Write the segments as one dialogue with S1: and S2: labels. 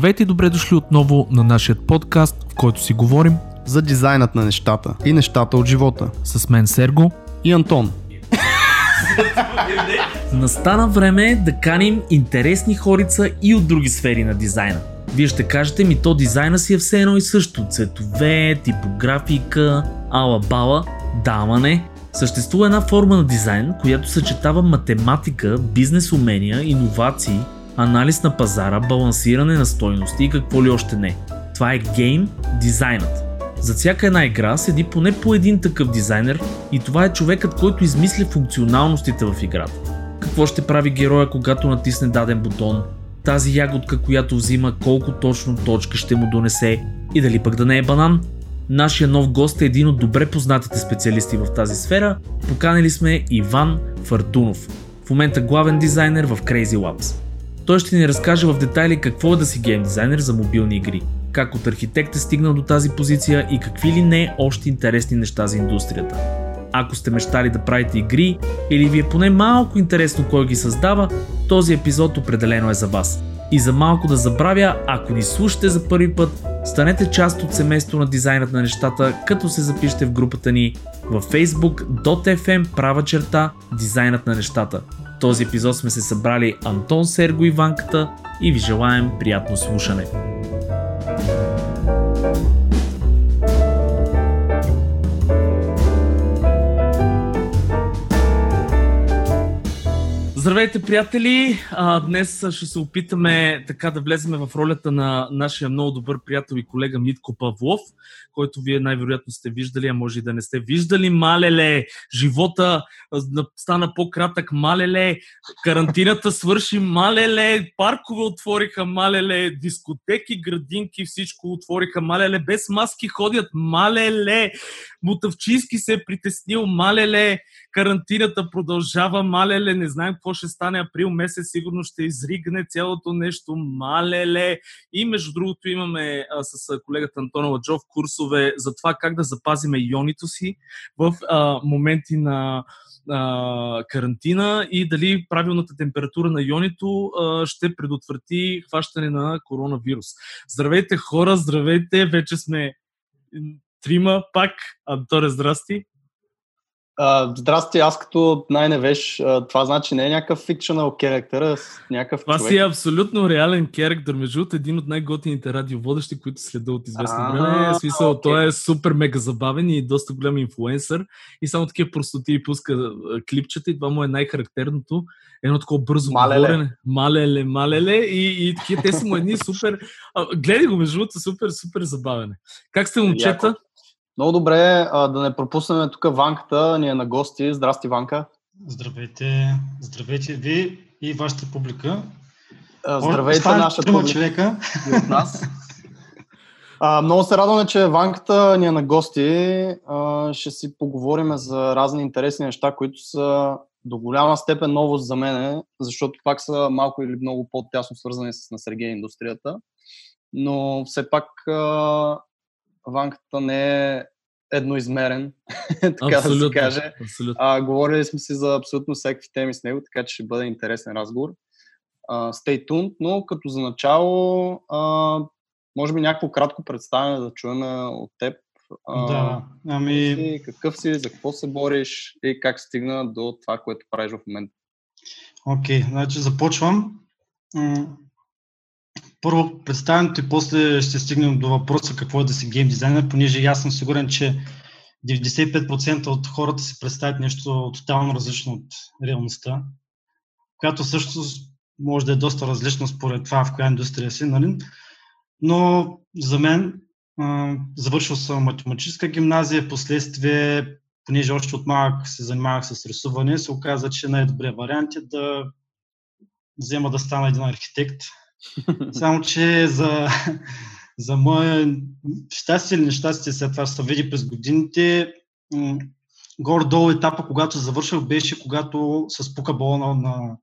S1: Здравейте и добре дошли отново на нашия подкаст, в който си говорим
S2: за дизайнът на нещата и нещата от живота.
S1: С мен Серго
S2: и Антон.
S1: Настана време да каним интересни хорица и от други сфери на дизайна. Вие ще кажете ми, то дизайна си е все едно и също. Цветове, типографика, ала-бала. Да, ама не. Съществува една форма на дизайн, която съчетава математика, бизнес умения, иновации, анализ на пазара, балансиране на стойности и какво ли още не. Това е гейм дизайнът. За всяка една игра седи поне по един такъв дизайнер и това е човекът, който измисля функционалностите в играта. Какво ще прави героя, когато натисне даден бутон, тази ягодка, която взима, колко точно точки ще му донесе и дали пък да не е банан. Нашия нов гост е един от добре познатите специалисти в тази сфера. Поканили сме Иван Фартунов, в момента главен дизайнер в Crazy Labs. Той ще ни разкаже в детайли какво е да си гейм дизайнер за мобилни игри, как от архитект е стигнал до тази позиция и какви ли не още интересни неща за индустрията. Ако сте мечтали да правите игри или ви е поне малко интересно кой ги създава, този епизод определено е за вас. И за малко да забравя, ако ни слушате за първи път, станете част от семейство на дизайнът на нещата, като се запишете в групата ни във facebook.fm права черта дизайнът на нещата. Този епизод сме се събрали Антон Серго и Ванката и ви желаем приятно слушане. Здравейте, приятели! Днес ще се опитаме така да влеземе в ролята на нашия много добър приятел и колега Митко Павлов, който вие най-вероятно сте виждали, а може и да не сте виждали. Малеле, живота стана по-кратък. Малеле, карантината свърши. Малеле, паркове отвориха. Малеле, дискотеки, градинки, всичко отвориха. Малеле, без маски ходят. Малеле, Мутавчийски се е притеснил. Малеле, карантината продължава. Малеле, не знаем какво ще стане. Април месец сигурно ще изригне цялото нещо. Малеле. И между другото имаме а, с колегата Антона Ладжов курсове за това как да запазиме ионито си в а, моменти на а, карантина и дали правилната температура на ионито а, ще предотврати хващане на коронавирус. Здравейте хора, здравейте, вече сме трима пак. Анторе, здрасти.
S2: Uh, здрасти, аз като най-невеж, uh, това значи не е някакъв фикшенал керактер, а някакъв
S1: Това човек. си е абсолютно реален керактер, между един от най-готините радиоводещи, които следа от известно време. Смисъл, okay. той е супер мега забавен и доста голям инфлуенсър и само такива простоти пуска клипчета и това му е най-характерното. Едно такова бързо малеле. говорене. Малеле, малеле и, и такива, те са му едни супер... гледай го, между другото, супер, супер забавене. Как сте, момчета? Яко.
S2: Много добре а, да не пропуснем тук Ванката, ни е на гости. Здрасти, Ванка.
S3: Здравейте, здравейте ви и вашата публика.
S2: А, здравейте, О, нашата публика.
S3: човека.
S2: И от нас. А, много се радваме, че Ванката ни е на гости. А, ще си поговорим за разни интересни неща, които са до голяма степен новост за мене, защото пак са малко или много по-тясно свързани с на Сергей индустрията. Но все пак а, ванката не е едноизмерен, така абсолютно, да се каже. Абсолютно. А, говорили сме си за абсолютно всеки теми с него, така че ще бъде интересен разговор. Uh, stay tuned, но като за начало, uh, може би някакво кратко представяне да чуем от теб.
S3: Uh, да, ами...
S2: Какъв си, за какво се бориш и как стигна до това, което правиш в момента?
S3: Окей, okay, значи започвам първо представянето и после ще стигнем до въпроса какво е да си гейм дизайнер, понеже аз съм сигурен, че 95% от хората си представят нещо тотално различно от реалността, която също може да е доста различно според това в коя индустрия си, нали? Но за мен завършил съм математическа гимназия, последствие, понеже още от малък се занимавах с рисуване, се оказа, че най-добрият вариант е да взема да стана един архитект, само, че за, за мое щастие или нещастие, след това се види през годините, горе-долу етапа, когато завърших, беше когато се спука болна на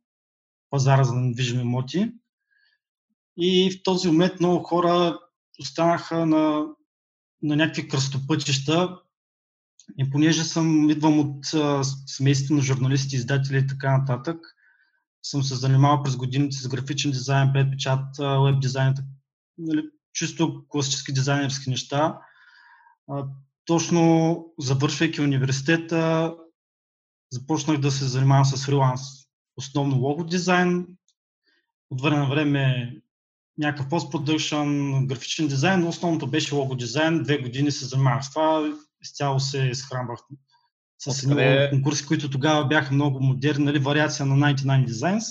S3: пазара за недвижими имоти. И в този момент много хора останаха на, на някакви кръстопътища. И понеже съм, идвам от семейство на журналисти, издатели и така нататък, съм се занимавал през годините с графичен дизайн, предпечат, веб дизайн нали, чисто класически дизайнерски неща. А, точно завършвайки университета, започнах да се занимавам с фриланс. Основно лого дизайн, от време на време някакъв постпродъкшн, графичен дизайн, но основното беше лого дизайн. Две години се занимавах с това, изцяло се изхранвах с едни конкурси, които тогава бяха много модерни, нали, вариация на 99 Designs.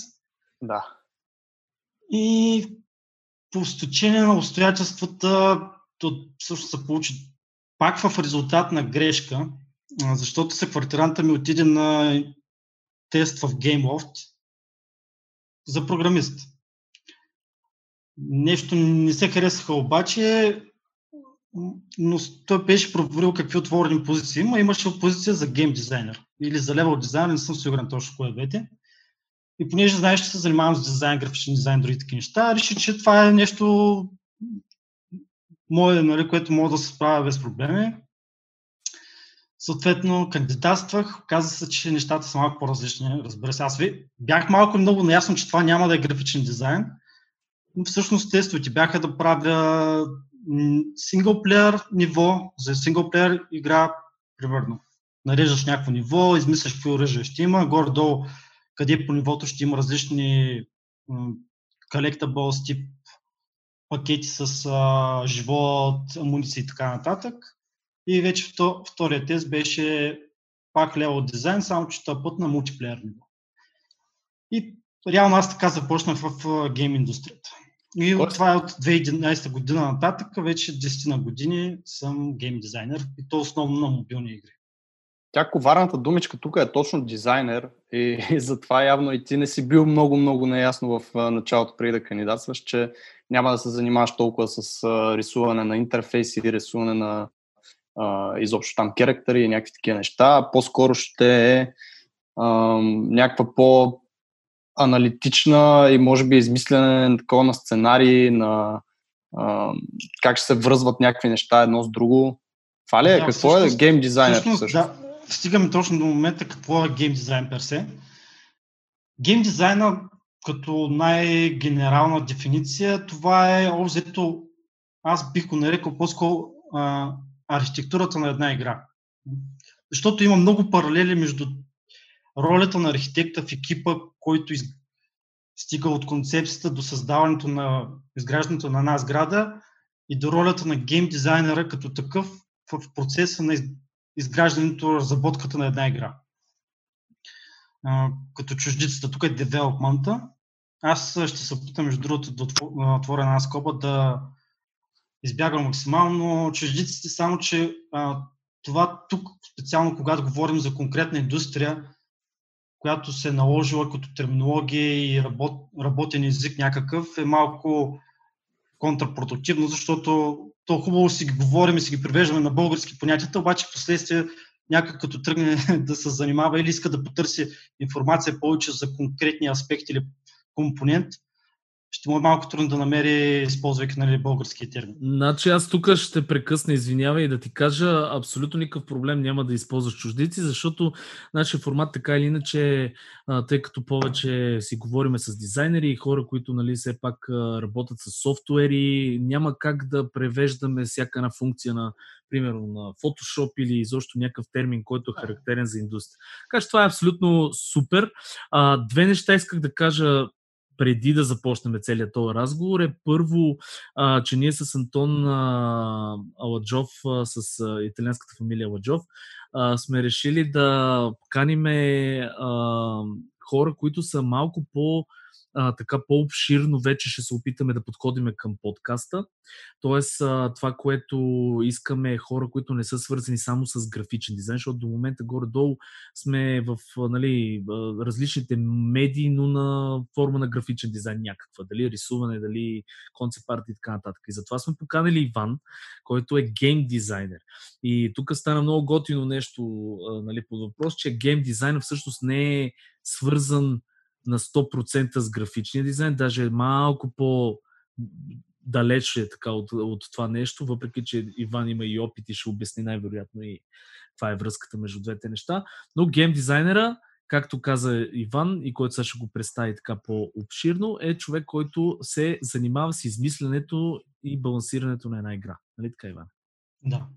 S2: Да.
S3: И по стечение на обстоятелствата, то всъщност се получи пак в резултат на грешка, защото съквартиранта ми отиде на тест в GameLoft за програмист. Нещо не се харесаха обаче, но той беше проверил какви отворени позиции има. Имаше позиция за гейм дизайнер или за левел дизайнер, не съм сигурен точно кое двете. И понеже знаеш, че се занимавам с дизайн, графичен дизайн, други такива неща, реши, че това е нещо мое, нали, което мога да се справя без проблеми. Съответно, кандидатствах, каза се, че нещата са малко по-различни. Разбира се, аз ви бях малко много наясно, че това няма да е графичен дизайн, но всъщност тестовете бяха да правя синглплеер ниво, за синглплеер игра, примерно, нареждаш някакво ниво, измисляш какви оръжия ще има, горе-долу къде по нивото ще има различни collectibles тип пакети с а, живот, амуниции и така нататък. И вече втория тест беше пак лево дизайн, само че това път на мултиплеер ниво. И реално аз така започнах в гейм индустрията. И от това е от 2011 година нататък, вече 10 на години съм гейм дизайнер и то основно на мобилни игри.
S2: Тя коварната думичка тук е точно дизайнер и, и затова явно и ти не си бил много-много наясно в началото преди да кандидатстваш, че няма да се занимаваш толкова с рисуване на интерфейси, рисуване на а, изобщо там керактери и някакви такива неща. По-скоро ще е а, някаква по аналитична и може би измислене такова на сценарии, на а, как ще се връзват някакви неща едно с друго. Това ли е? Да, какво всъщност, е гейм дизайнер? Всъщност, всъщност?
S3: Да, стигаме точно до момента какво е гейм дизайн персе. Гейм дизайна като най-генерална дефиниция, това е обзето, аз бих го нарекал по-скоро а, архитектурата на една игра. Защото има много паралели между ролята на архитекта в екипа, който из... стига от концепцията до създаването на изграждането на една сграда и до ролята на гейм дизайнера като такъв в процеса на изграждането, разработката на една игра. А, като чуждицата, тук е девелопмента. Аз ще се опитам, между другото, да отворя една скоба, да избягам максимално чуждиците, само че а, това тук, специално когато говорим за конкретна индустрия, която се е наложила като терминология и работ, работен език някакъв, е малко контрпродуктивно, защото то хубаво си ги говорим и си ги привеждаме на български понятията, обаче в последствие някак като тръгне да се занимава или иска да потърси информация повече за конкретни аспекти или компонент, ще му е малко трудно да намери, използвайки нали, българския термин.
S1: Значи аз тук ще прекъсна, извинявай и да ти кажа, абсолютно никакъв проблем няма да използваш чуждици, защото нашия формат така или иначе, тъй като повече си говориме с дизайнери и хора, които нали, все пак работят с софтуери, няма как да превеждаме всяка една функция на примерно на Photoshop или изобщо някакъв термин, който е характерен за индустрия. Така че това е абсолютно супер. А, две неща исках да кажа преди да започнем целият този разговор е първо, а, че ние с Антон а, Аладжов, а, с италианската фамилия Аладжов, а, сме решили да каниме а, хора, които са малко по- а, така по-обширно вече ще се опитаме да подходиме към подкаста. Тоест, а, това, което искаме е хора, които не са свързани само с графичен дизайн, защото до момента горе-долу сме в нали, различните медии, но на форма на графичен дизайн някаква. Дали рисуване, дали концепт и така нататък. И затова сме поканили Иван, който е гейм дизайнер. И тук стана много готино нещо нали, по въпрос, че гейм дизайн всъщност не е свързан на 100% с графичния дизайн, даже е малко по далеч е така от, от това нещо, въпреки че Иван има и опит и ще обясни най-вероятно и това е връзката между двете неща. Но гейм дизайнера, както каза Иван и който сега ще го представи така по-обширно, е човек, който се занимава с измисленето и балансирането на една игра. Нали така, Иван?
S3: Да.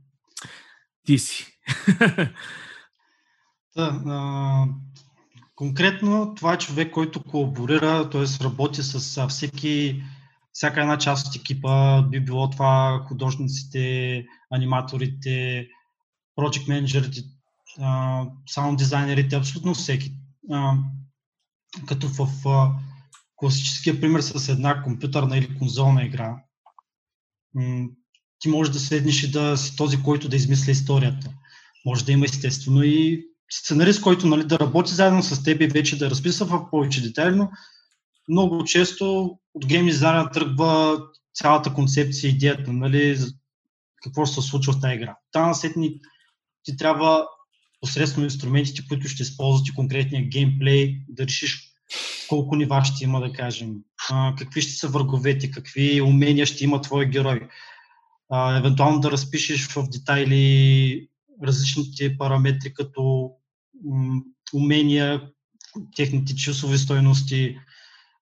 S1: Ти си.
S3: да, а, конкретно това е човек, който колаборира, т.е. работи с всеки, всяка една част от екипа, би било това художниците, аниматорите, project менеджерите, саунд дизайнерите, абсолютно всеки. Като в класическия пример с една компютърна или конзолна игра, ти можеш да седнеш и да си този, който да измисля историята. Може да има естествено и сценарист, който нали, да работи заедно с теб и вече да разписва в повече детайли, но много често от гейм дизайна тръгва цялата концепция, идеята, нали, какво ще се случва в тази игра. Та насетни ти трябва посредством инструментите, които ще използвате конкретния геймплей, да решиш колко нива ще има, да кажем, а, какви ще са враговете, какви умения ще има твой герой. А, евентуално да разпишеш в детайли различните параметри, като умения, техните часови стойности.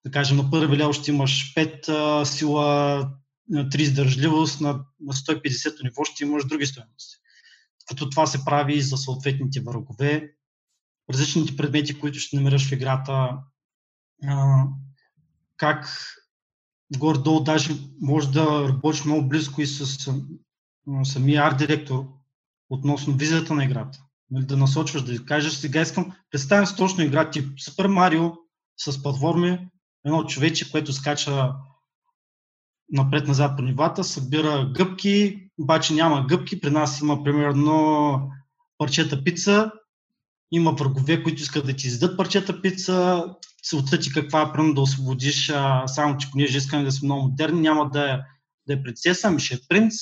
S3: Да кажем, на първи лево ще имаш 5 а, сила, на 3 издържливост, на, на 150 ниво ще имаш други стоености като това се прави и за съответните врагове. Различните предмети, които ще намериш в играта, как горе-долу даже може да работиш много близко и с самия арт-директор относно визията на играта. Нали, да насочваш, да кажеш, сега искам, представям си точно игра тип Супер Марио с платформи, едно човече, което скача напред-назад по нивата, събира гъбки, обаче няма гъбки. При нас има примерно парчета пица, има врагове, които искат да ти издадат парчета пица, целта ти каква е, примерно да освободиш, а, само че понеже искаме да сме много модерни, няма да е, да е принцеса, ами ще е принц,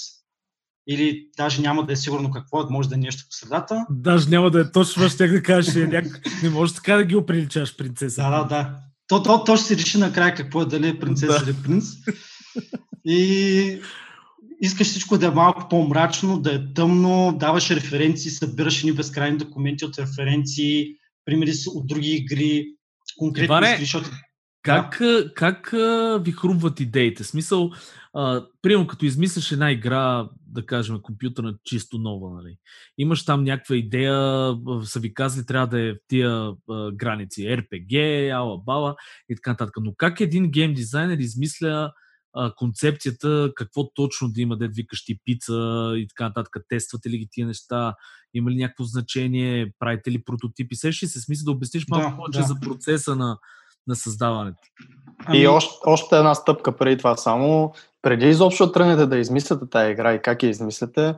S3: или даже няма да е сигурно какво е, може да е нещо по средата.
S1: Даже няма да е точно, ще да кажеш, е няк... не можеш така да ги оприличаш принцеса.
S3: Да, да, да. То, то, то ще се реши накрая какво е, дали е принцеса да. или принц. И искаш всичко да е малко по-мрачно, да е тъмно, даваш референции, събираш ни безкрайни документи от референции, примери от други игри, конкретни
S1: Иване, защото... Как, да. как ви хрумват идеите? Смисъл, примерно като измисляш една игра, да кажем, компютърна чисто нова, нали? имаш там някаква идея, са ви казали, трябва да е в тия а, граници, RPG, ала бала и така нататък. Но как един гейм дизайнер измисля а, концепцията, какво точно да има, да викаш ти пица и така нататък. Тествате ли ги тия неща? Има ли някакво значение? Правите ли прототипи? Сеш ли се смисъл да обясниш малко да, повече да. за процеса на, на създаването?
S2: Ами... И още, още една стъпка преди това само. Преди изобщо тръгнете да измисляте тази игра и как я измисляте,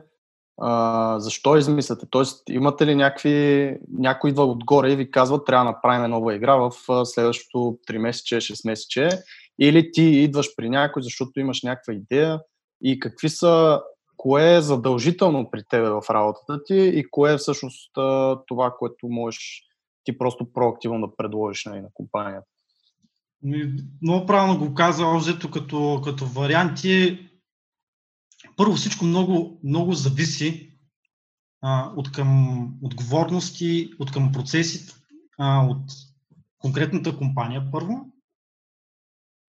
S2: а, защо измисляте? Тоест, имате ли някакви, някой идва отгоре и ви казва, трябва да направим нова игра в следващото 3 месече, 6 месече или ти идваш при някой, защото имаш някаква идея и какви са, кое е задължително при тебе в работата ти и кое е всъщност това, което можеш ти просто проактивно да предложиш на, на компанията.
S3: Много правилно го каза, взето като, като варианти. Първо всичко много, много зависи а, от към отговорности, от към процеси, а, от конкретната компания първо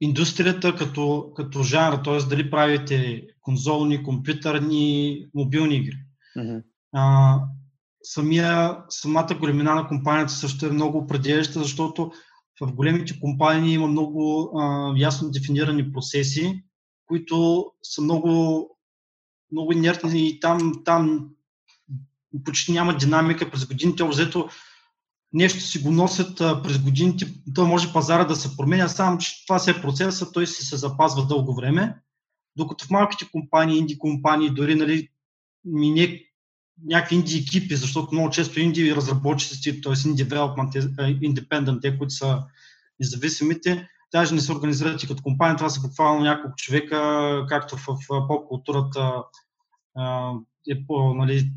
S3: индустрията като, като жанр, т.е. дали правите конзолни, компютърни, мобилни игри. Mm-hmm. А, самия, самата големина на компанията също е много определяща, защото в големите компании има много а, ясно дефинирани процеси, които са много, много инертни и там, там почти няма динамика през годините. Взето нещо си го носят а, през годините, то може пазара да се променя, само че това се е процеса, той си се запазва дълго време, докато в малките компании, инди компании, дори нали, не, някакви инди екипи, защото много често инди разработчици, т.е. инди development, independent, те, които са независимите, даже не се организират и като компания, това са буквално няколко човека, както в, поп-културата е по, нали,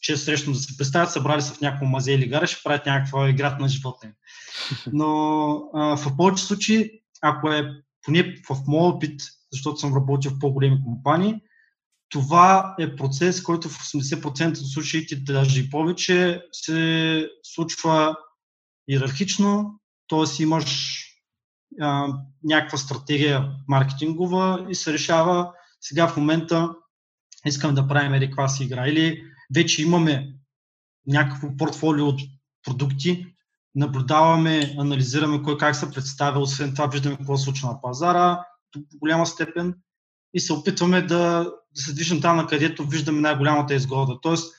S3: често срещам да се представят, събрали се в някакво мазе или гара, ще правят някаква игра на живота Но а, в повече случаи, ако е поне в моят опит, защото съм работил в по-големи компании, това е процес, който в 80% от случаите, даже и повече, се случва иерархично, т.е. имаш а, някаква стратегия маркетингова и се решава сега в момента искам да правим еди си игра. Или вече имаме някакво портфолио от продукти, наблюдаваме, анализираме кой как се представя, освен това виждаме какво случва на пазара до голяма степен и се опитваме да, да се движим там, на където виждаме най-голямата изгода. Тоест,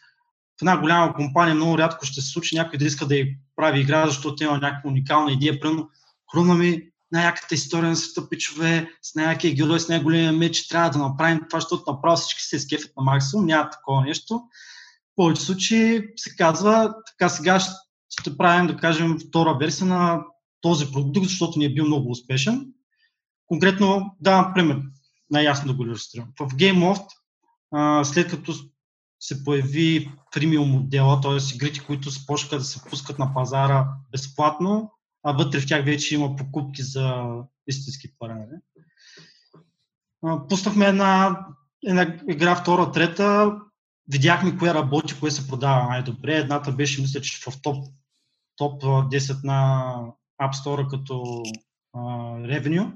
S3: в една голяма компания много рядко ще се случи някой да иска да й прави игра, защото има някаква уникална идея. Примерно, хруна ми най-яката история на света, пичове, с най-якия герой, с най-големия меч, трябва да направим това, защото направо всички се скефят на максимум, няма такова нещо. В повече случаи се казва, така сега ще правим, да кажем, втора версия на този продукт, защото ни е бил много успешен. Конкретно давам пример, най-ясно да го иллюстрирам. В GameLoft, след като се появи фримиум модела, т.е. игрите, които започнаха да се пускат на пазара безплатно, а вътре в тях вече има покупки за истински пари. Пуснахме една, една игра, втора, трета, видяхме кое работи, кое се продава най-добре. Едната беше, мисля, че в топ, топ 10 на App Store като ревеню.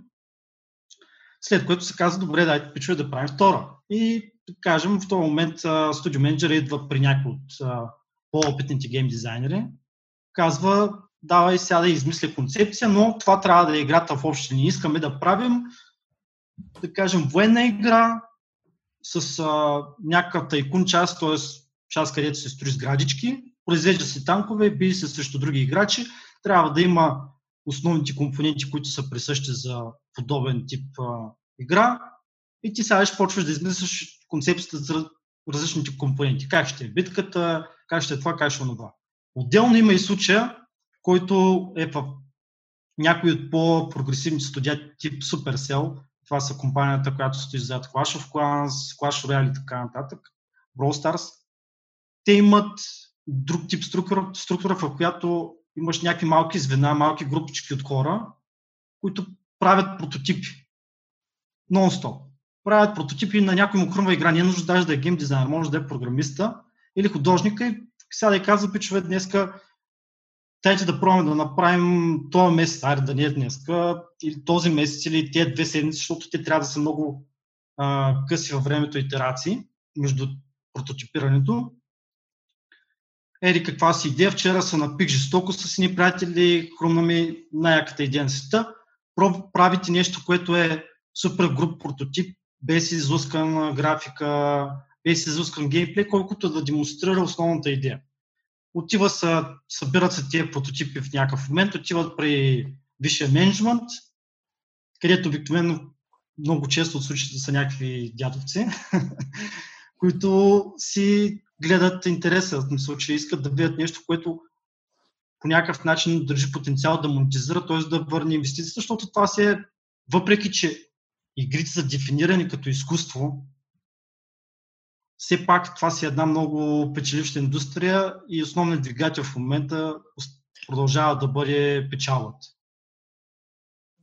S3: След което се каза, добре, дайте пичове да правим втора. И да кажем, в този момент студио менеджер идва при някой от по-опитните гейм дизайнери, казва, давай сега да измисля концепция, но това трябва да е играта в общи линии. Искаме да правим, да кажем, военна игра с а, някакъв тайкун част, т.е. част, където се строи с градички, произвежда се танкове, бие се срещу други играчи. Трябва да има основните компоненти, които са присъщи за подобен тип а, игра. И ти сега ще почваш да измисляш концепцията за различните компоненти. Как ще е битката, как ще е това, как ще е това. Отделно има и случая, който е в някои от по-прогресивните студия тип Supercell. Това са компанията, която стои зад Clash of Clans, Clash Royale и така нататък, Brawl Stars. Те имат друг тип структура, структура, в която имаш някакви малки звена, малки групички от хора, които правят прототипи. Нон-стоп. Правят прототипи на някой му хрумва игра. Не е нужда даже да е гейм дизайнер, може да е програмиста или художника и сега да казва, пичове, днеска дайте да пробваме да направим този месец, айде да не е днеска, или този месец, или тези две седмици, защото те трябва да са много а, къси във времето итерации между прототипирането. Ери каква си идея, вчера се напих жестоко с ни приятели, хрумна ми най-яката идея на света. Правите нещо, което е супер груп прототип, без излускан графика, без излускан геймплей, колкото да демонстрира основната идея. Отива се, събират се тия прототипи в някакъв момент, отиват при висшия менеджмент, където обикновено много често от случаите са някакви дядовци, които си гледат интереса, в случай искат да видят нещо, което по някакъв начин държи потенциал да монетизира, т.е. да върне инвестицията, защото това си е, въпреки че игрите са дефинирани като изкуство, все пак това си е една много печеливша индустрия и основният двигател в момента продължава да бъде печалът.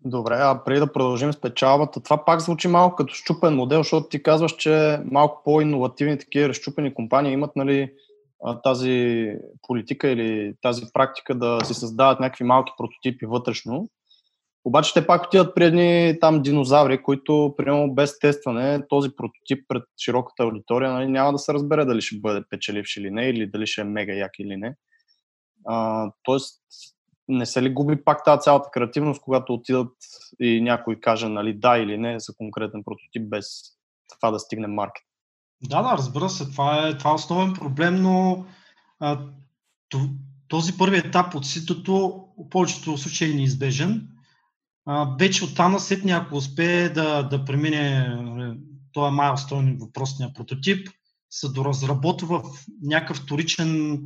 S2: Добре, а преди да продължим с печалбата, това пак звучи малко като щупен модел, защото ти казваш, че малко по-инновативни такива разчупени компании имат нали, тази политика или тази практика да си създават някакви малки прототипи вътрешно обаче те пак отиват при едни там динозаври, които, примерно, без тестване, този прототип пред широката аудитория нали, няма да се разбере дали ще бъде печеливш или не, или дали ще е мега як или не. А, тоест, не се ли губи пак тази цялата креативност, когато отидат и някой каже нали, да или не за конкретен прототип, без това да стигне маркет?
S3: Да, да, разбира се, това е, това е основен проблем, но а, този първи етап от ситото в повечето случаи е неизбежен а, вече оттам след ако успее да, да премине нали, този майлстоун въпросния прототип, се доразработва в някакъв вторичен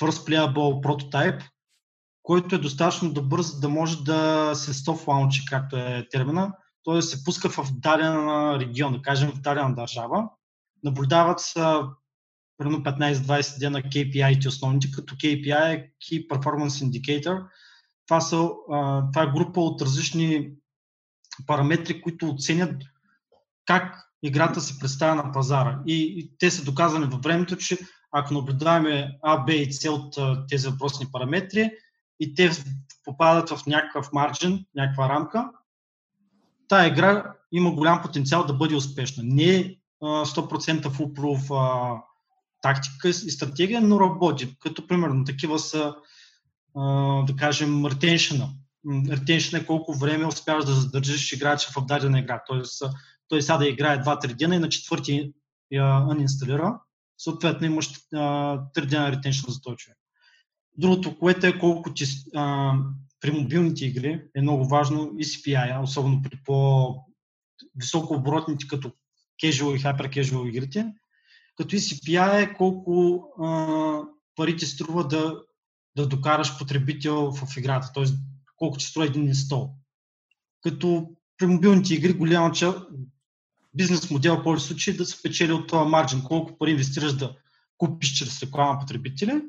S3: first playable прототип, който е достатъчно добър, за да може да се лаунчи, както е термина, т.е. се пуска в даден регион, да кажем в дадена държава. Наблюдават се примерно 15-20 дена KPI-те основните, като KPI е Key Performance Indicator – това, са, а, това е група от различни параметри, които оценят как играта се представя на пазара. И, и те са доказани във времето, че ако наблюдаваме А, Б и С от а, тези въпросни параметри и те попадат в някакъв марджин, някаква рамка, тая игра има голям потенциал да бъде успешна. Не е 100% foolproof а, тактика и стратегия, но работи. Като примерно такива са, а, да кажем, retention. Retention е колко време успяваш да задържиш играча в дадена игра. Тоест, той сега да играе 2-3 дена и на четвърти я инсталира. Съответно имаш 3 дена ретеншн за този човек. Другото, което е колко ти а, при мобилните игри е много важно и CPI, особено при по-високо оборотните като casual и hyper casual игрите, като и CPI е колко а, пари ти струва да, да докараш потребител в играта, т.е. колко ти струва един стол. Като при мобилните игри голяма част, бизнес модел в повече случаи да се печели от това марджин, колко пари инвестираш да купиш чрез реклама потребители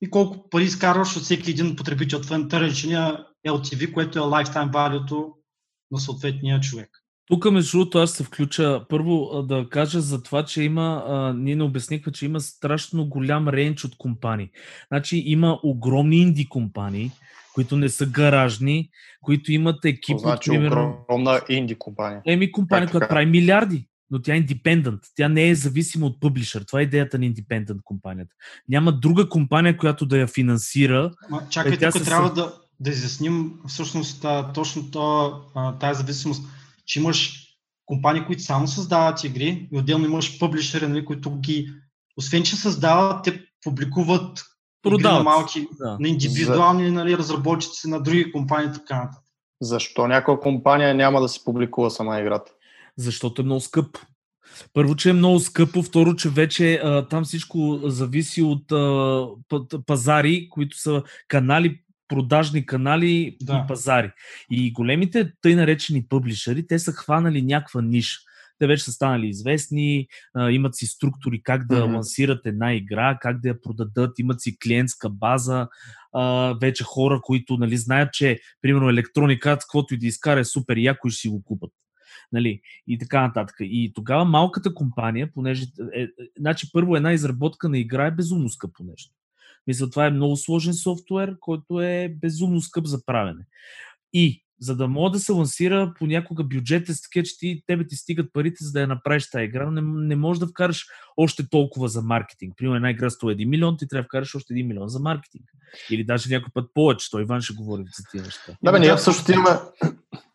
S3: и колко пари изкарваш от всеки един потребител. Това е наречения LTV, което е lifetime value на съответния човек.
S1: Тук, между другото, аз се включа първо да кажа за това, че има, а, ние не обяснихме, че има страшно голям рейндж от компании. Значи има огромни инди компании, които не са гаражни, които имат екип.
S2: Значи примерно... огромна инди компания.
S1: Еми компания, която прави милиарди но тя е индепендент. Тя не е зависима от публишър. Това е идеята на индепендент компанията. Няма друга компания, която да я финансира.
S3: Ма, чакай, е, тук трябва да, да изясним всъщност точно тази зависимост, че имаш компании, които само създават игри и отделно имаш публишери, нали, които ги, освен че създават, те публикуват продават. на малки, да. на индивидуални нали, разработчици на други компании така нататък.
S2: Защо някоя компания няма да си публикува сама играта?
S1: Защото е много скъпо. Първо, че е много скъпо, второ, че вече а, там всичко зависи от а, пазари, които са канали, продажни канали да. и пазари. И големите тъй наречени публишери, те са хванали някаква ниша. Те вече са станали известни, имат си структури как да mm-hmm. лансират една игра, как да я продадат, имат си клиентска база, вече хора, които нали, знаят, че примерно Electronic Arts, каквото и да изкара е супер яко и ще си го купат нали, и така нататък. И тогава малката компания, понеже, е, е, значи първо една изработка на игра е безумно скъпо нещо. Мисля, това е много сложен софтуер, който е безумно скъп за правене. И за да може да се лансира, понякога бюджет е такива, че ти, тебе ти стигат парите, за да я направиш тази игра, но не, не можеш да вкараш още толкова за маркетинг. Примерно една игра сто 1 милион, ти трябва да вкараш още 1 милион за маркетинг. Или даже някой път повече. Той Иван ще говори за тези неща.
S2: Да, бе, ние също имаме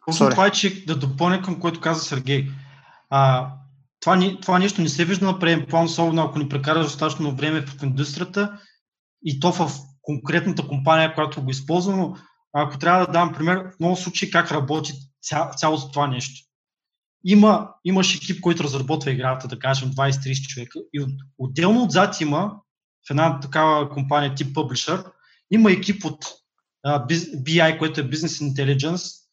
S3: това е, че да допълня към което каза Сергей. А, това, това нещо не се вижда на преден план, особено ако ни прекараш достатъчно време в индустрията и то в конкретната компания, която го използва, но ако трябва да дам пример, в много случаи как работи ця, цялото това нещо. Има, имаш екип, който разработва играта, да кажем 20-30 човека и от, отделно отзад има в една такава компания тип Publisher, има екип от uh, BI, което е Business Intelligence,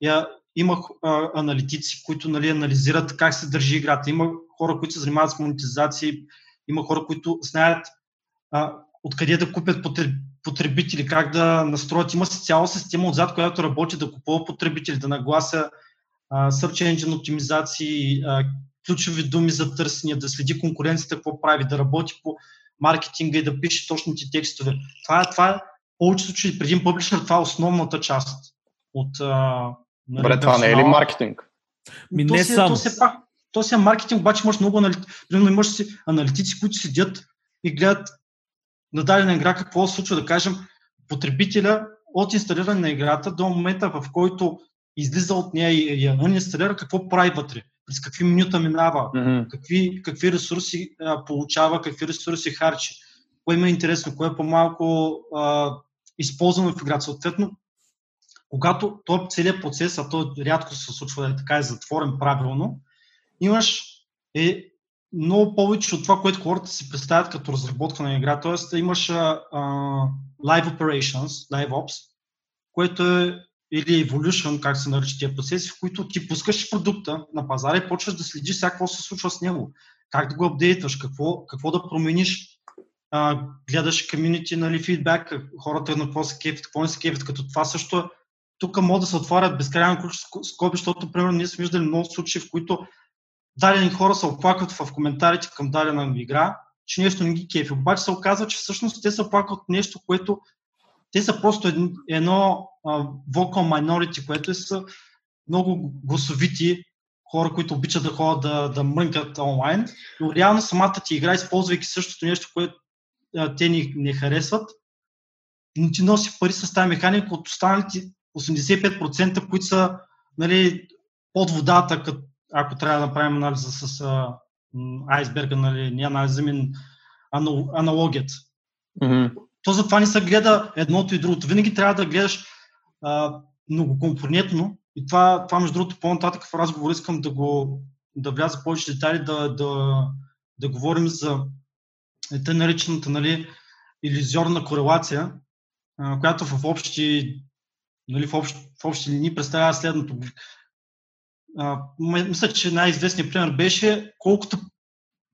S3: я, има а, аналитици, които нали, анализират как се държи играта. Има хора, които се занимават с монетизация, има хора, които знаят а, откъде да купят потребители, как да настроят. Има си цяла система отзад, която работи да купува потребители, да наглася а, search engine оптимизации, а, ключови думи за търсения, да следи конкуренцията, какво прави, да работи по маркетинга и да пише точните текстове. Това е, това е повече случаи преди публичен, това е основната част от, а,
S2: Нали, Добре, това не е ли маркетинг?
S1: Ми то не си, само.
S3: То си, пак, то си е маркетинг, обаче имаш много аналитици. Примерно имаш си аналитици, които седят и гледат на дадена игра какво се случва, да кажем, потребителя от инсталиране на играта до момента, в който излиза от нея и я инсталира, какво прави вътре, през какви минута минава, mm-hmm. какви, какви ресурси а, получава, какви ресурси харчи, кое има интересно, кое е по-малко а, използвано в играта. Съответно, когато този целият процес, а то рядко се случва да е така е затворен правилно, имаш е много повече от това, което хората си представят като разработка на игра. Тоест имаш а, Live Operations, Live Ops, което е или Evolution, как се нарича тия процеси, в които ти пускаш продукта на пазара и почваш да следиш сега какво се случва с него, как да го апдейтваш, какво, какво да промениш, а, гледаш комьюнити, нали, фидбак, хората на какво се кефят, какво не се кефят, като това също е тук могат да се отварят безкрайно скоби, защото, примерно, ние сме виждали много случаи, в които дадени хора се оплакват в коментарите към дадена игра, че нещо не ги кефи. Обаче се оказва, че всъщност те се оплакват нещо, което те са просто едно, uh, vocal minority, което е са много гласовити хора, които обичат да ходят да, да мрънкат онлайн, но реално самата ти игра, използвайки същото нещо, което а, те ни не харесват, не ти носи пари с тази механика от останалите 85%, които са нали, под водата, като, ако трябва да направим анализа с а, айсберга, нали, не анализа ми, аналогията. Mm-hmm. То затова не се гледа едното и другото. Винаги трябва да гледаш а, многокомпонентно и това, това между другото по-нататък в разговор искам да го да вляза повече детайли, да, да, да говорим за тъй наречената нали, иллюзорна корелация, а, която в общи, нали, в, общ, в общи линии представлява следното. А, мисля, че най-известният пример беше колкото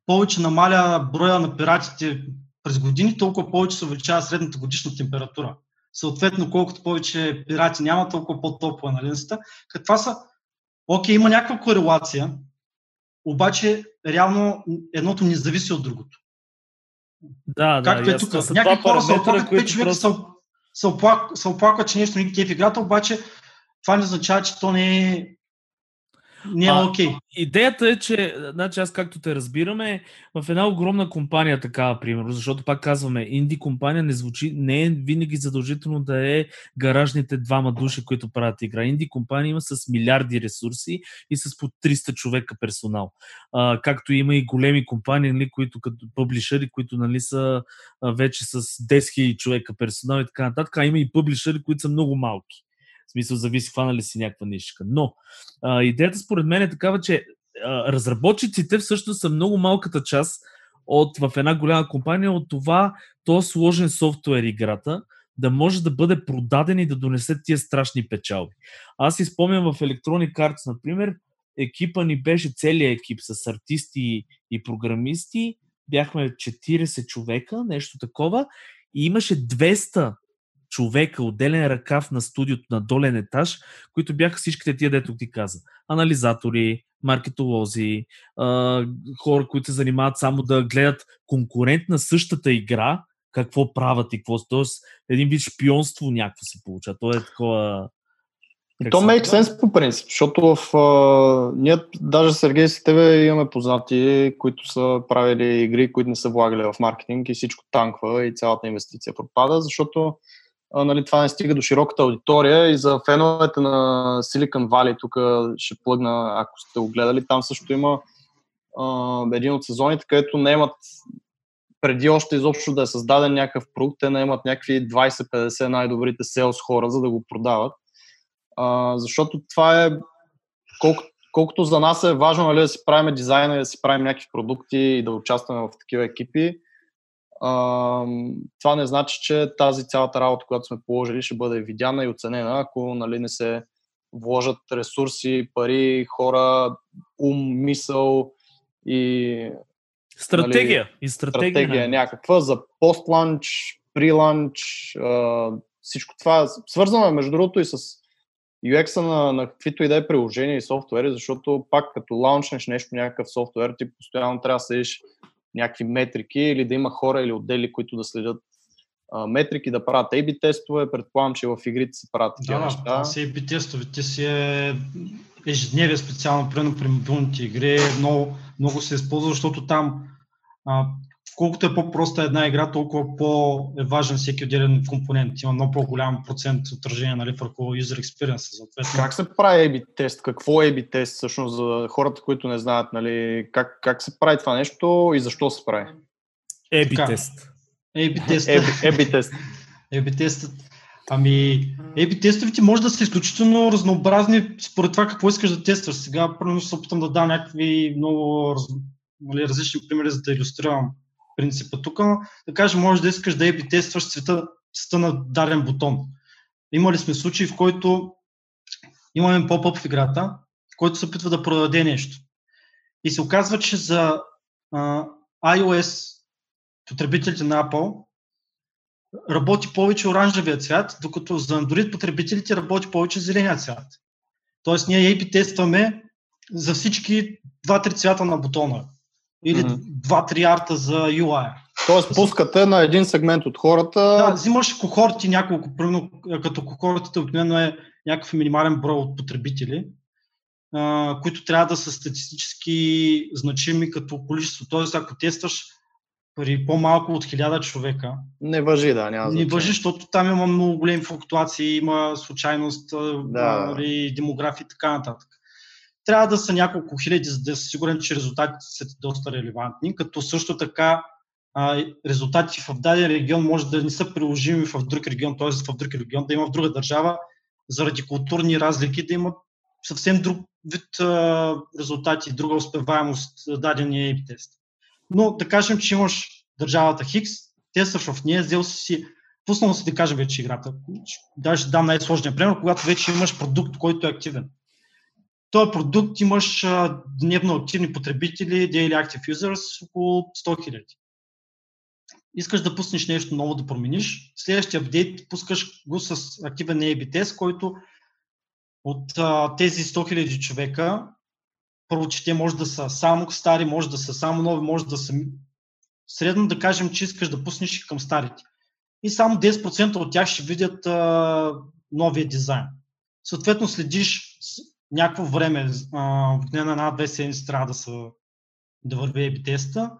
S3: повече намаля броя на пиратите през години, толкова повече се увеличава средната годишна температура. Съответно, колкото повече пирати няма, толкова по-топла на линзата. Каква са? Окей, има някаква корелация, обаче реално едното не зависи от другото.
S1: Да,
S3: Както
S1: да,
S3: е тук. Някакви хора се оплакват, пет човека просто... се, оплакват, че нещо не е в играта, обаче това не означава, че то не е не е окей. Okay.
S1: Идеята е, че, значи аз както те разбираме, в една огромна компания такава, примерно, защото пак казваме, инди компания не звучи, не е винаги задължително да е гаражните двама души, които правят игра. Инди компания има с милиарди ресурси и с по 300 човека персонал. А, както има и големи компании, нали, които като публишери, които нали, са вече с 10 000 човека персонал и така нататък, а има и публишери, които са много малки. В смисъл, зависи хванали си някаква нишка. Но а, идеята според мен е такава, че а, разработчиците всъщност са много малката част от, в една голяма компания от това, този сложен софтуер играта, да може да бъде продаден и да донесе тия страшни печалби. Аз си спомням в Electronic Arts, например, екипа ни беше целият екип с артисти и програмисти. Бяхме 40 човека, нещо такова. И имаше 200 човека, отделен ръкав на студиото на долен етаж, които бяха всичките тия, дето ти каза. Анализатори, маркетолози, хора, които се занимават само да гледат конкурент на същата игра, какво правят и какво. Тоест, един вид шпионство някакво се получа. То е такова...
S2: И то make sense по принцип, защото в, а, ние, даже Сергей с тебе имаме познати, които са правили игри, които не са влагали в маркетинг и всичко танква и цялата инвестиция пропада, защото а, нали, това не стига до широката аудитория и за феновете на Silicon Valley, тук ще плъгна, ако сте го гледали, там също има а, един от сезоните, където не имат преди още изобщо да е създаден някакъв продукт, те наемат някакви 20-50 най-добрите селс хора, за да го продават. А, защото това е, колко, колкото за нас е важно нали, да си правим дизайна да си правим някакви продукти и да участваме в такива екипи, а, това не значи, че тази цялата работа, която сме положили, ще бъде видяна и оценена, ако нали, не се вложат ресурси, пари, хора, ум, мисъл и
S1: Стратегия. Нали,
S2: и стратегия. стратегия някаква за пост-ланч, при-ланч, всичко това. Свързваме, между другото, и с UX-а на, на каквито и да е приложения и софтуери, защото пак като лаунчнеш нещо, някакъв софтуер, ти постоянно трябва да седиш някакви метрики или да има хора или отдели, които да следят а, метрики, да правят A-B тестове. Предполагам, че в игрите се правят такива
S3: да,
S2: неща.
S3: Да, са A-B тестове. Те си е ежедневие специално, примерно при мобилните игри. Много, много се използва, защото там а, колкото е по-проста една игра, толкова по-е важен всеки отделен компонент. Има много по-голям процент отражение нали, върху user experience.
S2: Как се прави A-B тест? Какво е A-B тест всъщност за хората, които не знаят? Нали, как, как се прави това нещо и защо се прави?
S1: A-B тест.
S3: A-B тест.
S2: A-B тест.
S3: A-B тестът. Ами, A-B тестовете може да са изключително разнообразни според това какво искаш да тестваш. Сега първо ще се опитам да дам някакви много нали, различни примери, за да иллюстрирам принципа тук. Да кажем, може да искаш да еби тестваш цвета, цвета на даден бутон. Имали сме случаи, в който имаме поп-ъп в играта, който се опитва да продаде нещо. И се оказва, че за а, iOS потребителите на Apple работи повече оранжевия цвят, докато за Android потребителите работи повече зеления цвят. Тоест ние AP тестваме за всички два-три цвята на бутона или mm-hmm. два-три арта за UI.
S2: Тоест пускате на един сегмент от хората.
S3: Да, взимаш кохорти няколко, примерно като кохортите обикновено е някакъв минимален брой от потребители а, които трябва да са статистически значими като количество. Тоест, ако тестваш при по-малко от 1000 човека.
S2: Не въжи, да, няма
S3: Не въжи, защото там има много големи флуктуации, има случайност, да. нали, демография и така нататък. Трябва да са няколко хиляди, за да си сигурен, че резултатите са доста релевантни, като също така а, резултати в даден регион може да не са приложими в друг регион, т.е. в друг регион, да има в друга държава, заради културни разлики, да има съвсем друг вид а, резултати, друга успеваемост дадения A-B тест. Но да кажем, че имаш държавата Хикс, тестваш в нея, взел си, пуснал си да кажем вече играта. Даже дам най-сложния пример, когато вече имаш продукт, който е активен. Този продукт имаш дневно активни потребители, Daily Active Users, около 100 000 искаш да пуснеш нещо ново да промениш, следващия апдейт пускаш го с активен A-B тест, който от а, тези 100 000 човека, първо, че те може да са само стари, може да са само нови, може да са средно да кажем, че искаш да пуснеш към старите. И само 10% от тях ще видят а, новия дизайн. Съответно, следиш някакво време, на една-две седмици трябва да, са, да върви AB теста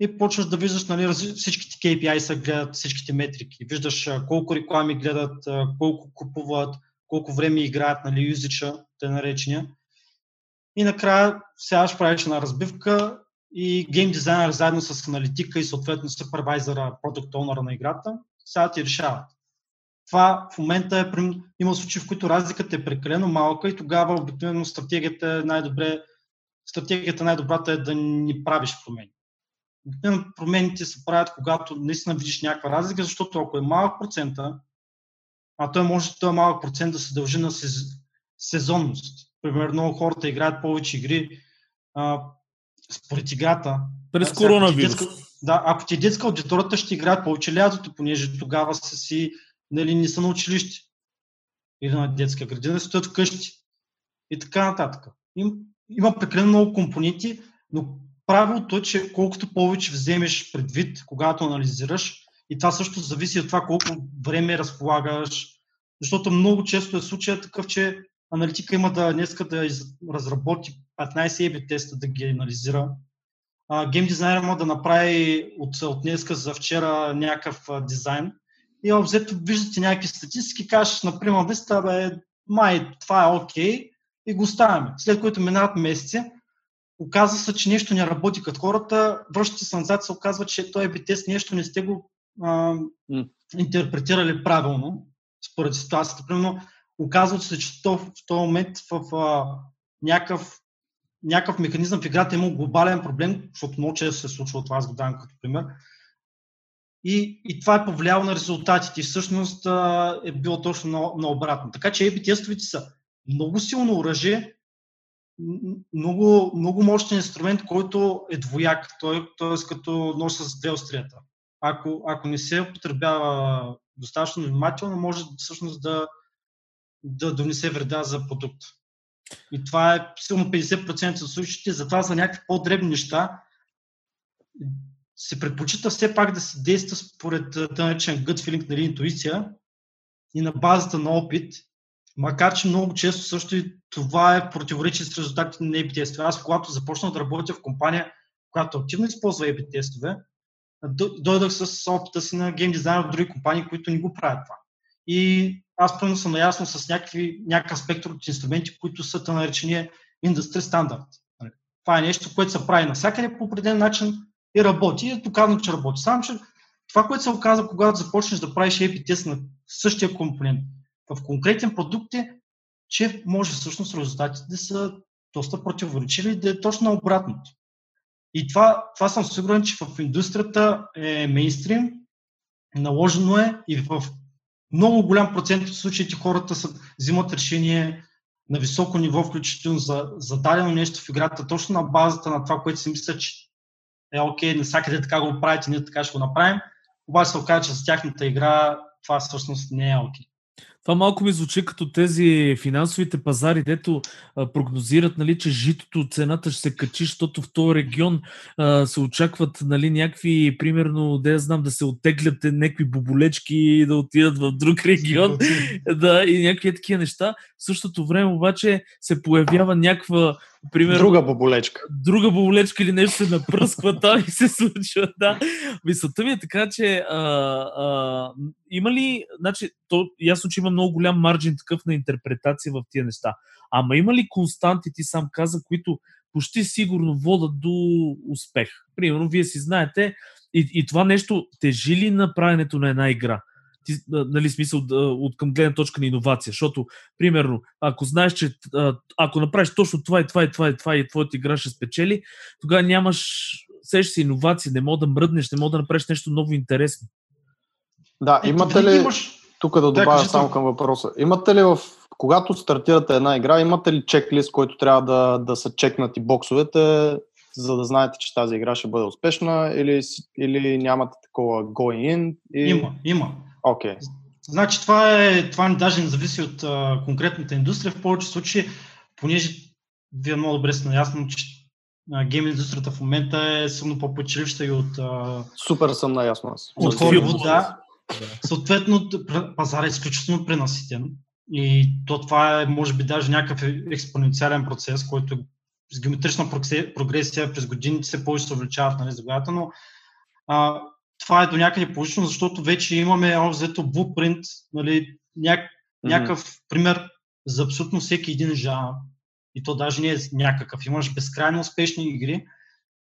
S3: и почваш да виждаш нали, всичките KPI са гледат, всичките метрики. Виждаш колко реклами гледат, колко купуват, колко време играят, нали, юзича, те наречения. И накрая ще правиш една разбивка и гейм дизайнер заедно с аналитика и съответно супервайзера, продукт онъра на играта, сега ти решават. Това в момента е, има случаи, в които разликата е прекалено малка и тогава обикновено стратегията е най-добре, стратегията най-добрата е да ни правиш промени. Обикновено промените се правят, когато наистина видиш някаква разлика, защото ако е малък процента, а той може този малък процент да се дължи на сезонност. Примерно хората играят повече игри а, според играта.
S1: През коронавирус.
S3: да, ако ти е детска аудиторията, ще играят повече лятото, понеже тогава са си, нали, не са на училище или на детска градина, стоят вкъщи и така нататък. Им, има прекалено много компоненти, но правилото е, че колкото повече вземеш предвид, когато анализираш, и това също зависи от това колко време разполагаш, защото много често е случая такъв, че аналитика има да днеска да разработи 15 AB теста да ги анализира. гейм дизайнер има да направи от, от днеска за вчера някакъв а, дизайн. И обзето виждате някакви статистики, кажеш, например, листа, бе, май, това е окей, okay, и го оставяме. След което минават месеци, оказва се, че нещо не работи като хората, връщате се назад, се оказва, че този AB тест нещо не сте го а, интерпретирали правилно, според ситуацията. Примерно, оказва се, че в този момент в а, някакъв, някакъв механизъм в играта е имал глобален проблем, защото много често се случва това, аз го давам като пример. И, и това е повлияло на резултатите. Всъщност а, е било точно на, на обратно. Така че AB тестовете са много силно оръжие, много, много мощен инструмент, който е двояк, т.е. като нож с две острията. Ако, ако не се употребява достатъчно внимателно, може всъщност да, да донесе вреда за продукт. И това е силно 50% от случаите, затова за някакви по-дребни неща се предпочита все пак да се действа според тъй наречен gut feeling, нали, интуиция и на базата на опит, макар че много често също и това е противоречие с резултатите на A-B тестове. Аз, когато започнах да работя в компания, която активно използва A-B тестове, дойдах с опита си на гейм дизайнер в други компании, които не го правят това. И аз пълно съм наясно с някакви, някакъв спектър от инструменти, които са наречения индустрия стандарт. Това е нещо, което се прави навсякъде по определен начин и работи. И е доказано, че работи. Само, че това, което се оказа, когато започнеш да правиш AP тест на същия компонент в конкретен продукт е, че може всъщност резултатите да са доста противоречиви и да е точно обратното. И това, това съм сигурен, че в индустрията е мейнстрим, наложено е и в много голям процент от случаите хората са, взимат решение на високо ниво, включително за, за дадено нещо в играта, точно на базата на това, което си мислят, че е окей, навсякъде така го правите, ние така ще го направим, обаче се оказа, че за тяхната игра това всъщност не е окей.
S1: Това малко ми звучи като тези финансовите пазари, дето а, прогнозират, нали, че житото, цената ще се качи, защото в този регион а, се очакват нали, някакви, примерно, да я знам, да се оттеглят някакви боболечки и да отидат в друг регион. да, и някакви такива неща. В същото време обаче се появява някаква Примерно,
S2: друга боболечка.
S1: Друга боболечка или нещо се напръсква там и се случва. Да. Мисълта ми е така, че а, а, има ли, значи, то ясно, че има много голям марджин такъв на интерпретация в тия неща. Ама има ли константи, ти сам каза, които почти сигурно водат до успех? Примерно, вие си знаете, и, и това нещо тежи ли на правенето на една игра? Ти, нали, смисъл от към гледна точка на иновация. Защото, примерно, ако знаеш, че ако направиш точно това и това и това и това и твоята игра ще спечели, тогава нямаш сеш си иновация, не мога да мръднеш, не мога да направиш нещо ново интересно.
S2: Да, е, имате ли, имаш... тук да добавя да, само към въпроса, имате ли в, когато стартирате една игра, имате ли чеклист, който трябва да, да са чекнати боксовете, за да знаете, че тази игра ще бъде успешна или, или нямате такова going in?
S3: И... Има, има.
S2: Okay.
S3: Значи това, е, това не даже не зависи от а, конкретната индустрия. В повече случаи, понеже вие много добре сте наясно, че гейм индустрията в момента е силно по-почеливща и от... А,
S2: Супер съм наясно аз.
S3: От Холивуд, да. Съответно, пазар е изключително пренаситен. И то това е, може би, даже някакъв експоненциален процес, който с геометрична прогресия през годините се повече се увеличават нали, заглавията, но а, това е до някъде положително, защото вече имаме взето blueprint, нали, mm-hmm. някакъв пример за абсолютно всеки един жанр. И то даже не е някакъв. Имаш безкрайно успешни игри,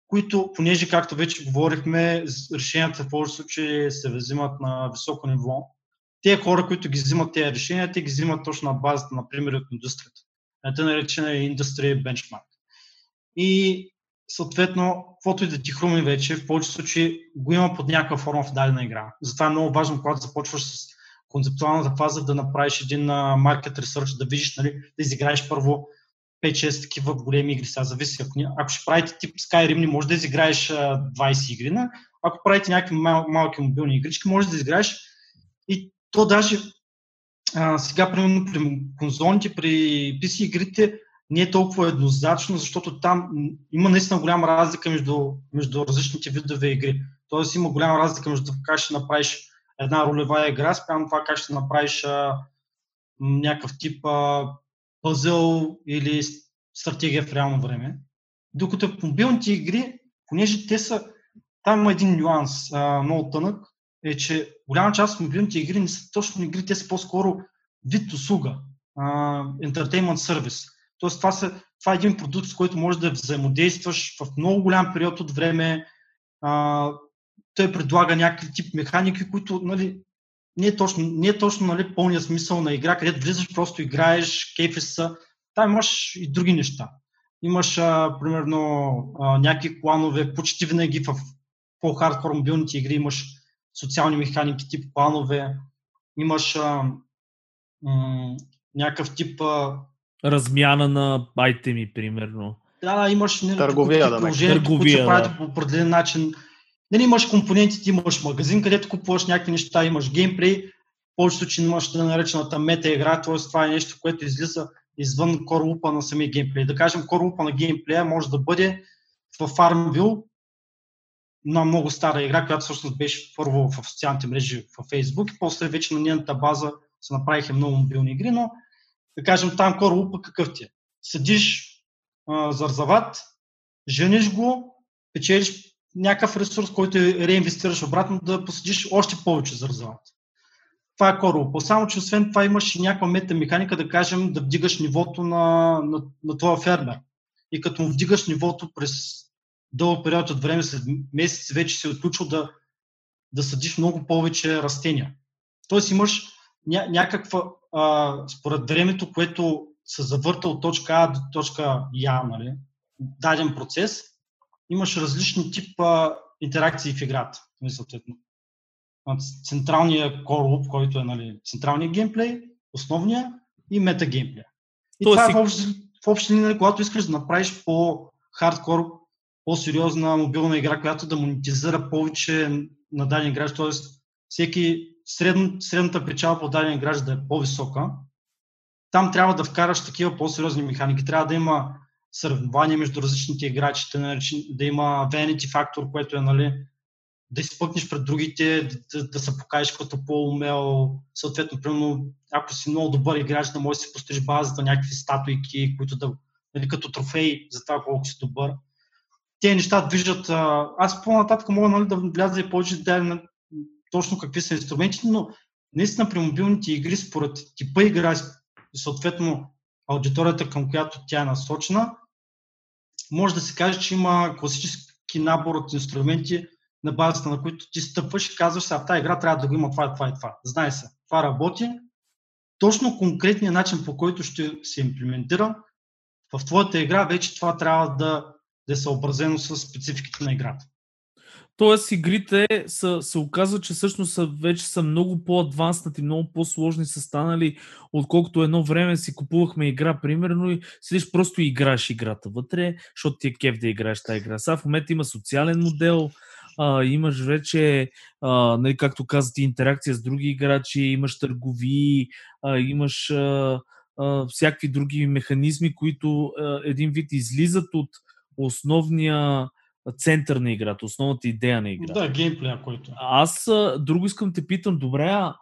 S3: които, понеже, както вече говорихме, решенията в повече случаи се взимат на високо ниво. Те хора, които ги взимат тези решения, те ги взимат точно на базата, например, от индустрията. Те наречена индустрия бенчмарк. И съответно, каквото и да ти хруми вече, в повечето случаи го има под някаква форма в дадена игра. Затова е много важно, когато започваш с концептуалната фаза, да направиш един market research, да видиш, нали, да изиграеш първо 5-6 такива големи игри. Сега зависи. Ако, ако ще правите тип Skyrim, не можеш да изиграеш 20 игри. На, ако правите някакви мал, малки мобилни игрички, можеш да изиграеш и то даже а, сега, примерно, при конзолните, при PC игрите, не е толкова еднозначно, защото там има наистина голяма разлика между, между различните видове игри. Тоест има голяма разлика между как ще направиш една ролева игра, спрямо това как ще направиш а, някакъв тип а, пъзъл или стратегия в реално време. Докато в мобилните игри, понеже те са, там има един нюанс, а, много тънък, е, че голяма част от мобилните игри не са точно игри, те са по-скоро вид услуга, а, entertainment service. Тоест, това, са, това е един продукт, с който можеш да взаимодействаш в много голям период от време. А, той предлага някакви тип механики, които нали, не е точно, не е точно нали, пълния смисъл на игра, където влизаш, просто играеш, кейфи са. Там имаш и други неща. Имаш, а, примерно, а, някакви кланове, почти винаги в по-хардкор мобилните игри имаш социални механики, тип кланове, имаш а, м- някакъв тип а,
S1: размяна на айтеми, примерно.
S3: Да, имаш
S2: не, търговия, да,
S3: търговия, които се правят да. по определен начин. Не, имаш компонентите, имаш магазин, където купуваш някакви неща, имаш геймплей, повечето случаи имаш да наречената мета игра, т.е. това е нещо, което излиза извън корлупа на самия геймплей. Да кажем, корлупа на геймплея може да бъде в Farmville, на много стара игра, която всъщност беше първо в социалните мрежи в Facebook и после вече на нейната база се направиха много мобилни игри, но да кажем, там лупа какъв ти е. Седиш а, зарзават, жениш го, печелиш някакъв ресурс, който реинвестираш обратно, да посадиш още повече зарзават. Това е корлупа. Само, че освен това имаш и някаква метамеханика, да кажем, да вдигаш нивото на, на, на твоя фермер. И като му вдигаш нивото през дълъг период от време, след месец вече се е отключил да, да съдиш много повече растения. Тоест имаш ня, някаква а, според времето, което се завърта от точка А до точка Я, нали, даден процес, имаш различни типа интеракции в играта. Нали, съответно. Централния core който е нали, централния геймплей, основния и мета геймплей. И То това си... е в общи, в общи нали, когато искаш да направиш по-хардкор, по-сериозна мобилна игра, която да монетизира повече на даден играч, т.е. всеки средно, средната печалба по даден играч да е по-висока, там трябва да вкараш такива по-сериозни механики. Трябва да има съревнование между различните играчи, да има vanity фактор, което е нали, да изпъкнеш пред другите, да, да, да се покажеш като по-умел, съответно, примерно, ако си много добър играч, да можеш да си построиш базата някакви статуйки, които да, нали, като трофеи за това колко си добър. Те неща движат. Аз по-нататък мога нали, да вляза и повече да точно какви са инструментите, но наистина при мобилните игри, според типа игра и съответно аудиторията, към която тя е насочена, може да се каже, че има класически набор от инструменти, на базата на които ти стъпваш и казваш, сега в тази игра трябва да го има това, това и това. Знай се, това работи. Точно конкретният начин, по който ще се имплементира, в твоята игра вече това трябва да, да е съобразено с спецификите на играта.
S1: Тоест игрите са, се оказва, че всъщност са, вече са много по-адванснати, много по-сложни са станали, отколкото едно време си купувахме игра, примерно, и седиш просто и играеш играта вътре, защото ти е кеф да играеш тази игра. Сега в момента има социален модел, а, имаш вече, а, нали, както казвате, интеракция с други играчи, имаш търгови, а, имаш а, а, всякакви други механизми, които а, един вид излизат от основния център на играта, основната идея на играта.
S3: Да, геймплея, който.
S1: Аз а, друго искам те питам, добре, а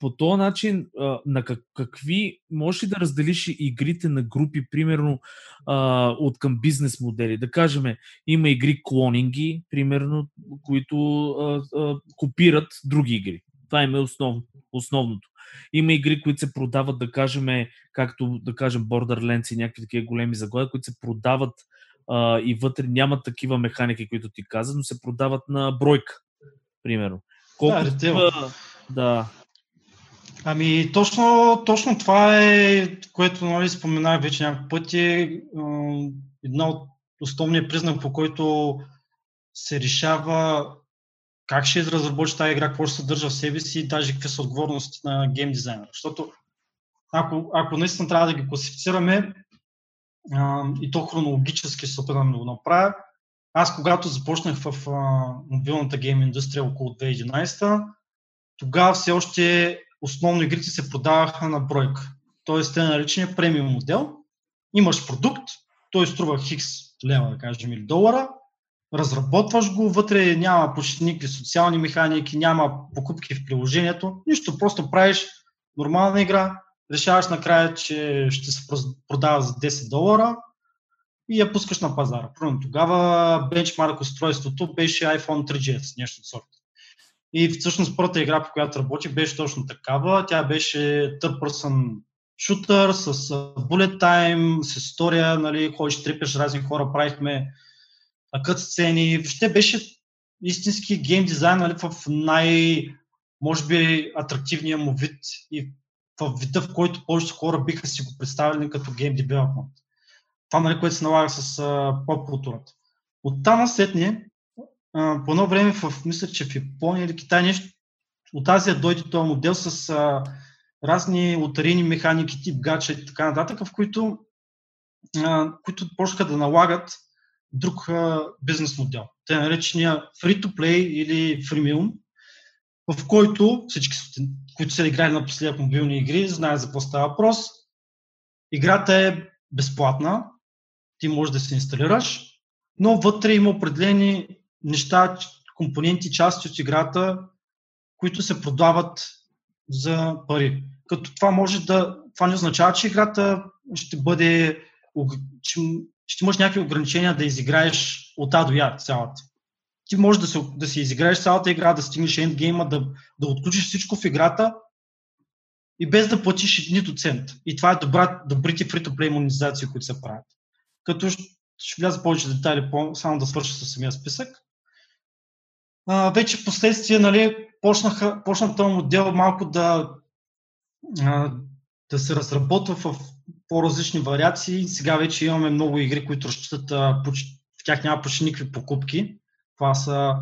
S1: по този начин, а, на как, какви, можеш ли да разделиш игрите на групи, примерно а, от към бизнес модели? Да кажем, има игри клонинги, примерно, които а, а, копират други игри. Това им е основ, основното. Има игри, които се продават, да кажем, както да кажем Borderlands и някакви такива големи заглавия, които се продават а, и вътре нямат такива механики, които ти каза, но се продават на бройка, примерно.
S3: Колко да,
S1: да,
S3: Ами, точно, точно това е, което нали, споменах вече няколко пъти. Една от основния признак, по който се решава как ще разработи тази игра, какво ще съдържа в себе си и даже какви са отговорности на гейм дизайнера. Защото ако, ако наистина трябва да ги класифицираме и то хронологически се опитам да го направя, аз когато започнах в а, мобилната гейм индустрия около 2011, тогава все още основно игрите се продаваха на бройка. Тоест, те наречения премиум модел. Имаш продукт, той струва хикс лева, да кажем, или долара, разработваш го, вътре няма почти никакви социални механики, няма покупки в приложението, нищо, просто правиш нормална игра, решаваш накрая, че ще се продава за 10 долара и я пускаш на пазара. Примерно тогава бенчмарк устройството беше iPhone 3GS, нещо от сорта. И всъщност първата игра, по която работих, беше точно такава. Тя беше third person шутър с bullet time, с история, нали, ходиш, трепеш разни хора, правихме кът сцени. Въобще беше истински гейм дизайн нали, в най- може би атрактивния му вид и в вида, в който повечето хора биха си го представили като гейм девелопмент. Това, нали, което се налага с поп културата. От там насетне а, по едно време, в, мисля, че в Япония или Китай нещо, от Азия дойде този модел с а, разни лотарийни механики, тип гача и така нататък, в които, а, които почнаха да налагат друг а, бизнес модел. Те наречения free-to-play или freemium, в който всички, които са играли на последния мобилни игри, знаят за какво става въпрос. Играта е безплатна, ти можеш да се инсталираш, но вътре има определени неща, компоненти, части от играта, които се продават за пари. Като това може да. Това не означава, че играта ще бъде. Че, ще имаш някакви ограничения да изиграеш от А до Я цялата. Ти можеш да, се, да си изиграеш цялата игра, да стигнеш ендгейма, да, да отключиш всичко в играта и без да платиш нито цент. И това е добра, добрите free-to-play монетизации, които се правят. Като ще, ще вляза повече детайли, само да свърша с самия списък а, вече последствие нали, почнаха, почна този модел малко да, а, да се разработва в по-различни вариации. Сега вече имаме много игри, които разчитат, в тях няма почти никакви покупки. Това са,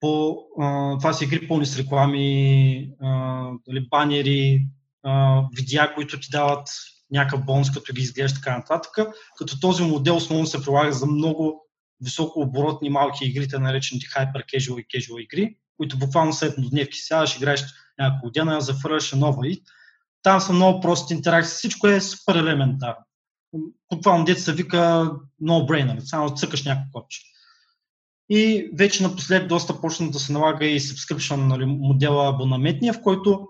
S3: по, а, това са игри пълни с реклами, а, дали, банери, а, видеа, които ти дават някакъв бонус, като ги изглежда така нататък. Като този модел основно се прилага за много високооборотни малки игрите, наречените hyper casual и casual игри. които буквално след еднодневки сядаш, играеш няколко дена, зафърляш нова и там са много прости интеракции. Всичко е супер елементарно. Буквално деца вика no-brainer, само цъкаш някакво копче. И вече напоследък доста почна да се налага и subscription нали, модела абонаментния, в който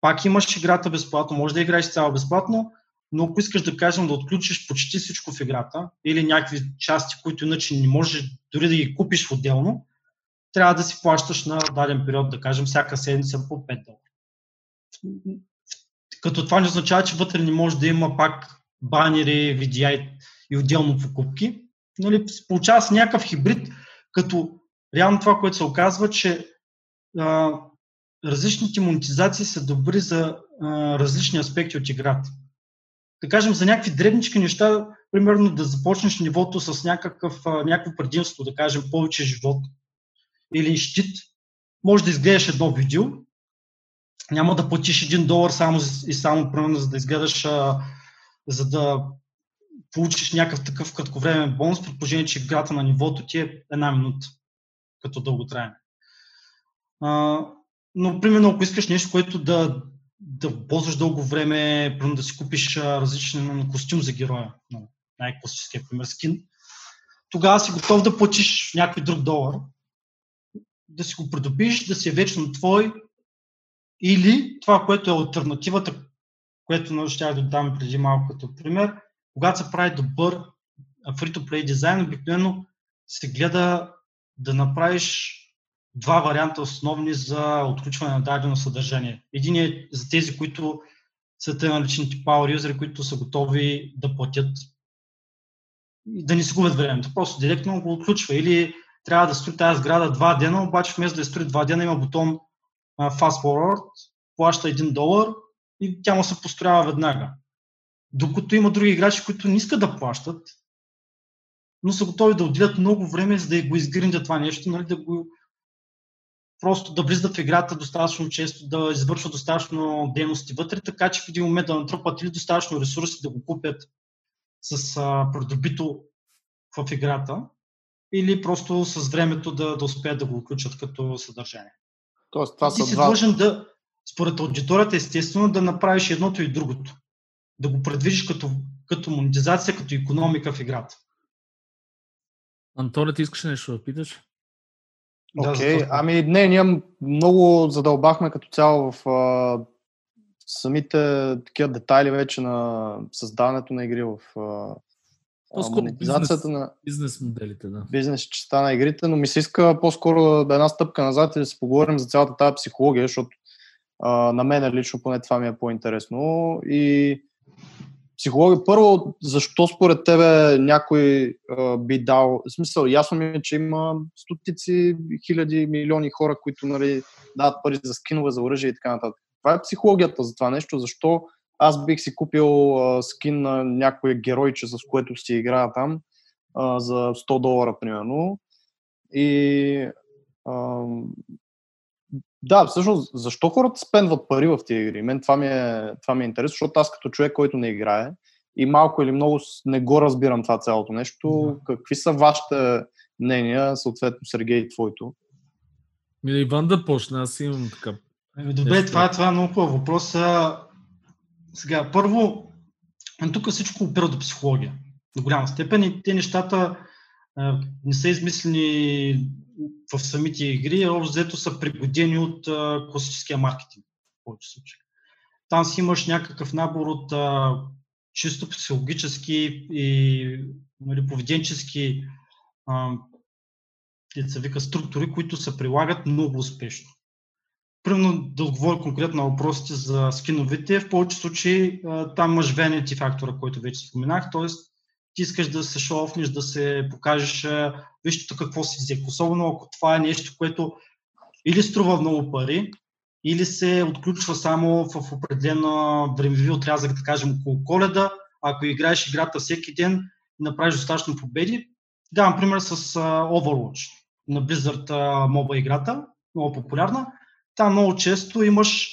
S3: пак имаш играта безплатно, може да играеш цяло безплатно, но ако искаш да кажем да отключиш почти всичко в играта или някакви части, които иначе не можеш дори да ги купиш отделно, трябва да си плащаш на даден период, да кажем, всяка седмица по 5 долара. Като това не означава, че вътре не може да има пак банери, VDI и отделно покупки. Нали, получава се някакъв хибрид, като реално това, което се оказва, че а, различните монетизации са добри за а, различни аспекти от играта. Да кажем, за някакви дребнички неща, примерно да започнеш нивото с някакъв, а, някакво предимство, да кажем повече живот или щит, може да изгледаш едно видео, няма да платиш един долар само и само примерно за да изгледаш, а, за да получиш някакъв такъв кратковремен бонус, предположение, че играта на нивото ти е една минута като дълготраене. но, примерно, ако искаш нещо, което да, да ползваш дълго време, примерно да си купиш различен костюм за героя, най-класическия пример скин, тогава си готов да платиш някой друг долар, да си го придобиш, да си е вечно твой, или това, което е альтернативата, което ще да дам преди малко като пример, когато се прави добър free-to-play дизайн, обикновено се гледа да направиш два варианта основни за отключване на дадено съдържание. Един е за тези, които са те наречените power юзери, които са готови да платят да не си губят времето. Просто директно го отключва. Или трябва да строи тази сграда два дена, обаче вместо да я строи два дена има бутон Fast Forward, плаща един долар и тя му се построява веднага. Докато има други играчи, които не искат да плащат, но са готови да отделят много време, за да го изгриндят това нещо, нали, да го просто да влизат в играта достатъчно често, да извършват достатъчно дейности вътре, така че в един момент да натрупат или достатъчно ресурси да го купят с а, придобито в играта, или просто с времето да, да успеят да го включат като съдържание.
S2: Тоест, това
S3: ти
S2: са
S3: си
S2: два...
S3: длъжен да, според аудиторията, естествено, да направиш едното и другото. Да го предвижиш като, като монетизация, като економика в играта.
S1: Антоне, ти искаш нещо да питаш?
S2: Окей, okay. ами не, ние много задълбахме като цяло в а, самите такива детайли вече на създаването на игри в а,
S1: монетизацията бизнес, на бизнес моделите, да.
S2: Бизнес частта на игрите, но ми се иска по-скоро да една стъпка назад и да си поговорим за цялата тази психология, защото а, на мен лично поне това ми е по-интересно. И психология, първо, защо според тебе някой а, би дал, смисъл, ясно ми е, че има стотици, хиляди, милиони хора, които нали, дават пари за скинове, за оръжие и така нататък. Това е психологията за това нещо, защо аз бих си купил а, скин на някой геройче, с което си играя там, а, за 100 долара, примерно. И да, всъщност, защо хората спендват пари в тези игри? Мен това ми, е, това ми е интересно, защото аз като човек, който не играе и малко или много не го разбирам това цялото нещо, mm-hmm. какви са вашите мнения, съответно Сергей и твоето?
S1: Ми, Иван да почне, аз имам така.
S3: Ами, добре, това, е, това е много хубав въпрос. Сега, първо, тук всичко опира до психология. До голяма степен и те нещата не са измислени в самите игри, а взето са пригодени от а, класическия маркетинг. В повече случаи. Там си имаш някакъв набор от а, чисто психологически и нали, поведенчески а, вика, структури, които се прилагат много успешно. Примерно да отговоря конкретно на въпросите за скиновете, в повече случаи там имаш vanity фактора, който вече споменах, т.е. ти искаш да се шоуфнеш, да се покажеш виж тук какво си взех. Особено ако това е нещо, което или струва много пари, или се отключва само в определен времеви отрязък, да кажем около коледа, ако играеш играта всеки ден и направиш достатъчно победи. Давам пример с Overwatch на Blizzard моба играта, много популярна там много често имаш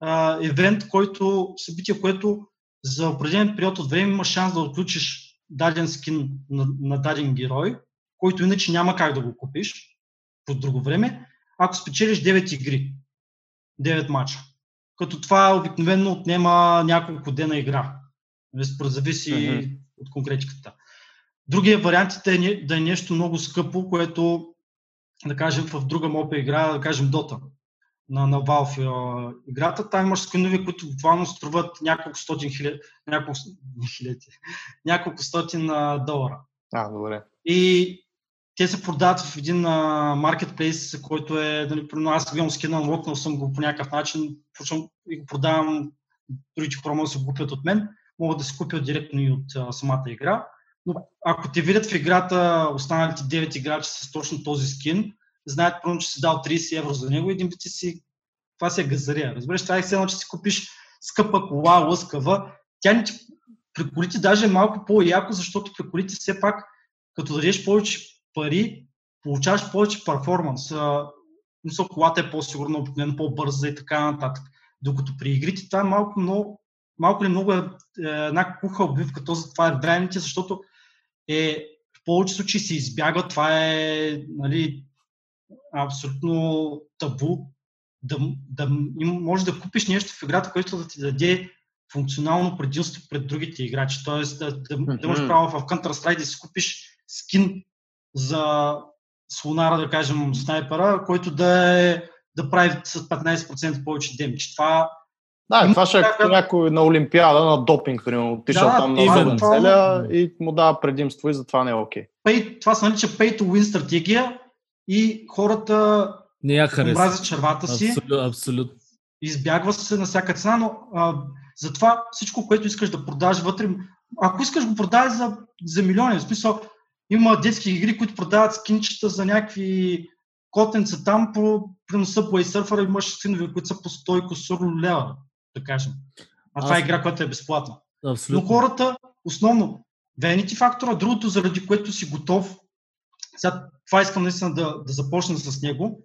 S3: а, евент, който, събитие, което за определен период от време имаш шанс да отключиш даден скин на, на даден герой, който иначе няма как да го купиш по друго време. ако спечелиш 9 игри, 9 мача. Като това обикновено отнема няколко дена игра. Нали, зависи mm-hmm. от конкретиката. Другия вариант е да е нещо много скъпо, което да кажем в друга мопа игра, да кажем Dota на, на Valve играта. Там имаш скинове, които буквално струват няколко стотин хиляди, няколко, хиляди, няколко стотин долара.
S2: А, добре.
S3: И те се продават в един маркетплейс, който е, нали, аз гледам скина, локнал съм го по някакъв начин, почвам и го продавам, другите хора могат да се купят от мен, могат да се купят директно и от а, самата игра. Но ако те видят в играта останалите 9 играчи с точно този скин, знаят, първо, че си дал 30 евро за него един път си, това си е газария. Разбираш, това е все едно, че си купиш скъпа кола, лъскава. Тя не ти, при колите даже е малко по-яко, защото при колите все пак, като дадеш повече пари, получаваш повече перформанс. Мисля, колата е по-сигурна, обикновено по-бърза и така нататък. Докато при игрите това е малко, много, малко ли много е, е една куха обвивка, този, това е времените, защото е, в повече случаи се избягва, това е нали, абсолютно табу, да, да може да купиш нещо в играта, което да ти даде функционално предимство пред другите играчи. Тоест да, да, mm-hmm. да имаш право в Counter-Strike да си купиш скин за слонара, да кажем, снайпера, който да, е, да прави с 15% повече демидж. Това
S2: да, това ще е като някой на Олимпиада, на допинг, примерно, отишъл да, там на целя и му дава предимство и затова не е окей.
S3: Okay. това се нарича pay to win стратегия и хората
S1: не я
S3: образят червата си.
S1: Абсолютно. Абсолют.
S3: Избягва се на всяка цена, но а, затова всичко, което искаш да продаш вътре, ако искаш го продаваш за, за милиони, в смисъл, има детски игри, които продават скинчета за някакви котенца там, по преноса по Airsurfer имаш скинове, които са по 100 косур лева, да кажем. А това е игра, която е безплатна.
S1: Абсолютно.
S3: Но хората, основно, Vanity фактора, другото, заради което си готов, сега това искам наистина да, да започна с него,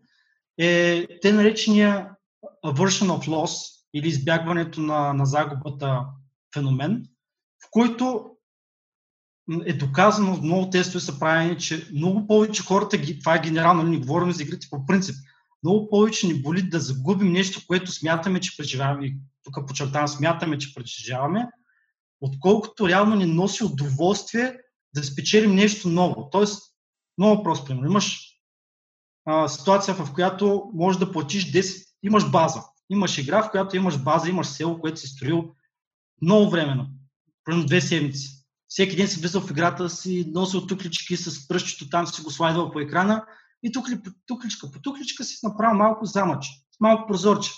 S3: е те наречения aversion of loss или избягването на, на загубата феномен, в който е доказано, много тестове са правени, че много повече хората, това е генерално, не говорим за игрите по принцип, много повече ни боли да загубим нещо, което смятаме, че преживяваме, тук подчертавам, смятаме, че преживяваме, отколкото реално ни носи удоволствие да спечелим нещо ново. Тоест, много просто пример. Имаш а, ситуация, в която можеш да платиш 10, имаш база. Имаш игра, в която имаш база, имаш село, което си строил много времено. Примерно две седмици. Всеки ден си влизал в играта, си носил туклички с пръщето, там си го слайдвал по екрана и tukli, тукличка по тукличка си направил малко замъч, малко прозорче.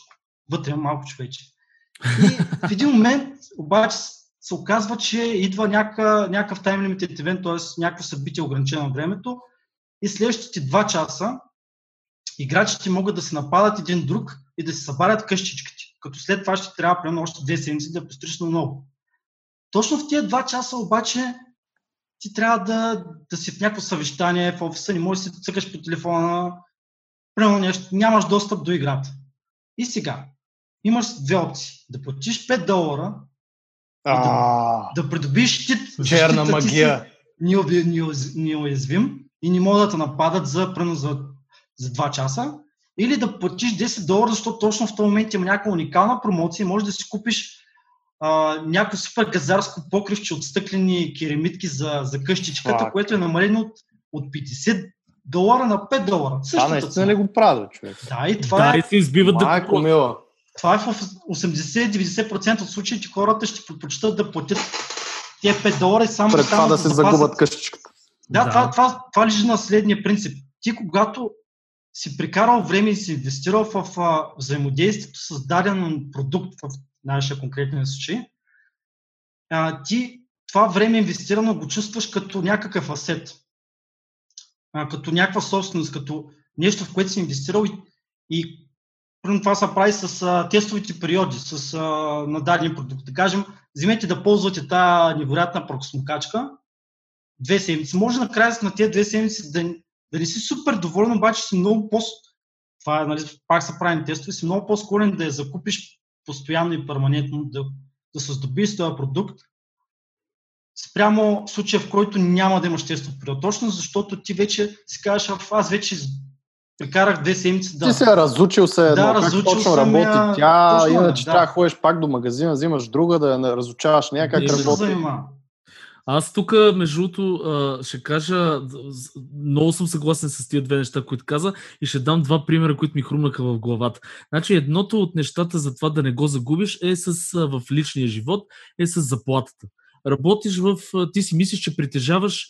S3: Вътре малко човече. И в един момент обаче се оказва, че идва някакъв, някакъв time limited event, т.е. някакво събитие ограничено на времето и следващите два часа играчите могат да се нападат един друг и да се събарят къщичките, като след това ще трябва примерно още две седмици да построиш на много. Точно в тия два часа обаче ти трябва да, да си в някакво съвещание в офиса, не можеш да си цъкаш по телефона, примерно нещо, нямаш достъп до играта. И сега, имаш две опции. Да платиш 5 долара да, да придобиш щит.
S2: Черна магия.
S3: Неуязвим и не могат да те нападат за, за, за 2 часа. Или да платиш 10 долара, защото точно в този момент има някаква уникална промоция и можеш да си купиш а, някакво супер газарско покривче от стъклени керамитки за, за къщичката, Фак. което е намалено от, от 50 долара на 5 долара.
S2: Това наистина ли го правда, човек?
S3: Да, и това
S1: да,
S3: е...
S1: и се избиват
S2: да мила.
S3: Това е в 80-90% от случаите хората ще предпочитат да платят тия 5 долара и само
S2: Пред това да се загубят къщичката.
S3: Да, да. Това, това, това лежи на следния принцип. Ти когато си прикарал време и си инвестирал в а, взаимодействието с даден продукт, в нашия конкретен случай, а, ти това време инвестирано го чувстваш като някакъв асет, а, като някаква собственост, като нещо, в което си инвестирал и, и това се прави с а, тестовите периоди, с а, на даден продукт. Да кажем, вземете да ползвате тази невероятна проксмокачка, две седмици. Може накрая на тези две седмици да, да не си супер доволен, обаче си много по това нали, пак са правени тестове, си много по-склонен да я закупиш постоянно и перманентно, да, да се здобиш този продукт, спрямо случая, в който няма да имаш тестов период. Точно защото ти вече си кажеш, аз вече прекарах две седмици. Да.
S2: Ти се е разучил се едно,
S3: Да,
S2: как
S3: разучил
S2: точно
S3: съм
S2: работи
S3: я,
S2: тя,
S3: точно е,
S2: иначе
S3: да.
S2: трябва да ходиш пак до магазина, взимаш друга, да я не разучаваш нея, как
S1: Не
S2: работи.
S1: Аз тук, между другото, ще кажа, много съм съгласен с тия две неща, които каза и ще дам два примера, които ми хрумнаха в главата. Значи едното от нещата за това да не го загубиш е с, в личния живот, е с заплатата. Работиш в... Ти си мислиш, че притежаваш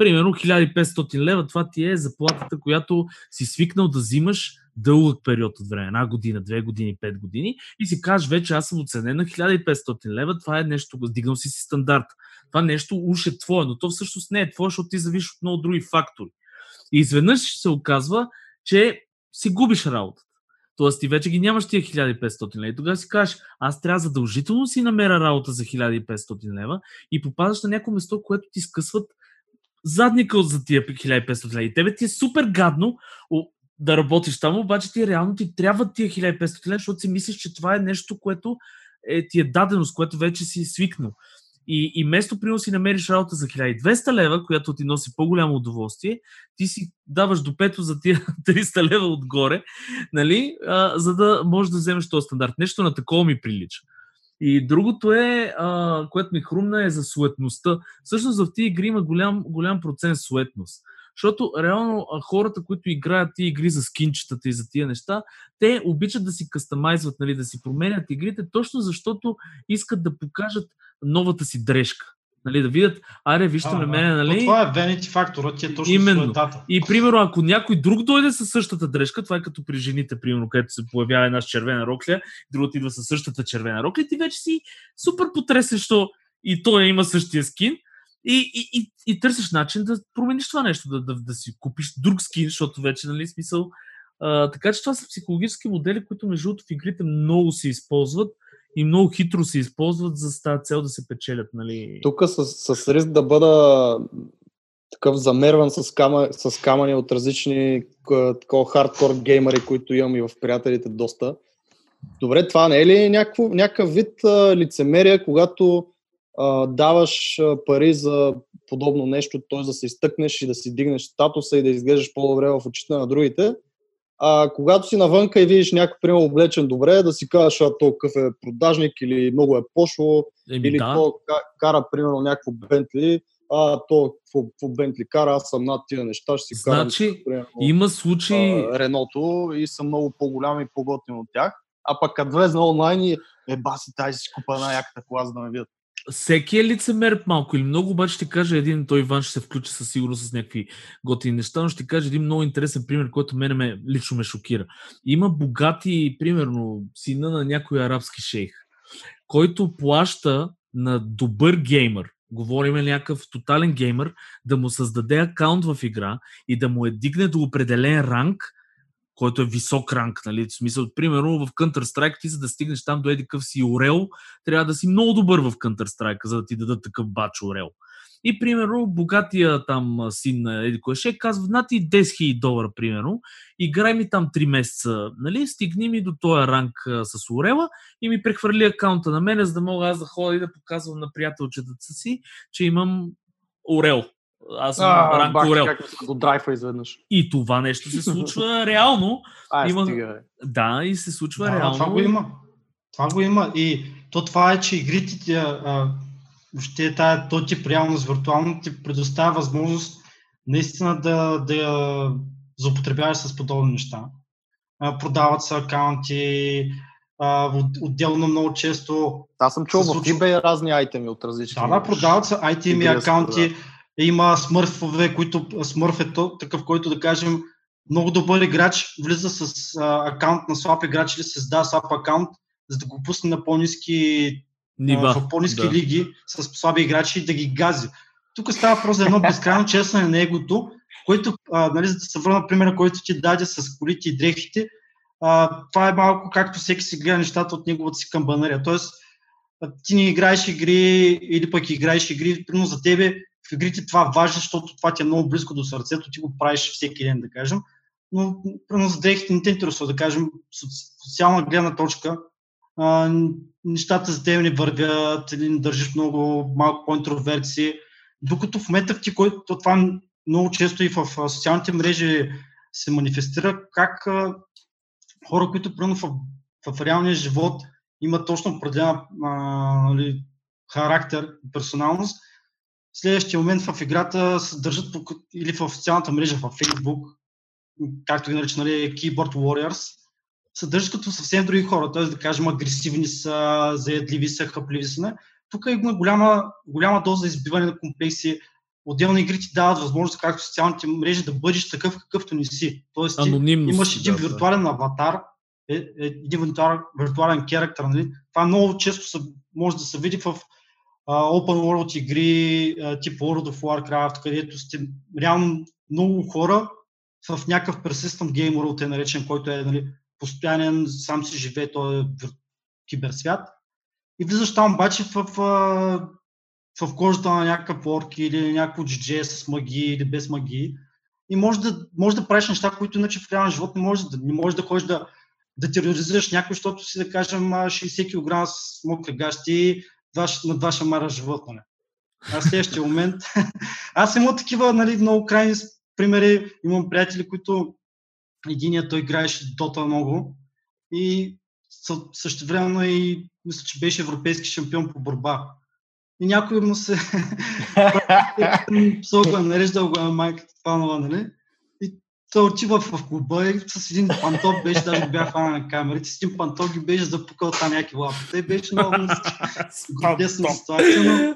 S1: примерно 1500 лева, това ти е заплатата, която си свикнал да взимаш дълъг период от време, една година, две години, пет години и си кажеш вече аз съм оценен на 1500 лева, това е нещо, дигнал си си стандарт. Това нещо уж е твое, но то всъщност не е твое, защото ти зависиш от много други фактори. И изведнъж се оказва, че си губиш работата. Тоест ти вече ги нямаш тия 1500 лева. И тогава си кажеш, аз трябва задължително си намеря работа за 1500 лева и попадаш на някакво место, което ти скъсват задника за тия 1500 лева. И тебе ти е супер гадно да работиш там, обаче ти реално ти трябва тия 1500 лева, защото си мислиш, че това е нещо, което е, ти е дадено, с което вече си свикнал. И, и место, примерно, си намериш работа за 1200 лева, която ти носи по-голямо удоволствие, ти си даваш до пето за тия 300 лева отгоре, нали, а, за да можеш да вземеш този стандарт. Нещо на такова ми прилича. И другото е, а, което ми хрумна, е за суетността. Всъщност в тези игри има голям, голям процент суетност. Защото реално хората, които играят тия игри за скинчетата и за тия неща, те обичат да си кастомайзват, нали, да си променят игрите, точно защото искат да покажат новата си дрежка. Нали, да видят, аре, вижте
S3: А,
S1: ме
S3: да.
S1: мене, нали?
S3: То Това е vanity фактора, ти е точно
S1: Именно.
S3: суетата.
S1: И примерно, ако някой друг дойде със същата дрежка, това е като при жените, примерно, където се появява една с червена рокля, другото идва със същата червена рокля, ти вече си супер потресен, що и той има същия скин. И, и, и, и търсиш начин да промениш това нещо, да, да, да си купиш друг скин, защото вече, нали, смисъл. А, така че това са психологически модели, които между другото в игрите много се използват и много хитро се използват за тази цел да се печелят, нали.
S2: Тук с, с риск да бъда такъв замерван с, кама, с камъни от различни такова хардкор геймери, които имам и в приятелите доста. Добре, това не е ли някакво, някакъв вид а, лицемерие, когато а, даваш а, пари за подобно нещо, т.е. да се изтъкнеш и да си дигнеш статуса и да изглеждаш по-добре в очите на другите, а когато си навънка и видиш някой, примерно, облечен добре, да си кажеш, а то какъв е продажник или много е пошло,
S1: Еми,
S2: или
S1: да.
S2: то ка- кара, примерно, някакво Бентли, а то какво, Бентли кара, аз съм над тия неща, ще си карам,
S1: Значи,
S2: примерно,
S1: Има случаи,
S2: а, Реното и съм много по-голям и по-готин от тях. А пък като влезна онлайн и е баси, тази си купа една яката кола, за да ме видят.
S1: Всеки е лицемер малко или много, обаче ще кажа един, той Иван ще се включи със сигурност с някакви готини неща, но ще кажа един много интересен пример, който мене ме, лично ме шокира. Има богати, примерно, сина на някой арабски шейх, който плаща на добър геймър, говорим някакъв тотален геймър, да му създаде акаунт в игра и да му е дигне до определен ранг, който е висок ранг, нали? В смисъл, примерно в Counter-Strike ти за да стигнеш там до еди къв си Орел, трябва да си много добър в Counter-Strike, за да ти дадат такъв бач Орел. И примерно богатия там син на Еди Коеше казва, на ти 10 000 долара, примерно, играй ми там 3 месеца, нали, стигни ми до този ранг а, с Орела и ми прехвърли акаунта на мене, за да мога аз да ходя и да показвам на приятелчетата си, че имам Орел. Аз съм ранг
S2: бах,
S1: Орел.
S2: как го драйфа изведнъж.
S1: И това нещо се случва реално.
S2: Ай,
S1: Има-
S2: стига, бе.
S1: Да, и се случва
S3: Да,
S1: реално.
S3: това го има. Това го има. И то това е, че игрите ти, а, а, въобще тая, то тип реалност виртуално ти предоставя възможност наистина да, да я злоупотребяваш с подобни неща. А, продават се акаунти, а, от- отделно много често
S2: Аз съм чул
S3: се
S2: в
S3: случва-
S2: eBay разни айтеми от различни.
S3: Да, да, продават се
S2: да се
S3: акаунти,
S2: продават.
S3: Има смърфове, които смърф е такъв, който да кажем много добър играч, влиза с а, акаунт на слаб играч или създава слаб акаунт, за да го пусне на по-низки,
S1: Нива.
S3: в по-низки
S1: да.
S3: лиги с слаби играчи и да ги гази. Тук става въпрос за едно безкрайно честване на егото, което, а, нали, за да се върна примера, който ти даде с колите и дрехите, а, това е малко както всеки си гледа нещата от неговата си камбанария. Тоест, ти не играеш игри или пък играеш игри, примерно за тебе в игрите това важно, защото това ти е много близко до сърцето, ти го правиш всеки ден, да кажем. Но, примерно за дрехите не те интересува, да кажем, соци- социална гледна точка, а, нещата за теб не вървят, или не държиш много малко по-интроверси. Докато в момента ти, който това много често и в социалните мрежи се манифестира как а, хора, които примерно в, в реалния живот имат точно определена нали, характер, персоналност, следващия момент в играта се държат или в социалната мрежа, в Facebook, както ги нарича, нали, Keyboard Warriors, се държат като съвсем други хора, т.е. да кажем агресивни са, заедливи са, хъпливи са. Тук има голяма, голяма доза избиване на комплекси. Отделни игри ти дават възможност, както социалните мрежи, да бъдеш такъв какъвто не си. Тоест ти имаш един да, виртуален аватар, е, е, един виртуален, виртуален характер. Нали? Това много често са, може да се види в open world игри, тип World of Warcraft, където сте реално много хора в някакъв persistent game world е наречен, който е нали, постоянен, сам си живее този киберсвят. И влизаш там обаче в, в, в кожата на някакъв орк или някакво джидже с магии или без магии. И може да, може да правиш неща, които иначе в реален живот не можеш да, не можеш да ходиш да, да тероризираш някой, защото си да кажем 60 кг с мокри гащи, на два шамара животно. Не. А в следващия момент, аз имам такива нали, много крайни примери. Имам приятели, които единият той играеше Дота много и също времено и мисля, че беше европейски шампион по борба. И някой му се псал го е нареждал го е майката Панова, нали? Той отива в клуба и с един пантоп беше, даже бях хвана на камерите, с един пантоп ги беше запукал там някакви лапи. Те беше много чудесна ситуация, но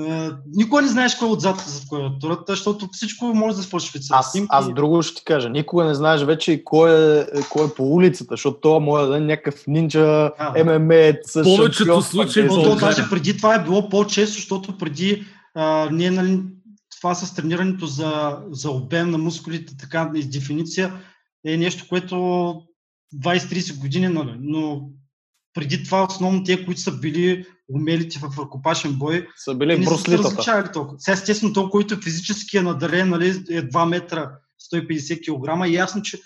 S3: Uh, никога не знаеш кой е отзад за клавиатурата, защото всичко може да сфалшифицира.
S2: Аз, снимки. аз друго ще ти кажа. Никога не знаеш вече и кой е, кой е по улицата, защото това може да е някакъв нинджа, ММЕ,
S1: с Повечето случаи.
S3: То, даже преди това е било по-често, защото преди а, ние, нали, това с тренирането за, за обем на мускулите, така и дефиниция, е нещо, което 20-30 години, нали, но преди това основно те, които са били умелите в ръкопашен бой,
S2: са били бруслитата.
S3: толкова. Сега естествено толкова, който физически е надарен, нали, е 2 метра 150 кг, и ясно, че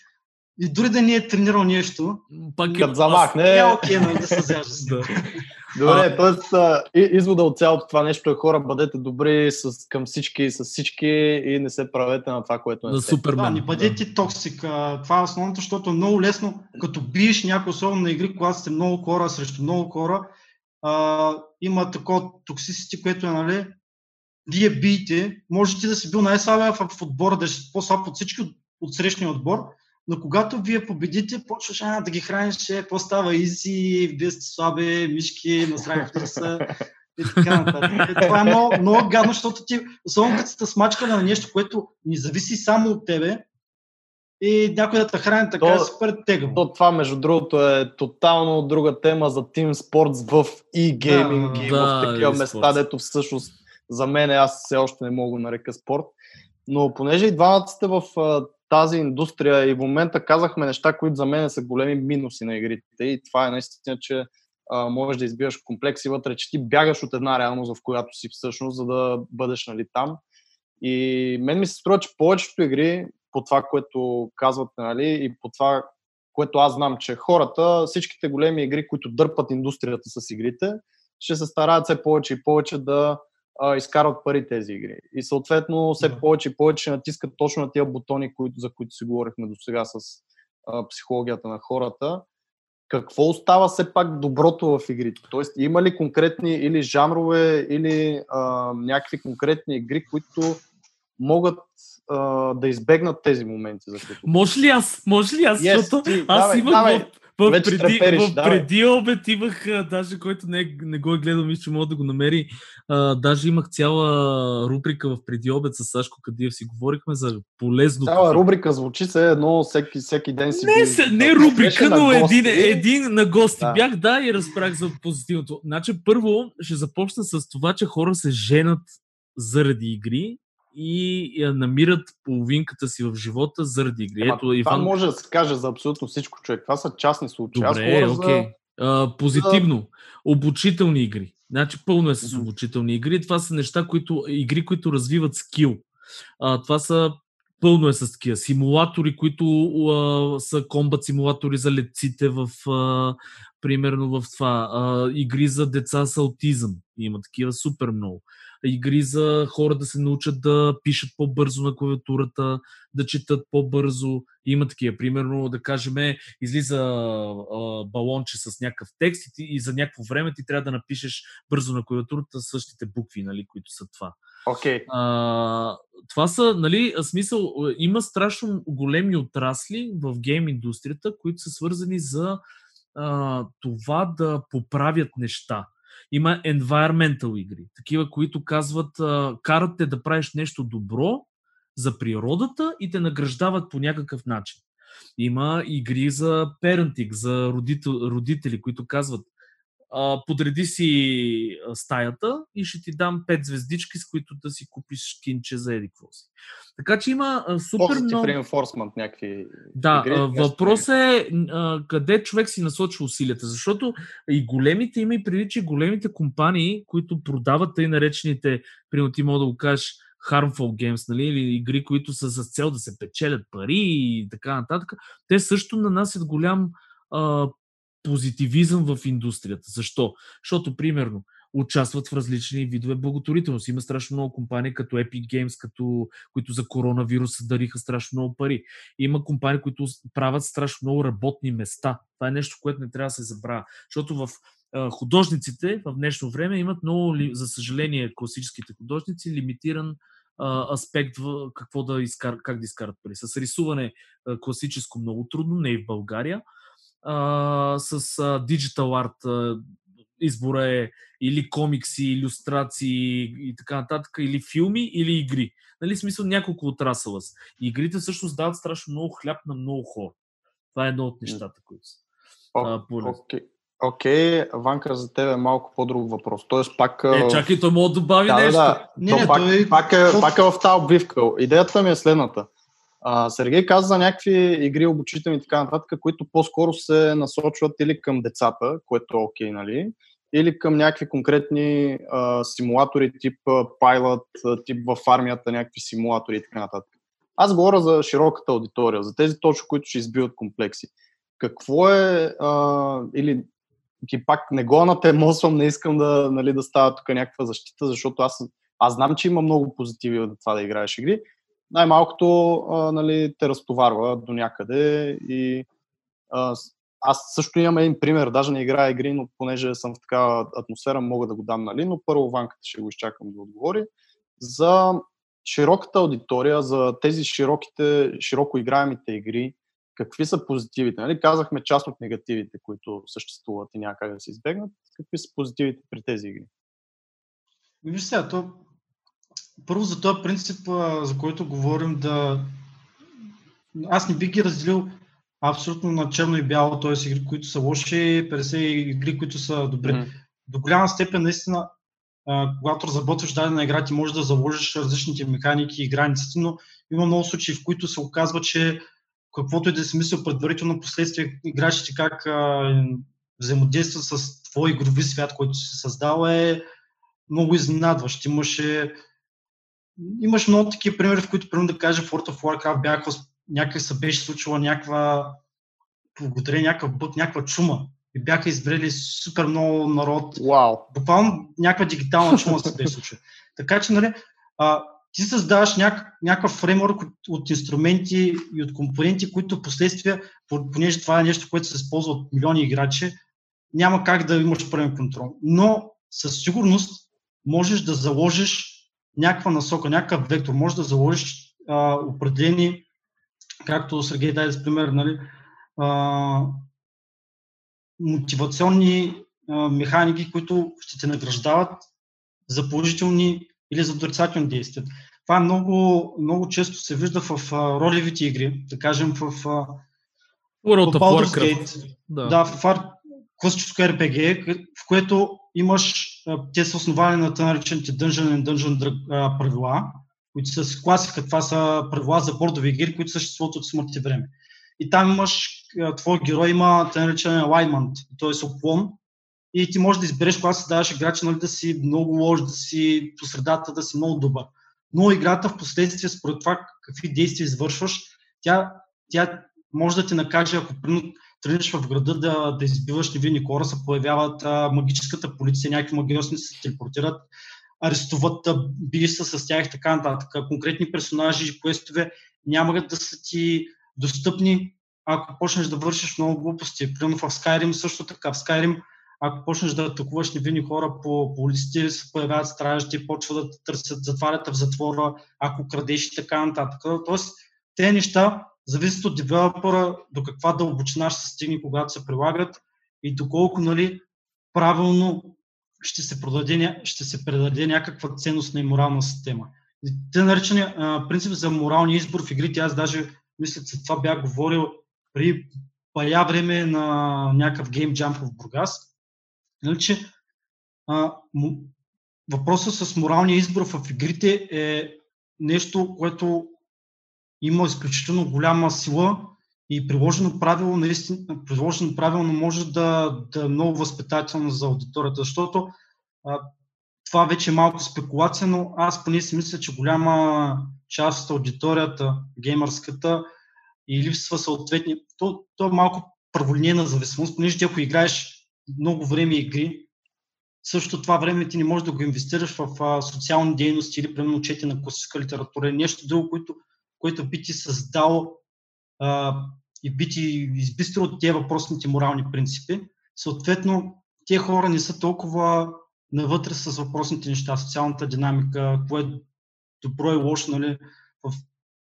S3: и дори да не е тренирал нещо,
S2: пак е, замахне.
S3: Е окей, нали, да се зяжда.
S2: Добре, т.е. извода от цялото това нещо е хора, бъдете добри с, към всички, с всички и не се правете на това, което
S1: не сте. Да,
S3: не бъдете да. токсик. Това е основното, защото е много лесно, като биеш някой, особено на игри, когато сте много хора срещу много хора, а, има такова токсисити, което е, нали, вие биете, можете да си бил най-слабия в отбора, да си по-слаб от всички от, от срещния отбор, но когато вие победите, почваш а, да ги храниш, е, какво става, изи, вие сте слаби, мишки, насравихте са и така нататък. Е, това е много, много гадно, защото ти, особено като сте смачкали на нещо, което не зависи само от тебе, и някой да те храни така то, е супер тегаво.
S2: То, това, между другото, е тотално друга тема за Team Sports в e-gaming да, и да, в такива места, дето всъщност за мен аз все още не мога да нарека спорт. Но понеже и двамата сте в тази индустрия и в момента казахме неща, които за мен са големи минуси на игрите и това е наистина, че а, можеш да избиваш комплекси вътре, че ти бягаш от една реалност, в която си всъщност, за да бъдеш нали, там. И мен ми се струва, че повечето игри, по това, което казвате, нали, и по това, което аз знам, че хората, всичките големи игри, които дърпат индустрията с игрите, ще се стараят все повече и повече да а, изкарват пари тези игри. И съответно все повече и повече натискат точно на тия бутони, които, за които си говорихме до сега с а, психологията на хората. Какво остава все пак доброто в игрите? Тоест, има ли конкретни или жанрове, или а, някакви конкретни игри, които могат а, да избегнат тези моменти, за които.
S1: Може ли аз? Може ли аз? Yes, защото ти, аз давай, имах давай. В, преди, трепериш, в преди обед имах, а, даже който не, не го е гледал, мисля, че мога да го намери. А, даже имах цяла рубрика в преди обед с Сашко Кадиев си говорихме за полезно.
S2: Цяла рубрика звучи се едно всеки, всеки ден си.
S1: Не, се, не рубрика, но един, един на гости да. бях, да, и разправях за позитивното. Значи, първо ще започна с това, че хора се женат заради игри и намират половинката си в живота заради игри.
S2: Ето, това Иван... може да се каже за абсолютно всичко, човек. Това са частни случаи.
S1: Добре, Аз окей. За... А, позитивно. Обучителни игри. Значи пълно е с mm-hmm. обучителни игри. Това са неща, които, игри, които развиват скил. А, това са пълно е с такива симулатори, които а, са комбат симулатори за летците в а, примерно в това. А, игри за деца с аутизъм. Има такива супер много игри за хора да се научат да пишат по-бързо на клавиатурата, да четат по-бързо. Има такива. Примерно, да кажем, излиза а, балонче с някакъв текст и, ти, и за някакво време ти трябва да напишеш бързо на клавиатурата същите букви, нали, които са това.
S2: Okay.
S1: А, това са, нали, смисъл, има страшно големи отрасли в гейм индустрията, които са свързани за а, това да поправят неща. Има environmental игри, такива, които казват, карат те да правиш нещо добро за природата и те награждават по някакъв начин. Има игри за parenting, за родител, родители, които казват, а, подреди си стаята и ще ти дам 5 звездички, с които да си купиш кинче за еди си. Така че има а, супер
S2: Positive
S1: много...
S2: reinforcement някакви
S1: Да,
S2: игри,
S1: а, въпрос е а, къде човек си насочва усилията, защото и големите, има и преди, че големите компании, които продават тъй наречените, примерно ти мога да го кажеш, harmful games, нали, или игри, които са с цел да се печелят пари и така нататък, те също нанасят голям а, позитивизъм в индустрията. Защо? Защото, примерно, участват в различни видове благотворителност. Има страшно много компании, като Epic Games, като, които за коронавируса дариха страшно много пари. Има компании, които правят страшно много работни места. Това е нещо, което не трябва да се забравя. Защото в художниците в днешно време имат много, за съжаление, класическите художници, лимитиран аспект в какво да изкар, как да изкарат пари. С рисуване класическо много трудно, не и в България а, с а, Digital Art а, избора е или комикси, иллюстрации и така нататък, или филми, или игри. Нали, смисъл няколко отрасъла са. Игрите всъщност дават страшно много хляб на много хора. Това е едно от нещата, които са.
S2: Окей, okay. Ванка, за теб е малко по-друг въпрос. Тоест пак...
S1: Е, чакай, той мога да добави
S2: да,
S1: нещо.
S2: Да, не, не, пак, той... пак, е, пак е в тази обвивка. Идеята ми е следната. А, Сергей каза за някакви игри обучителни и така нататък, които по-скоро се насочват или към децата, което е окей, нали? Или към някакви конкретни а, симулатори тип Pilot, тип в армията, някакви симулатори и така нататък. Аз говоря за широката аудитория, за тези точно, които ще избиват комплекси. Какво е, а, или ги пак не го натемосвам, не искам да, нали, да става тук някаква защита, защото аз, аз знам, че има много позитиви от това да играеш игри, най-малкото а, нали, те разтоварва до някъде и а, аз също имам един пример, даже не играя игри, но понеже съм в такава атмосфера, мога да го дам, нали, но първо Ванката ще го изчакам да отговори. За широката аудитория, за тези широките, широко играемите игри, какви са позитивите? Нали? Казахме част от негативите, които съществуват и някак да се избегнат. Какви са позитивите при тези игри?
S3: Виж сега, то първо за този принцип, за който говорим, да. Аз не бих ги разделил абсолютно на черно и бяло, т.е. игри, които са лоши, 50 игри, които са добри. Mm. До голяма степен, наистина, когато разработваш дадена игра, ти можеш да заложиш различните механики и границите, но има много случаи, в които се оказва, че каквото и да си мислил предварително, последствие играчите как а, взаимодействат с твой игрови свят, който си създал е много изненадващ. Имаше имаш много такива примери, в които, примерно да кажа, в World of Warcraft бяха, някак се беше случила някаква, благодарение някакъв бък, някаква чума. И бяха избрали супер много народ.
S2: Wow.
S3: Буквално някаква дигитална чума се беше случила. Така че, нали, а, ти създаваш няк, някакъв фреймворк от, от инструменти и от компоненти, които последствия, понеже това е нещо, което се използва от милиони играчи, няма как да имаш пълен контрол. Но със сигурност можеш да заложиш някаква насока, някакъв вектор. Може да заложиш а, определени, както Сергей даде с пример, нали, а, мотивационни а, механики, които ще те награждават за положителни или за отрицателни действия. Това е много, много често се вижда в а, ролевите игри, да кажем в, а,
S1: World of Warcraft.
S3: Да. да, в класическо RPG, в което имаш, те са основани на тъй наречените Dungeon and Dungeon правила, които са с класика, това са правила за бордови игри, които съществуват от смъртите време. И там имаш, твой герой има тъй наречен alignment, т.е. оклон, и ти можеш да избереш кога се даваш играча, нали, да си много лош, да си по средата, да си много добър. Но играта в последствие, според това какви действия извършваш, тя, тя може да ти накаже, ако тръгнеш в града да, да избиваш невинни хора, се появяват а, магическата полиция, някакви магиосни се телепортират, арестуват, биеш се с тях и така нататък. Конкретни персонажи и квестове няма да са ти достъпни, ако почнеш да вършиш много глупости. Примерно в Skyrim също така. В Skyrim, ако почнеш да атакуваш невинни хора по, по улиците, се появяват стражи, почват да търсят, затварят в затвора, ако крадеш и така нататък. Тоест, те неща зависят от девелопера до каква дълбочина ще стигне, когато се прилагат и доколко нали, правилно ще се, продаде, ще се предаде някаква ценност на морална система. Те наречени принцип за моралния избор в игрите, аз даже мисля, че това бях говорил при пая време на някакъв гейм джамп в Бургас. Нали, че, а, въпросът с моралния избор в игрите е нещо, което има изключително голяма сила и приложено правило, наистина, приложено правилно може да, да е много възпитателно за аудиторията, защото а, това вече е малко спекулация, но аз поне си мисля, че голяма част от аудиторията, геймърската, и липсва съответни... То, то е малко праволинейна зависимост, понеже ако играеш много време игри, също това време ти не можеш да го инвестираш в а, социални дейности или примерно чете на класическа литература или нещо друго, което, което би ти създал а, и би ти избистрил от тези въпросните морални принципи. Съответно, тези хора не са толкова навътре с въпросните неща, социалната динамика, кое е добро и лошо, нали, в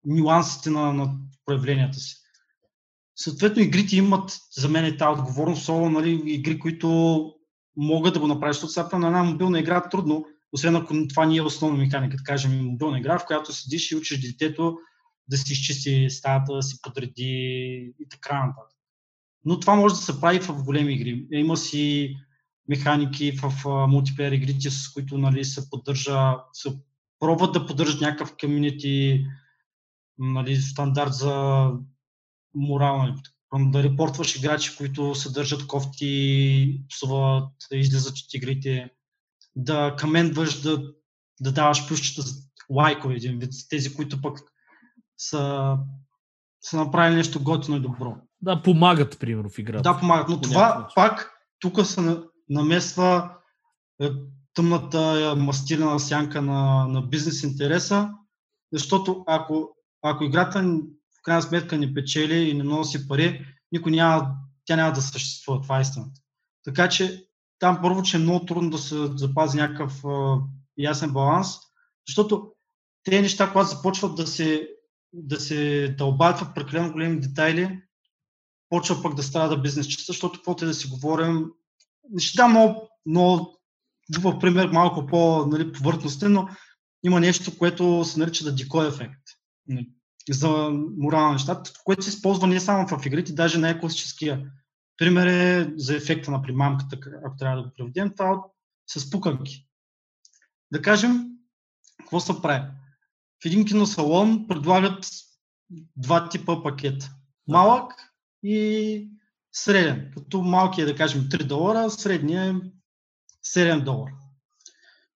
S3: нюансите на, на проявленията си. Съответно, игрите имат за мен е тази отговорност, особено нали, игри, които могат да го направиш, защото на една мобилна игра е трудно, освен ако това не е основна механика, да кажем мобилна игра, в която седиш и учиш детето да си изчисти стаята, да си подреди и така нататък. Но това може да се прави в големи игри. Има си механики в мултиплеер игрите, с които нали, се поддържа, се пробват да поддържат някакъв комьюнити, нали, стандарт за морал, нали, да репортваш играчи, които съдържат кофти, псуват, излизат от игрите, да камендваш, да, да даваш плюсчета за лайкове, един вид, тези, които пък са, са направили нещо готино и добро.
S1: Да, помагат, примерно, в играта.
S3: Да, помагат, но това пак тук се намесва е, тъмната мастилена сянка на, на бизнес интереса, защото ако ако играта в крайна сметка не печели и не носи пари, никой няма, тя няма да съществува. Това е истината. Така че там първо, че е много трудно да се запази някакъв а, ясен баланс, защото те неща, когато започват да се, да се дълбаят в прекалено големи детайли, почва пък да страда бизнес частта, защото каквото да си говорим, ще дам много, много в пример малко по-повърхностен, нали, но има нещо, което се нарича да декой ефект за морални неща, което се използва не само в игрите, даже най-класическия пример е за ефекта на примамката, ако трябва да го преведем, това е с пуканки. Да кажем, какво се прави? В един киносалон предлагат два типа пакет. Малък и среден. Като малкият е, да кажем, 3 долара, средният е 7 долара.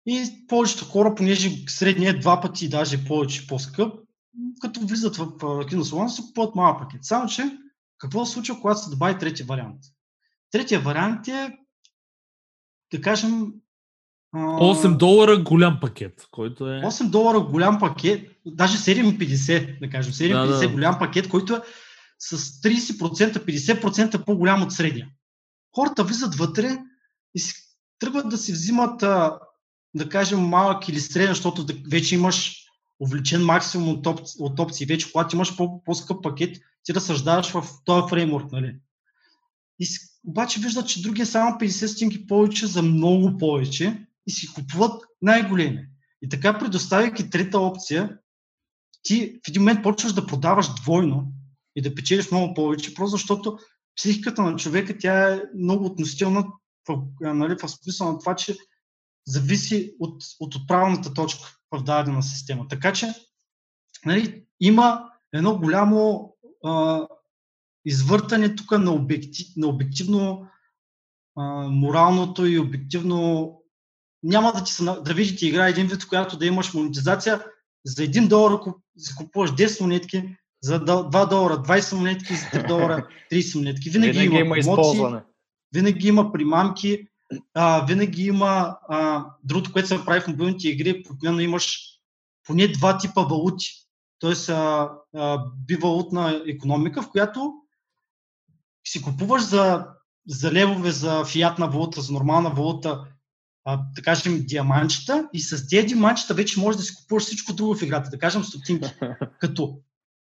S3: И повечето хора, понеже средният е два пъти, даже повече по-скъп, като влизат в киносалон, се купуват малък пакет. Само, че какво се случва, когато се добави третия вариант? Третия вариант е, да кажем...
S1: 8 долара голям пакет, който е...
S3: 8 долара голям пакет, даже 7,50, да кажем, 7,50 да, да. голям пакет, който е с 30%, 50% по-голям от средния. Хората влизат вътре и си тръгват да си взимат, да кажем, малък или среден, защото вече имаш увеличен максимум от, оп, от опции. Вече, когато имаш по, по-скъп пакет, ти разсъждаваш в този фреймворк. Нали? И обаче виждат, че другия само 50 стинки повече за много повече и си купуват най-големи. И така, предоставяйки трета опция, ти в един момент почваш да продаваш двойно и да печелиш много повече, просто защото психиката на човека тя е много относителна в, нали, в смисъл на това, че зависи от, от отправната точка в дадена система. Така че нали, има едно голямо а, извъртане тук на, обектив, на обективно а, моралното и обективно няма да, ти се, да видите игра един вид, в която да имаш монетизация за 1 долар, си купуваш 10 монетки, за 2 долара 20 монетки, за 3 долара 30 монетки. Винаги, винаги има, има използване. Винаги има примамки, а, винаги има а, другото, което се прави в мобилните игри, примерно имаш поне два типа валути. Тоест а, а, бивалутна економика, в която си купуваш за, за левове, за фиатна валута, за нормална валута, а, да кажем, диаманчета и с тези диаманчета вече можеш да си купуваш всичко друго в играта, да кажем стотинки. Като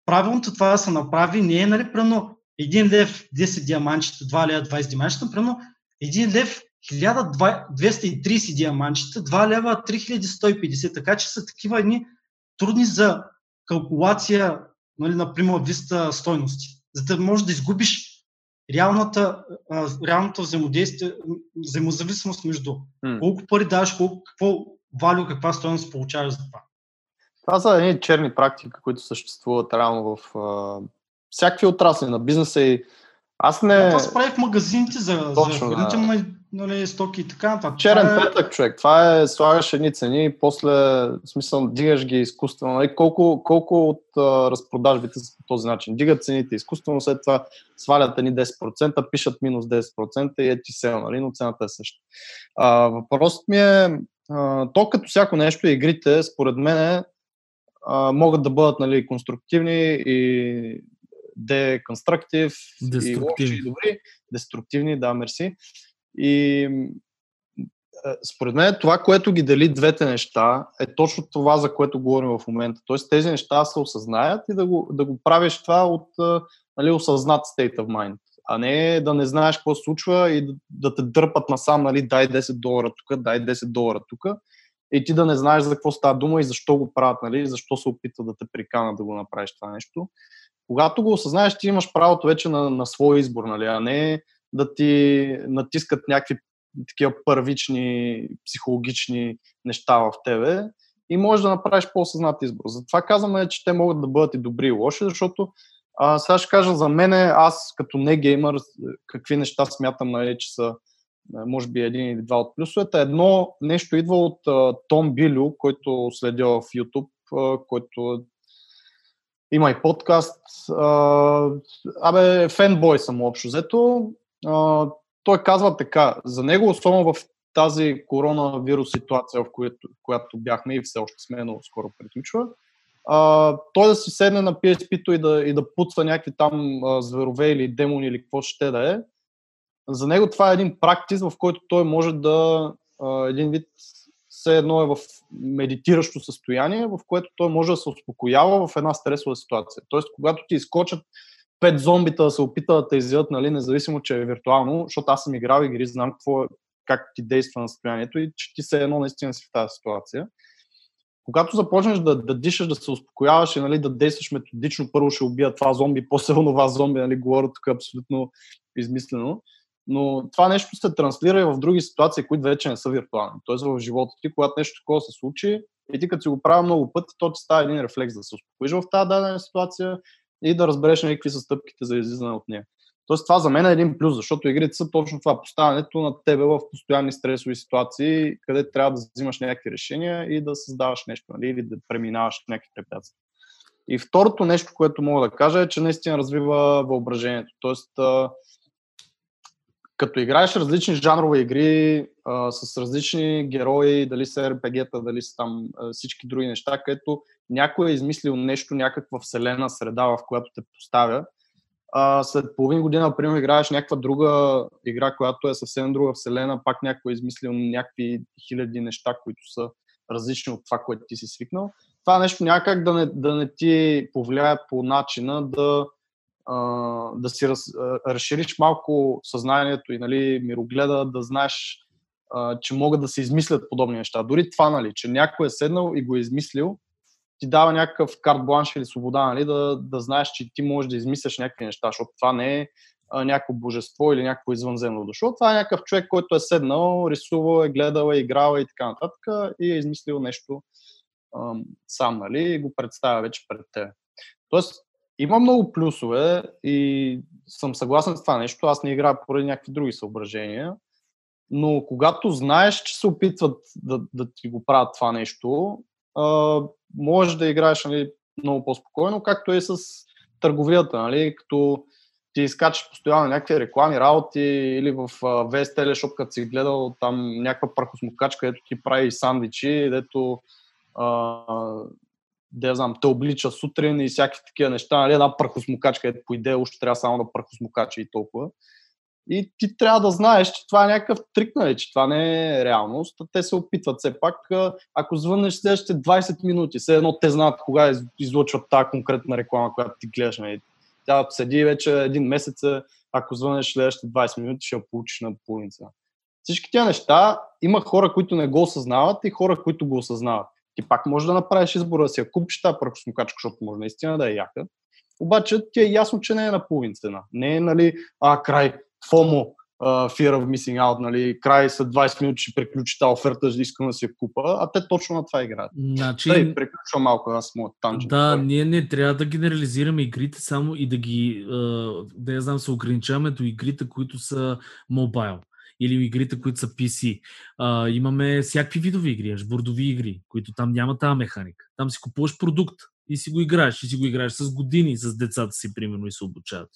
S3: правилното това да се направи не е, нали, прено 1 лев 10 диаманчета, 2 лева 20 диаманчета, прено 1 лев 1230 диаманчета, 2 лева 3150, така че са такива едни трудни за калкулация, нали, например, виста стойности. За да можеш да изгубиш реалната, реалната взаимодействие, взаимозависимост между mm. колко пари даваш, колко, какво валю, каква стоеност получаваш за това.
S2: Това са едни черни практики, които съществуват реално в а, всякакви отрасли на бизнеса и аз не...
S3: Това се прави в магазините за, Точно, за да. Нали, стоки и така нататък.
S2: Черен е... петък, човек. Това е, слагаш едни цени и после, в смисъл, дигаш ги изкуствено. Нали? Колко, колко от а, разпродажбите са по този начин? Дигат цените изкуствено, след това свалят едни 10%, пишат минус 10% и е ти сел, нали? но цената е съща. А, въпросът ми е, а, то като всяко нещо, игрите, според мен, а, могат да бъдат нали, конструктивни и деконструктив и лоши и добри, деструктивни, да, мерси. И според мен това, което ги дели двете неща, е точно това, за което говорим в момента. Тоест тези неща се осъзнаят и да го, да го правиш това от нали, осъзнат state of mind, а не да не знаеш какво се случва и да, да те дърпат насам, нали, дай 10 долара тук, дай 10 долара тук и ти да не знаеш за какво става дума и защо го правят, нали, защо се опитват да те приканат да го направиш това нещо когато го осъзнаеш, ти имаш правото вече на, на свой избор, нали, а не да ти натискат някакви такива първични психологични неща в тебе и можеш да направиш по-осъзнат избор. Затова казваме, че те могат да бъдат и добри и лоши, защото а, сега ще кажа за мен, аз като не геймър, какви неща смятам, нали, че са може би един или два от плюсовете. Едно нещо идва от Том Билю, който следя в YouTube, който има и подкаст. А, абе, фенбой съм общо взето. Той казва така, за него, особено в тази коронавирус ситуация, в която, в която бяхме и все още сме, но скоро приключва, а, той да си седне на PSP-то и да, и да путва някакви там а, зверове или демони или какво ще да е, за него това е един практис, в който той може да а, един вид все едно е в медитиращо състояние, в което той може да се успокоява в една стресова ситуация. Тоест, когато ти изкочат пет зомбита да се опитат да те изядат, нали, независимо, че е виртуално, защото аз съм играл игри, знам какво, е, как ти действа на състоянието и че ти се едно наистина си в тази ситуация. Когато започнеш да, да дишаш, да се успокояваш и нали, да действаш методично, първо ще убия това зомби, после това зомби, нали, говоря тук абсолютно измислено, но това нещо се транслира и в други ситуации, които вече не са виртуални. Тоест в живота ти, когато нещо такова се случи, и ти като си го правя много пъти, то ти става един рефлекс да се успокоиш в тази дадена ситуация и да разбереш на какви са стъпките за излизане от нея. Тоест това за мен е един плюс, защото игрите са точно това, поставянето на тебе в постоянни стресови ситуации, къде трябва да взимаш някакви решения и да създаваш нещо, нали, или да преминаваш някакви препятствия. И второто нещо, което мога да кажа е, че наистина развива въображението. Тоест, като играеш различни жанрове игри а, с различни герои, дали са RPG-та, дали са там а, всички други неща, където някой е измислил нещо, някаква вселена, среда, в която те поставя. А, след половин година, например, играеш някаква друга игра, която е съвсем друга вселена, пак някой е измислил някакви хиляди неща, които са различни от това, което ти си свикнал. Това нещо някак да не, да не ти повлияе по начина да да си раз, разшириш малко съзнанието и нали, мирогледа, да знаеш, а, че могат да се измислят подобни неща. Дори това, нали, че някой е седнал и го е измислил, ти дава някакъв карт бланш или свобода, нали, да, да знаеш, че ти можеш да измисляш някакви неща, защото това не е някакво божество или някакво извънземно дошло. Това е някакъв човек, който е седнал, рисувал, е гледал, е играл и така нататък и е измислил нещо а, сам, нали, и го представя вече пред теб. Тоест, има много плюсове и съм съгласен с това нещо. Аз не играя поради някакви други съображения. Но когато знаеш, че се опитват да, да ти го правят това нещо, можеш да играеш нали, много по-спокойно, както е с търговията. Нали, като ти изкачаш постоянно някакви реклами, работи или в VS Teleshop, като си гледал там някаква прахосмокачка, където ти прави сандвичи, дето да знам, те облича сутрин и всякакви такива неща, нали, една прахосмокачка, ето по идея още трябва само да прахосмокача и толкова. И ти трябва да знаеш, че това е някакъв трик, нали, че това не е реалност. Те се опитват все пак, ако звъннеш следващите 20 минути, все едно те знаят кога излъчват тази конкретна реклама, която ти гледаш. Нали. Тя седи вече един месец, ако звънеш следващите 20 минути, ще я получиш на половица. Всички тези неща има хора, които не го осъзнават и хора, които го осъзнават. Ти пак можеш да направиш избора да си я купиш тази пръкосмокачка, защото може наистина да е яка. Обаче ти е ясно, че не е на половин цена. Не е, нали, а, край, FOMO, uh, Fear of Missing Out, нали, край след 20 минути ще приключи тази оферта, ще искам да си я купа, а те точно на това играят.
S1: Значи...
S2: Тъй, приключвам малко, аз моят танжен.
S1: Да, той. ние не трябва да генерализираме игрите само и да ги, да я знам, се ограничаваме до игрите, които са мобайл или игрите, които са PC. А, имаме всякакви видови игри, бордови игри, които там няма тази механика. Там си купуваш продукт и си го играеш, и си го играеш с години с децата си, примерно, и се обучават.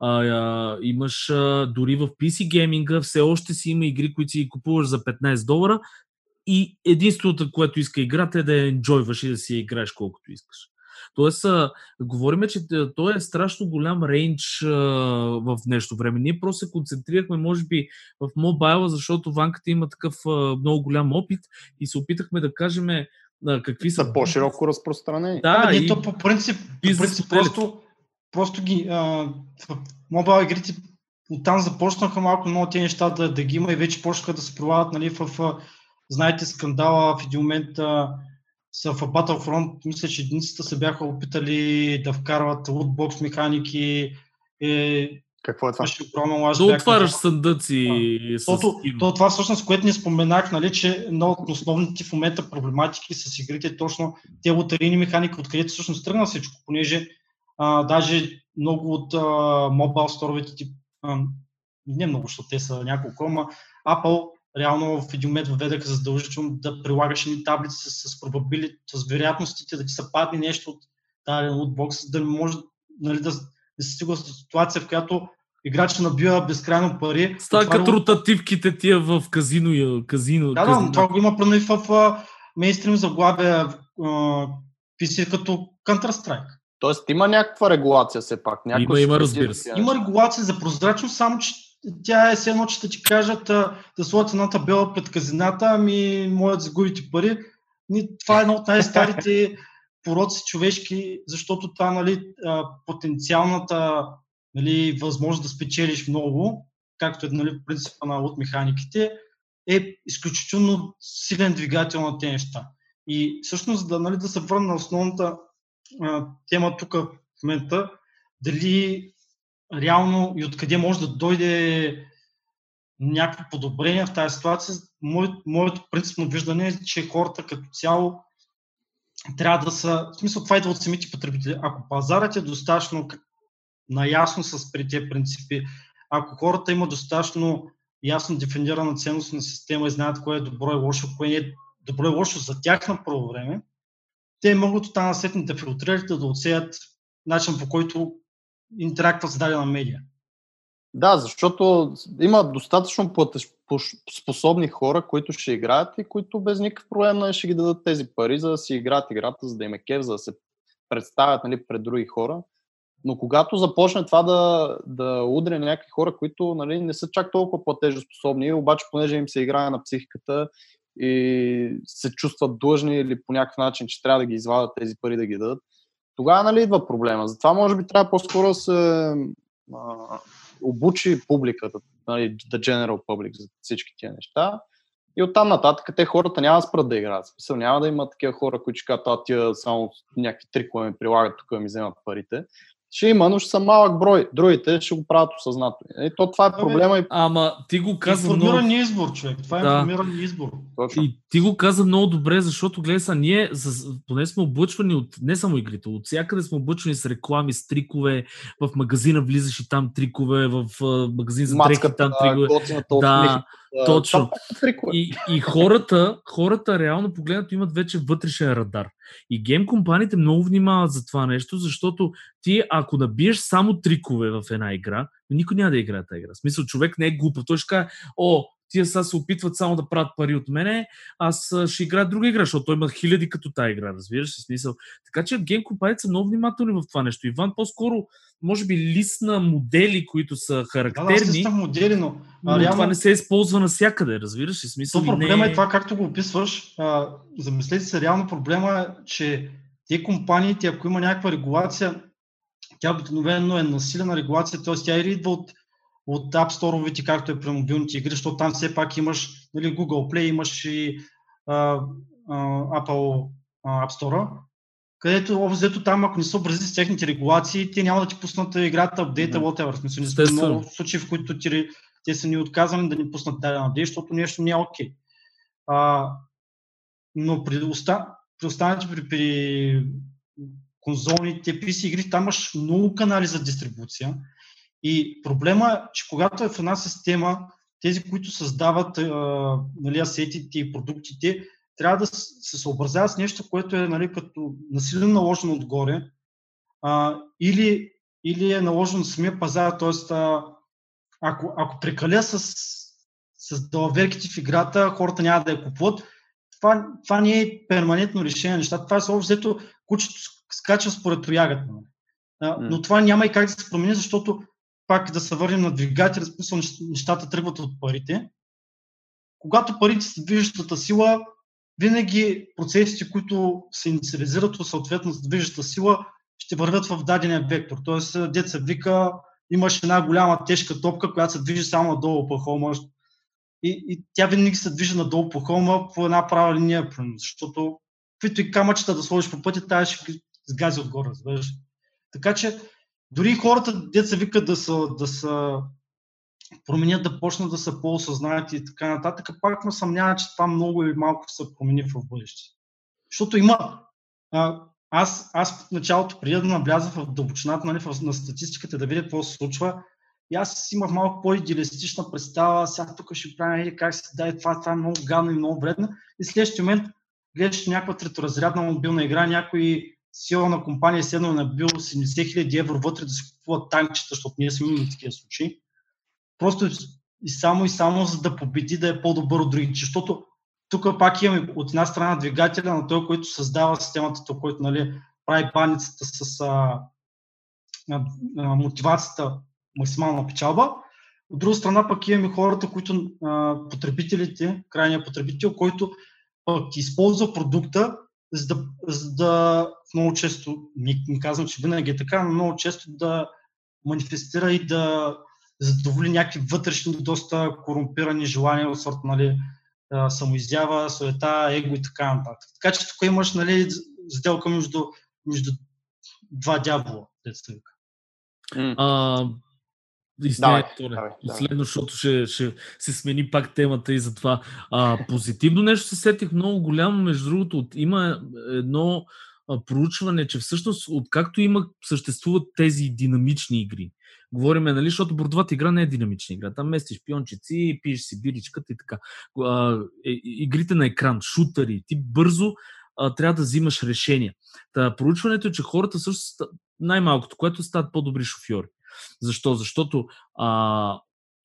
S1: А, а, имаш а, дори в PC гейминга все още си има игри, които си купуваш за 15 долара и единственото, което иска играта е да я енджойваш и да си я играеш колкото искаш. Тоест, а, говориме, че той е страшно голям рейндж а, в нещо време. Ние просто се концентрирахме, може би, в мобайла, защото ванката има такъв а, много голям опит и се опитахме да кажем а, какви са.
S2: по-широко разпространени.
S3: Да, ами, и то по принцип, по принцип просто, просто ги. А, мобайл игрите оттам започнаха малко много тези неща да, да ги има и вече почнаха да се провалят нали, в, в знаете, скандала в един момент а, са в Battlefront, мисля, че единицата се бяха опитали да вкарват лутбокс механики. Е,
S2: Какво е това?
S1: Да отваряш съндъци
S3: с то, то, това всъщност, което не споменах, нали, че една от основните в момента проблематики с игрите е точно те лотарийни механики, откъдето всъщност тръгна всичко, понеже а, даже много от мобайл сторовете, тип, а, не много, защото те са няколко, ама Apple реално в един момент въведаха задължително да прилагаш едни таблици с, с probability, с вероятностите да ти се падне нещо от даден лутбокс, да не може нали, да, да се стига ситуация, в която играча набива безкрайно пари.
S1: Става като ротативките тия в казино. казино
S3: да, казино. да, това го има преди в, в мейнстрим заглавия PC като Counter-Strike.
S2: Тоест има някаква регулация все пак.
S1: Има, има, разбира се.
S3: Има регулация за прозрачност, само че тя е все едно, че да ти кажат да сложат една табела пред казината, ами да загубите пари. Това е едно от най-старите пороци човешки, защото това нали, потенциалната нали, възможност да спечелиш много, както е нали, принципа на от механиките, е изключително силен двигател на тези неща. И всъщност да, нали, да се върна на основната а, тема тук в момента, дали реално и откъде може да дойде някакво подобрение в тази ситуация. Моето, моето принципно виждане е, че хората като цяло трябва да са, в смисъл това идва от самите потребители. Ако пазарът е достатъчно наясно с при тези принципи, ако хората имат достатъчно ясно дефинирана ценност на система и знаят кое е добро и лошо, кое е добро и лошо за тях на първо време, те могат от тази да филтрират, да отсеят начин по който интерактва с дадена медия.
S2: Да, защото има достатъчно способни хора, които ще играят и които без никакъв проблем ще ги дадат тези пари, за да си играят играта, за да им е кев, за да се представят нали, пред други хора. Но когато започне това да, да удря някакви хора, които нали, не са чак толкова платежоспособни, обаче понеже им се играе на психиката и се чувстват длъжни или по някакъв начин, че трябва да ги извадят тези пари да ги дадат, тогава нали, идва проблема. Затова може би трябва по-скоро да се а, обучи публиката, нали, the general public за всички тия неща. И оттам нататък те хората няма да спрат да играят. Смисъл няма да има такива хора, които ще кажат, а тия само някакви трикове ми прилагат, тук ми вземат парите. Ще има, но ще са малък брой. Другите ще го правят осъзнателно. И то това е проблема. И...
S1: Ама ти го каза
S3: Информиран много... избор, човек. Това е да. информиран избор.
S1: Точно. И ти го каза много добре, защото гледай са, ние поне сме облъчвани от, не само игрите, от всякъде сме облъчвани с реклами, с трикове, в магазина влизаш и там трикове, в магазин за дрехи там трикове.
S2: Да,
S1: Точно. И, и хората, хората реално погледнато имат вече вътрешен радар. И гейм компаниите много внимават за това нещо, защото ти ако набиеш само трикове в една игра, никой няма да играе тази игра. В смисъл, човек не е глупав. Той ще каже, о, тия сега се опитват само да правят пари от мене, аз ще играя друга игра, защото той има хиляди като тази игра, разбираш се смисъл. Така че гейм компаниите са много внимателни в това нещо. Иван по-скоро, може би, лист на модели, които са характерни.
S3: Да, да, модели, но,
S1: но реално... това не се използва навсякъде, разбираш ли? Смисъл,
S3: то проблема не... е това, както го описваш. А, замислете се, реално проблема е, че тези компаниите, ако има някаква регулация, тя обикновено е насилена регулация, т.е. тя идва от от App Store, както е при мобилните игри, защото там все пак имаш нали, Google Play, имаш и а, а, Apple а, App Store, където общо там, ако не са образи с техните регулации, те няма да ти пуснат играта, апдейта, да. whatever. В смисъл, не много случаи, в които ти, те са ни отказани да ни пуснат даден апдейт, защото нещо не е окей. Okay. но при, оста, при останалите, при, при конзолните PC игри, там имаш много канали за дистрибуция и проблема е, че когато е в една система, тези, които създават а, нали, асетите и продуктите, трябва да се съобразяват с нещо, което е нали, като насилено наложено отгоре а, или, или е наложено самия пазар, т.е. ако, ако прекаля с, с далаверките в играта, хората няма да я купуват. Това, това не е перманентно решение на нещата. Това е само взето кучето скача според тоягата. Но това няма и как да се промени, защото пак да се върнем на двигателя, смисъл нещата тръгват от парите. Когато парите са движещата сила, винаги процесите, които се инициализират от съответно с движещата сила, ще вървят в дадения вектор. Тоест, деца вика, имаш една голяма тежка топка, която се движи само надолу по холма. И, и тя винаги се движи надолу по холма по една права линия, защото каквито и камъчета да сложиш по пътя, тая ще сгази отгоре, разбираш. Така че дори хората, деца викат да са, да са променят, да почнат да са по-осъзнати и така нататък, пак ме съмнява, че това много или малко се промени в бъдеще. Защото има. А, аз, аз в началото, преди да навляза в дълбочината нали, на статистиката, да видя какво се случва, и аз имах малко по-идеалистична представа, сега тук ще правя или как се дай това, това е много гадно и много вредно. И следващия момент гледаш някаква треторазрядна мобилна игра, някой сила на компания седнал на бил 70 хиляди евро вътре да си купуват танкчета, защото ние сме имали такива случаи. Просто и само и само за да победи да е по-добър от другите. Защото тук пак имаме от една страна двигателя на той, който създава системата, той, който нали, прави баницата с а, а, а, мотивацията максимална печалба. От друга страна пък имаме хората, които а, потребителите, крайния потребител, който пък използва продукта за да, за да много често, не, не казвам, че винаги е така, но много често да манифестира и да задоволи някакви вътрешни, доста корумпирани желания от сорта, нали, самоизява, суета, его и така нататък. Така че тук имаш нали, сделка между, между два дявола, деца вика.
S1: Mm. Давай, давай, Последно, защото ще, ще се смени пак темата и за това. А, позитивно нещо се сетих много голямо, между другото, от, има едно а, проучване, че всъщност откакто има, съществуват тези динамични игри. Говориме, нали, защото бордовата игра не е динамична игра. Там местиш пиончици, пиеш си биричката и така. А, е, игрите на екран, шутъри, ти бързо а, трябва да взимаш решения. Та, проучването е, че хората също най-малкото, което стават по-добри шофьори. Защо? Защото а,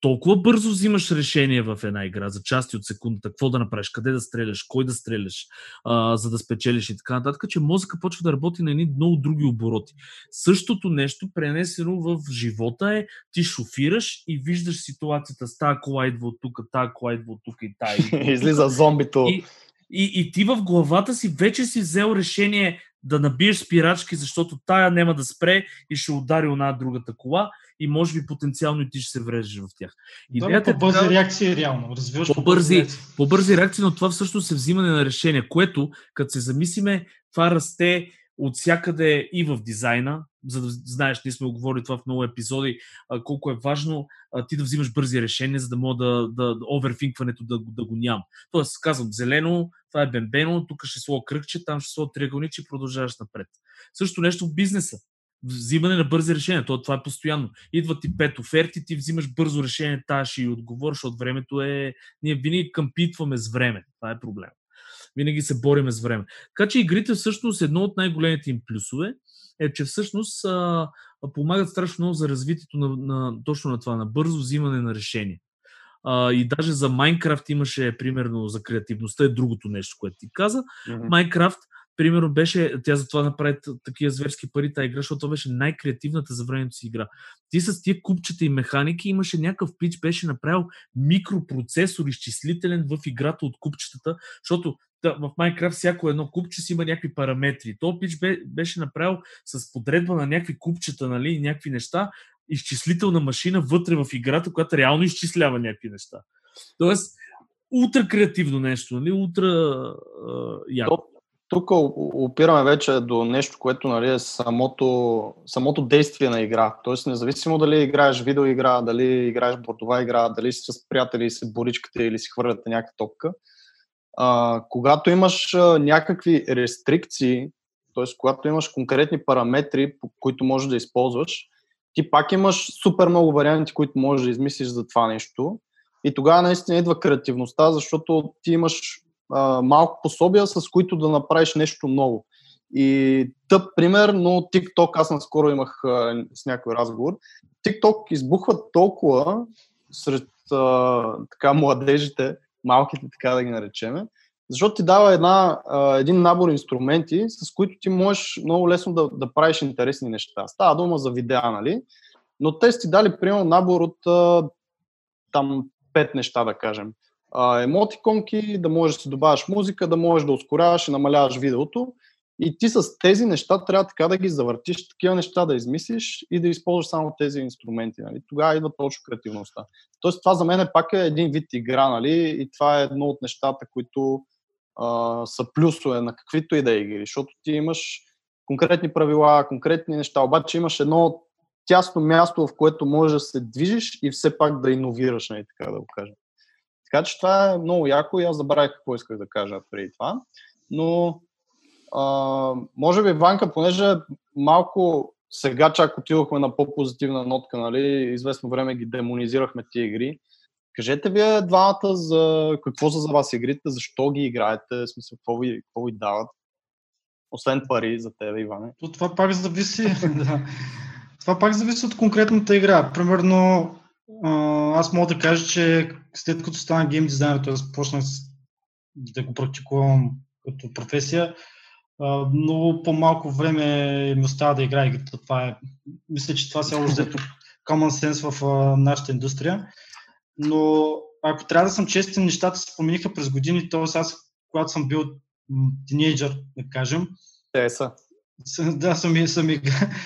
S1: толкова бързо взимаш решение в една игра за части от секундата, какво да направиш, къде да стреляш, кой да стреляш, а, за да спечелиш и така нататък, че мозъка почва да работи на едни много други обороти. Същото нещо, пренесено в живота е, ти шофираш и виждаш ситуацията с тази кола идва от тук, тази кола идва от тук и тази.
S2: Излиза зомбито.
S1: И, и, и ти в главата си вече си взел решение да набиеш спирачки, защото тая няма да спре и ще удари една другата кола и може би потенциално и ти ще се врежеш в тях.
S3: Идеята да, по-бързи е, реакции реално. Развиваш
S1: по-бързи, по-бързи, по-бързи реакции, но това всъщност е взимане на решение, което, като се замислиме, това расте от всякъде и в дизайна, за да знаеш, ние сме оговорили това в много епизоди, колко е важно ти да взимаш бързи решения, за да мога да, да, оверфинкването да, да го няма. Тоест, казвам, зелено, това е бембено, тук ще слова кръгче, там ще слова триъгълниче и продължаваш напред. Също нещо в бизнеса. Взимане на бързи решения. То, това е постоянно. Идват ти пет оферти, ти взимаш бързо решение, тази и отговор, защото времето е... Ние винаги къмпитваме с време. Това е проблем. Винаги се бориме с време. Така че игрите всъщност едно от най-големите им плюсове е, че всъщност а, помагат страшно много за развитието на, на, точно на това, на бързо взимане на решение. А, и даже за Майнкрафт имаше, примерно, за креативността е другото нещо, което ти каза. Майнкрафт, mm-hmm примерно беше, тя затова направи такива зверски пари тази игра, защото това беше най-креативната за времето си игра. Ти с тия купчета и механики имаше някакъв пич, беше направил микропроцесор изчислителен в играта от купчетата, защото в Майнкрафт всяко едно купче си има някакви параметри. То пич беше направил с подредба на някакви купчета, нали, някакви неща, изчислителна машина вътре в играта, която реално изчислява някакви неща. Тоест, ултра креативно нещо, нали? ултра uh, яко
S2: тук опираме вече до нещо, което нали, е самото, самото действие на игра. Тоест, независимо дали играеш видеоигра, дали играеш бордова игра, дали си с приятели се боричкате или си хвърляте някаква топка, а, когато имаш някакви рестрикции, т.е. когато имаш конкретни параметри, които можеш да използваш, ти пак имаш супер много варианти, които можеш да измислиш за това нещо. И тогава наистина идва креативността, защото ти имаш малко пособия, с които да направиш нещо ново. И тъп пример, но TikTok, аз наскоро имах а, с някой разговор, TikTok избухва толкова сред а, така младежите, малките, така да ги наречеме, защото ти дава една, а, един набор инструменти, с които ти можеш много лесно да, да правиш интересни неща. Става дума за видеа, нали? Но те си дали, примерно, набор от а, там пет неща, да кажем емотиконки, да можеш да си добавяш музика, да можеш да ускоряваш и намаляваш видеото. И ти с тези неща трябва така да ги завъртиш, такива неща да измислиш и да използваш само тези инструменти. Нали? Тогава идва точно креативността. Тоест това за мен е пак е един вид игра, нали? и това е едно от нещата, които а, са плюсове на каквито и да е игри, защото ти имаш конкретни правила, конкретни неща, обаче имаш едно тясно място, в което можеш да се движиш и все пак да иновираш, нали, така да го кажем. Така че това е много яко и аз забравих какво исках да кажа преди това. Но а, може би, Ванка, понеже малко сега чак отидохме на по-позитивна нотка, нали, известно време ги демонизирахме тия игри. Кажете вие двамата за какво са за вас игрите, защо ги играете, смисъл, какво ви, какво ви дават, освен пари за тебе, Иване.
S3: То това пак зависи, да. Това пак зависи от конкретната игра. Примерно, аз мога да кажа, че след като стана гейм дизайнер, т.е. почнах да го практикувам като професия, много по-малко време ми остава да играя играта. Това е, мисля, че това се е взето common sense в нашата индустрия. Но ако трябва да съм честен, нещата се промениха през години, т.е. аз, когато съм бил тинейджър, да кажем,
S2: те са.
S3: Да, съм, съм,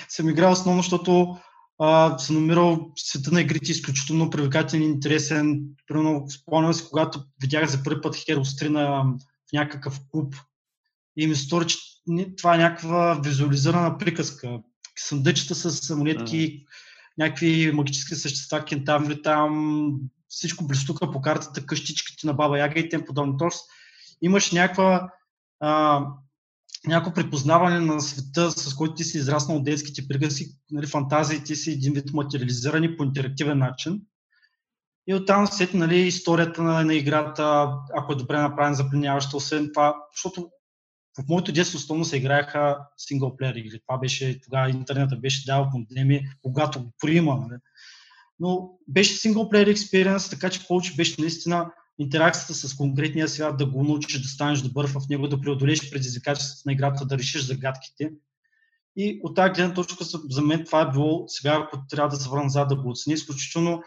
S3: съм играл основно, защото а, съм намирал света на игрите изключително привлекателен и интересен. Примерно, спомням си, когато видях за първи път Hero 3 на, в някакъв клуб и ми стори, че това е някаква визуализирана приказка. Съндъчета с самолетки, mm-hmm. някакви магически същества, кентаври там, всичко блестука по картата, къщичките на Баба Яга и тем подобни. Тоест, имаш някаква а, някакво припознаване на света, с който ти си израснал от детските приказки, нали, фантазиите си един вид материализирани по интерактивен начин. И оттам след нали, историята на, на играта, ако е добре направен, запленяваща, освен това, защото в моето детство основно се играеха синглплеер игри. Това беше, тогава интернета беше дал модеми, когато го приема. Нали. Но беше синглплеер експириенс, така че повече беше наистина интеракцията с конкретния свят, да го научиш да станеш добър в него, да преодолееш предизвикателството на играта, да решиш загадките. И от тази гледна точка за мен това е било, сега ако трябва да се върна назад да го оцени, изключително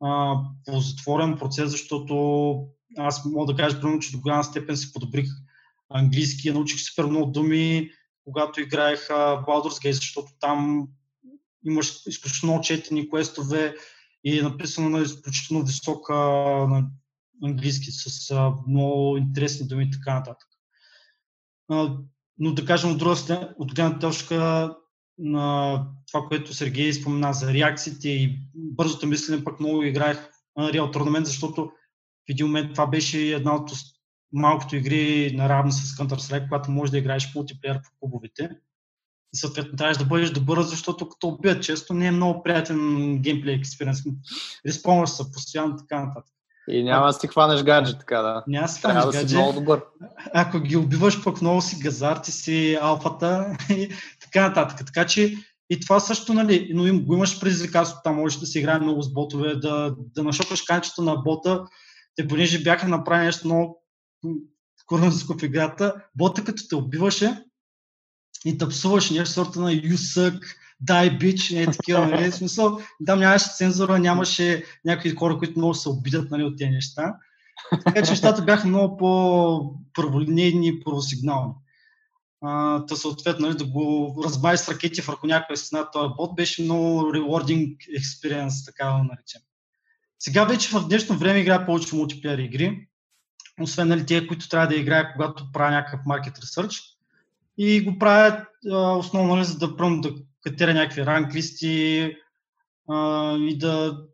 S3: а, ползотворен процес, защото аз мога да кажа, примерно, че до голяма степен си подобрих английски, научих супер много думи, когато играех Baldur's Gate, защото там имаш изключително четени квестове и е написано на изключително висока на английски с а, много интересни думи и така нататък. А, но да кажем от друга страна, от гледна точка на това, което Сергей спомена за реакциите и бързото мислене, пък много играех Unreal Tournament, защото в един момент това беше една от малкото игри наравно с Counter-Strike, когато можеш да играеш мултиплеер по клубовете. И съответно трябваше да бъдеш добър, защото като убият често не е много приятен геймплей експириенс. Респонваш се постоянно така нататък.
S2: И няма да си хванеш гадже, така да.
S3: Няма си
S2: Трябва
S3: хванеш
S2: да си
S3: гадже.
S2: много добър.
S3: Ако ги убиваш, пък много си газар, ти си алфата и така нататък. Така че и това също, нали, но им, го имаш предизвикателство, там можеш да си играе много с ботове, да, да нашопаш канчето на бота, те понеже бяха направили нещо много курнанско в играта, бота като те убиваше и те псуваше нещо сорта на you die bitch, не е такива, нали, в смисъл, там нямаше цензура, нямаше някакви хора, които много се обидят, нали, от тези неща. Така че нещата бяха много по-първолинейни и първосигнални. Uh, та съответно нали, да го разбави с ракети върху някоя стена този бот беше много rewarding experience, така да наречем. Сега вече в днешно време играя повече мултиплеер игри, освен нали, тези, които трябва да играя, когато правя някакъв market research. И го правя uh, основно нали, за да пробвам да катера някакви ранг листи uh, и, да,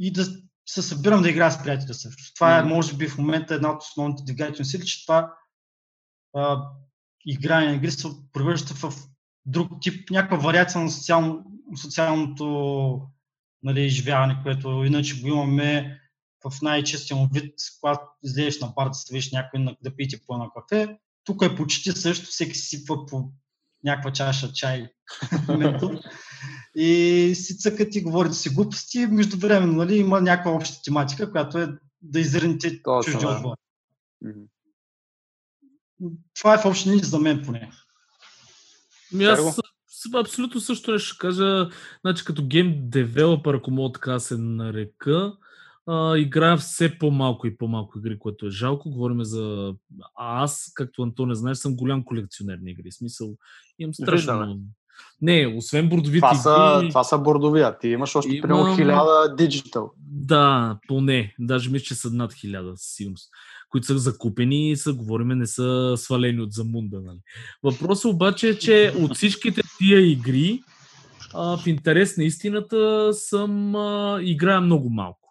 S3: и да се събирам да играя с приятели също. Това е, може би, в момента една от основните двигателни сили, че това uh, игране на игри се превръща в друг тип, някаква вариация на социално, социалното нали, изживяване, което иначе го имаме в най-честия му вид, когато излезеш на бар да се видиш някой на, да пиете по едно кафе. Тук е почти също, всеки сипва по някаква чаша чай и си цъкат и говорите си глупости. Междувременно нали, има някаква обща тематика, която е да изръните чужди отбори. Това е в общи за мен поне.
S1: Ми аз абсолютно също не ще кажа, значи като гейм девелопър, ако мога така се нарека, а, играя все по-малко и по-малко игри, което е жалко. Говорим за... А аз, както Антон не знаеш, съм голям колекционер на игри. Смисъл, имам страшно. Не, освен бордовите
S2: това са, игри... Това са бордовия. Ти имаш още Имам... примерно хиляда диджитал.
S1: Да, поне. Даже мисля, че са над хиляда, със сигурност които са закупени и са, говориме, не са свалени от замунда. Нали. Въпросът обаче е, че от всичките тия игри, а, в интерес на истината, съм а, играя много малко.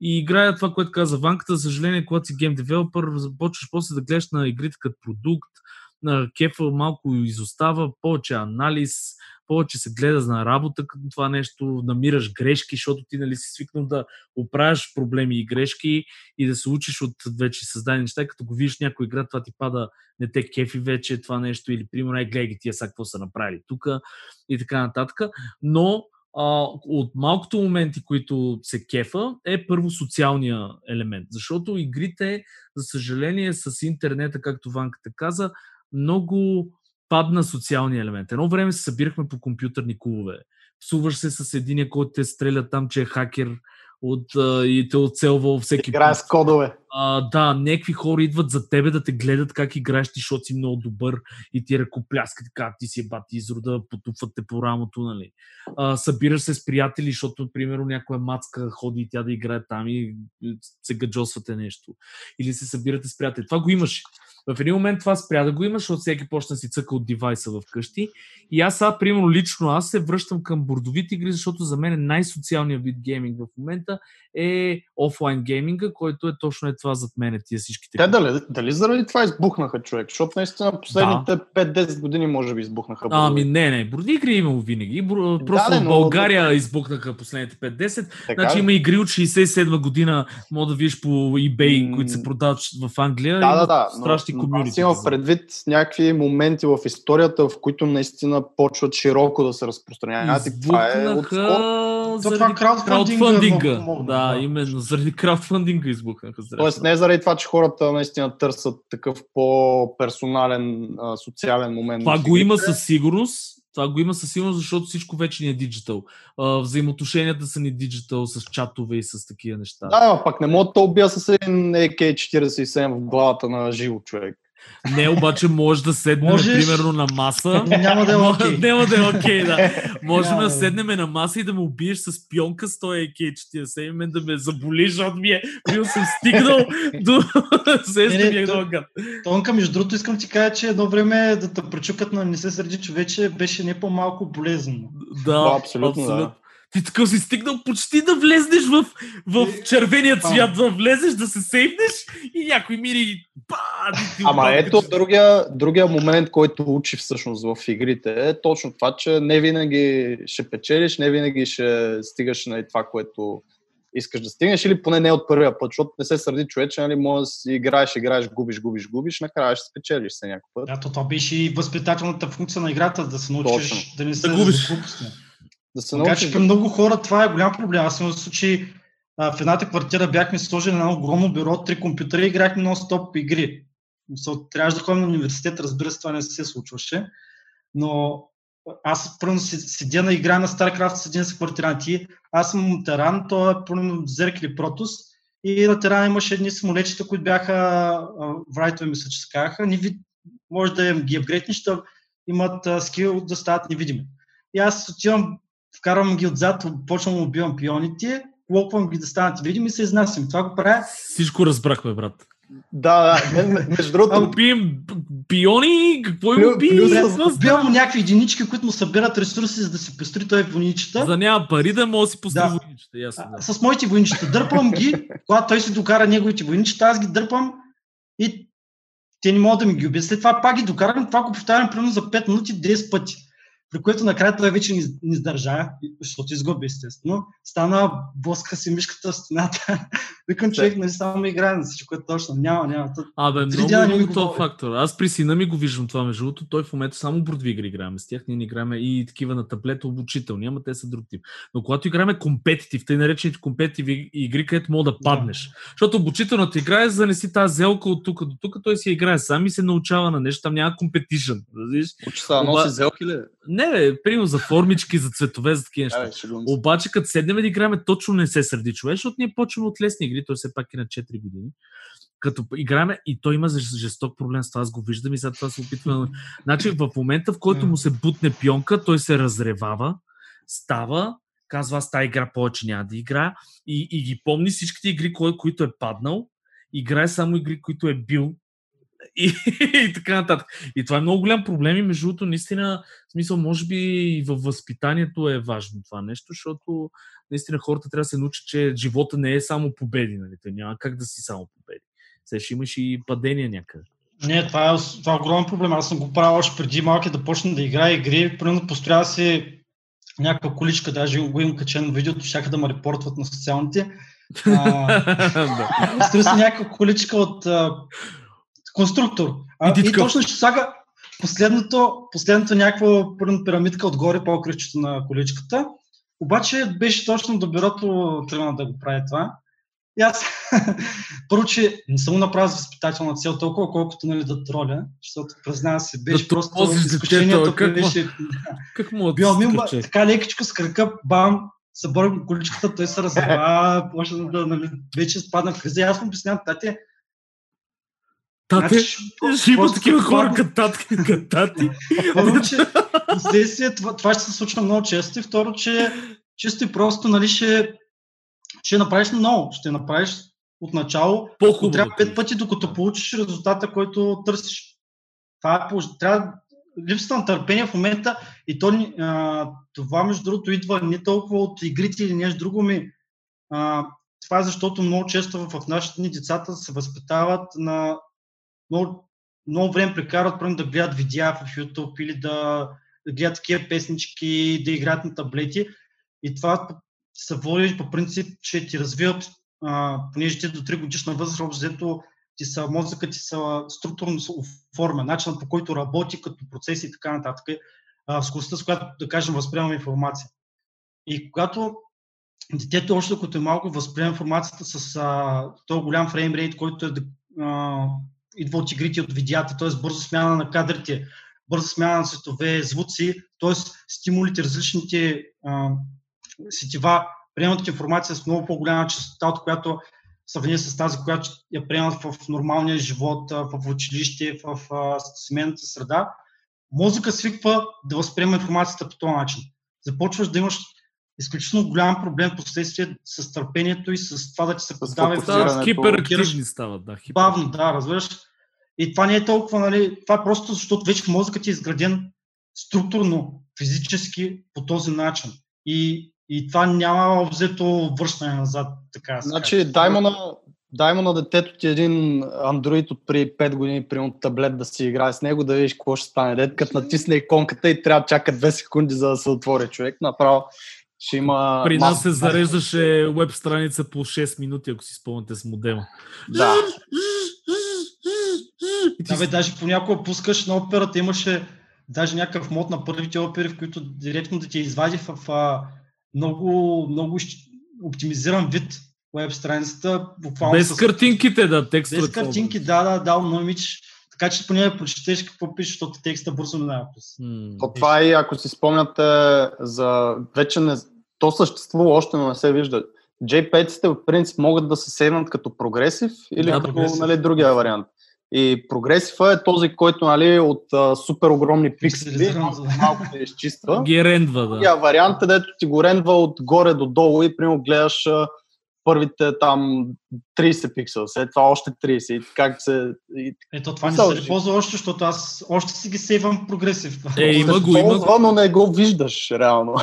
S1: И играя това, което каза Ванката, за съжаление, когато си гейм девелопър, започваш после да гледаш на игрите като продукт, на кефа малко изостава, повече анализ, повече се гледа на работа като това нещо, намираш грешки, защото ти нали си свикнал да оправяш проблеми и грешки и да се учиш от вече създадени неща, като го видиш някой игра, това ти пада, не те кефи вече това нещо, или примерно, ай, гледай ги тия сега какво са направили тук и така нататък. Но а, от малкото моменти, които се кефа, е първо социалния елемент. Защото игрите, за съжаление, с интернета, както Ванката каза, много падна социалния елемент. Едно време се събирахме по компютърни клубове. Псуваш се с един, който те стреля там, че е хакер от, и те оцелва всеки
S2: Играе с кодове.
S1: А, да, някакви хора идват за тебе да те гледат как играеш ти, защото си много добър и ти ръкопляскат, как ти си е бати изрода, потупват те по рамото, нали. А, събираш се с приятели, защото, примерно, някоя мацка ходи и тя да играе там и се гаджосвате нещо. Или се събирате с приятели. Това го имаше. В един момент това спря да го има, защото всеки почна си цъка от девайса в къщи. И аз сега, примерно, лично аз се връщам към бордовите игри, защото за мен най-социалният вид гейминг в момента е офлайн гейминга, който е точно е това зад мен, тия всичките.
S2: Те дали, дали заради това избухнаха човек? Защото наистина последните да. 5-10 години може би избухнаха.
S1: А, ами не, не, борди игри е имало винаги. Просто да, не, в България но... избухнаха последните 5-10. Така значи има игри от 67 година, мога да видиш по eBay, които се продават в Англия.
S2: Да, да, да. Страшни комьюнити. Аз имам предвид някакви моменти в историята, в които наистина почват широко да се разпространяват. И това е от
S3: заради това краудфандинга.
S1: Да, да, именно заради краудфандинга избухнаха.
S2: Тоест не заради това, че хората наистина търсят такъв по-персонален, социален момент.
S1: Това го има със сигурност. Това го има със сигурност, защото всичко вече ни е диджитал. Взаимоотношенията са ни диджитал с чатове и с такива неща.
S2: Да, пак не мога да убия с един AK-47 в главата на живо човек.
S1: Не, обаче може да седнем, Можеш... примерно, на маса.
S3: Няма да е окей. Okay.
S1: Няма да е окей, okay, да. Можем да седнем на маса и да ме убиеш с пионка с този AK-47 мен да ме заболи, защото ми е, бил съм стигнал до сестъмия огън.
S3: Тонка, между другото, искам ти кажа, че едно време да те пречукат на не се среди човече беше не по-малко болезнено.
S1: Да, да абсолютно. абсолютно. Да. Ти така си стигнал почти да влезнеш в, в червения цвят, да влезеш, да се сейфнеш и някой мири ба,
S2: Ама ето другия, другия момент, който учи всъщност в игрите е точно това, че не винаги ще печелиш, не винаги ще стигаш на това, което искаш да стигнеш или поне не от първия път, защото не се сърди човече, нали, може да си играеш, играеш, губиш, губиш, губиш, накрая ще спечелиш се някой път.
S3: Да, то, това беше и възпитателната функция на играта, да се научиш
S2: Точно.
S3: да не се
S1: Да губиш.
S2: Да се
S3: Така че при много хора това е голям проблем. Аз в случай в едната квартира бяхме сложили на огромно бюро, три компютъра и играхме нон-стоп игри. Трябваше да ходим на университет, разбира се, това не се случваше. Но аз първо седя на игра на StarCraft с един с квартиранти. Аз съм Таран, той е примерно Зерк или Протус. И на Таран имаше едни самолетчета, които бяха Врайтове, мисля, че се казаха. Може да им ги апгрейднеш, да имат скил да стават невидими. И аз отивам, вкарвам ги отзад, почвам да убивам пионите, локвам ги да станат видими и се изнасям. Това го правя.
S1: Всичко разбрахме, брат.
S2: Да, да, ме- ме- между другото,
S1: Убием пиони, какво им уби?
S2: плюс
S1: С-
S2: с-
S1: с-
S3: Убивам му някакви единички, които му събират ресурси, за да си построи той войничета.
S1: За няма пари да може да си построи
S3: Да.
S1: войничета, ясно. Да.
S3: С моите войничета. Дърпам ги, когато той си докара неговите войничета, аз ги дърпам и те не могат да ми ги убият. След това пак ги докарам, това го повтарям примерно за 5 минути 10 пъти. При което накрая той вече не, из- не издържа, защото изгуби естествено. Стана, блъска си мишката в стената. Викам човек, нали само играе на всичко, е точно. Няма, няма.
S1: Абе, много,
S3: не ми
S1: много
S3: го
S1: този фактор. Аз при сина ми го виждам това, между другото. Той в момента само бордови игри играем с тях. Ние не играем и такива на таблета обучителни, ама те са друг тип. Но когато играем компетитив, тъй наречените компетитив игри, където мога да паднеш. Защото обучителната игра е занеси тази зелка от тук до тук, той си играе сам и се научава на нещо, там няма компетишън.
S2: Учи се да
S1: Оба-
S2: носи зелки ли?
S1: Не, бе, примерно за формички, за цветове, за такива неща.
S2: Да.
S1: Обаче, като седнем да играме, точно не се сърди човек, защото ние почваме от лесни игри, той все пак е на 4 години. Като играме и той има жест- жесток проблем с това, аз го виждам и сега това се опитвам. Значи в момента, в който му се бутне пионка, той се разревава, става, казва аз тази игра повече няма да игра и, и ги помни всичките игри, кой, които е паднал, играе само игри, които е бил и, и така нататък. И това е много голям проблем и между другото, наистина, в смисъл, може би и във възпитанието е важно това нещо, защото наистина хората трябва да се научат, че живота не е само победи, нали? Те няма как да си само победи. Сега ще имаш и падения някъде.
S3: Не, това е, това е огромен проблем. Аз съм го правил още преди малки да почна да играя игри. Примерно построява си някаква количка, даже го имам качено видеото, щяха да ме репортват на социалните. Строи си някаква количка от конструктор. А,
S1: И
S3: и,
S1: такъв.
S3: точно ще слага последното, последното някаква пирамидка отгоре по кръщето на количката. Обаче беше точно до бюрото тръгна да го прави това. И аз първо, че не съм направил възпитателна цел толкова, колкото нали, да троля, защото признавам се, беше
S1: Да
S3: просто изкушението
S1: какво?
S3: беше...
S1: Как му
S3: Бил ми
S1: да
S3: така лекичко с кръка, бам, съборим количката, той се разрева, почна да, нали, вече спадна в криза. И аз му обяснявам, тате,
S1: Тате,
S3: значи,
S1: ще има такива хора като тати.
S3: Първо, че вследствие това, това ще се случва много често и второ, че чисто и просто нали, ще, ще направиш много. Ще направиш от начало.
S1: По-хубаво.
S3: Трябва пет пъти, докато получиш резултата, който търсиш. Това е трябва липсата на търпение в момента и то, а, това между другото идва не толкова от игрите или нещо друго ми. А, това е защото много често в, в нашите ни децата се възпитават на много, много време прекарват примерно, да гледат видеа в YouTube или да, да гледат такива песнички, да играят на таблети. И това се води по принцип, че ти развиват, а, понеже ти до 3 годишна възраст, общо ти са, мозъкът ти са структурно се оформя, начинът по който работи като процеси и така нататък, а, скоростта, с която, да кажем, възприемаме информация. И когато детето, още докато е малко, възприема информацията с а, този голям фреймрейт, който е а, идва от игрите, от видеята, т.е. бързо смяна на кадрите, бърза смяна на цветове, звуци, т.е. стимулите, различните а, сетива приемат информация с много по-голяма частота, от която сравнение с тази, която я приемат в нормалния живот, в училище, в семейната среда, мозъка свиква да възприема информацията по този начин. Започваш да имаш изключително голям проблем последствие с търпението и с това да ти се подава
S2: фокусирането.
S1: Стават хиперактивни стават, да. Хипер...
S3: бавно, да, разбираш. И това не е толкова, нали, това е просто защото вече мозъкът ти е изграден структурно, физически по този начин. И, и това няма взето връщане назад, така
S2: Значи, дай му на, дай му на детето ти един андроид от при 5 години, при таблет да си играе с него, да видиш какво ще стане. Дет, като натисне иконката и трябва да чака 2 секунди, за да се отвори човек. Направо ще има...
S1: При нас се зареждаше веб страница по 6 минути, ако си спомняте с модема.
S2: Да.
S3: Да, бе, даже понякога пускаш на операта, имаше даже някакъв мод на първите опери, в които директно да ти извади в, в много, много оптимизиран вид веб страницата.
S1: Буквално без с... картинките, да, текстовете.
S3: Без картинки, да, да, да, но мич, така че поне да прочетеш какво пише, защото текста бързо минава през.
S2: То това е, ако си спомняте, за вече не, то съществува още, но не се вижда. JPEG-сите в принцип могат да се сейвнат като прогресив или да, като нали, другия вариант. И прогресива е този, който нали, от а, супер огромни пиксели малко се изчиства.
S1: Ги рендва, да.
S2: И вариант е, дето ти го рендва от горе до долу и примерно гледаш а, първите там 30 пиксела, след това още 30 и как се... И...
S3: Ето това не се ползва още, защото аз още си ги сейвам прогресив.
S1: Е, има го, има
S2: го. но не го виждаш реално.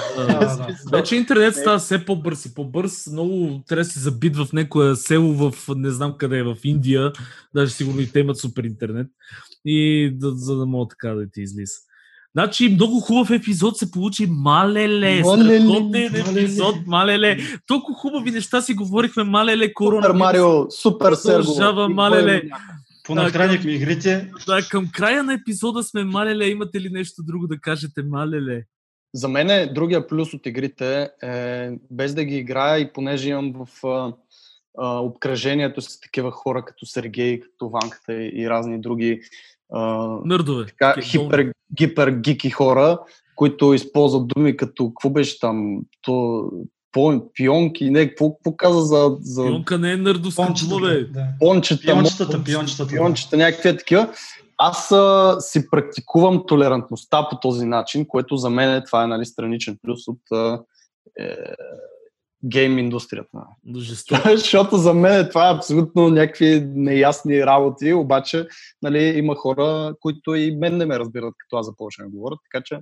S1: Вече интернет става все по-бърз и по-бърз. Много трябва да си забит в някое село в не знам къде е, в Индия. Даже сигурно и те имат супер интернет. И да, за да могат така да ти излиза. Значи много хубав епизод се получи, малеле, страхотен епизод, малеле. Толкова хубави неща си говорихме, малеле, корона.
S2: Супер Марио, супер Серго.
S1: Продължава, малеле.
S3: Понахранихме игрите.
S1: Да, към края на епизода сме, малеле, имате ли нещо друго да кажете, малеле?
S2: За мен е другия плюс от игрите е, без да ги играя и понеже имам в а, а, обкръжението с такива хора като Сергей, като Ванката и, и разни други
S1: Нърдове.
S2: Така, хипер, хипер гики хора, които използват думи като, какво беше там, то, пионки, не, какво, какво каза за... за...
S1: Пионка не е нърдовска дума, бе.
S2: Да. Пончета,
S3: пиончетата, пиончетата.
S2: Пиончета, някакви такива. Аз а, си практикувам толерантността по този начин, което за мен е, това е нали, страничен плюс от а, е, гейм индустрията. Защото за мен това е абсолютно някакви неясни работи, обаче нали, има хора, които и мен не ме разбират, като аз започна да говоря, така че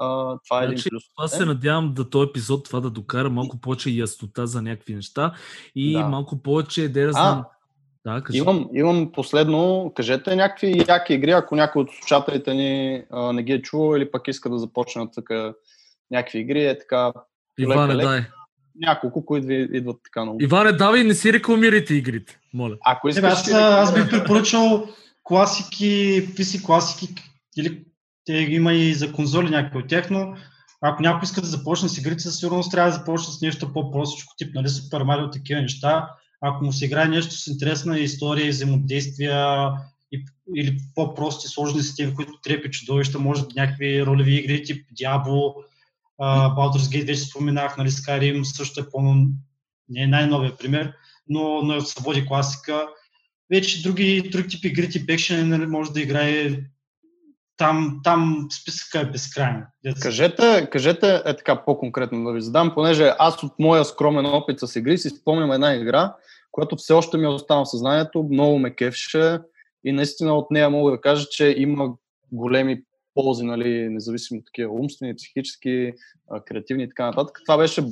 S2: а, това е значи, един плюс.
S1: Аз се надявам да този епизод това да докара малко повече яснота за някакви неща и да. малко повече да знам. Да,
S2: кажи. Имам, имам последно, кажете някакви яки игри, ако някой от слушателите ни а, не ги е чувал или пък иска да започнат така някакви игри, е така.
S1: Иване, дай
S2: няколко, които ви идват така много.
S1: Иване, давай не си рекламирайте игрите, моля.
S3: Ако искаш, аз, аз бих препоръчал класики, PC класики, или те има и за конзоли някакви от тях, но ако някой иска да започне с игрите, със сигурност трябва да започне с нещо по-простичко, тип, нали, Super Mario, такива неща. Ако му се играе нещо с интересна история и взаимодействия, и, или по-прости, сложни системи, които трепи чудовища, може да някакви ролеви игри, тип Diablo, Uh, Baldur's Gate вече споменах, нали, Skyrim също е пълно, не е най-новия пример, но, но е от свободи класика. Вече други, други типи игри, тип екшен, нали, може да играе там, там списъка е безкрайен.
S2: Кажете, кажете е така по-конкретно да ви задам, понеже аз от моя скромен опит с игри си спомням една игра, която все още ми е останала в съзнанието, много ме кефше и наистина от нея мога да кажа, че има големи ползи, нали, независимо от такива умствени, психически, креативни и така нататък. Това беше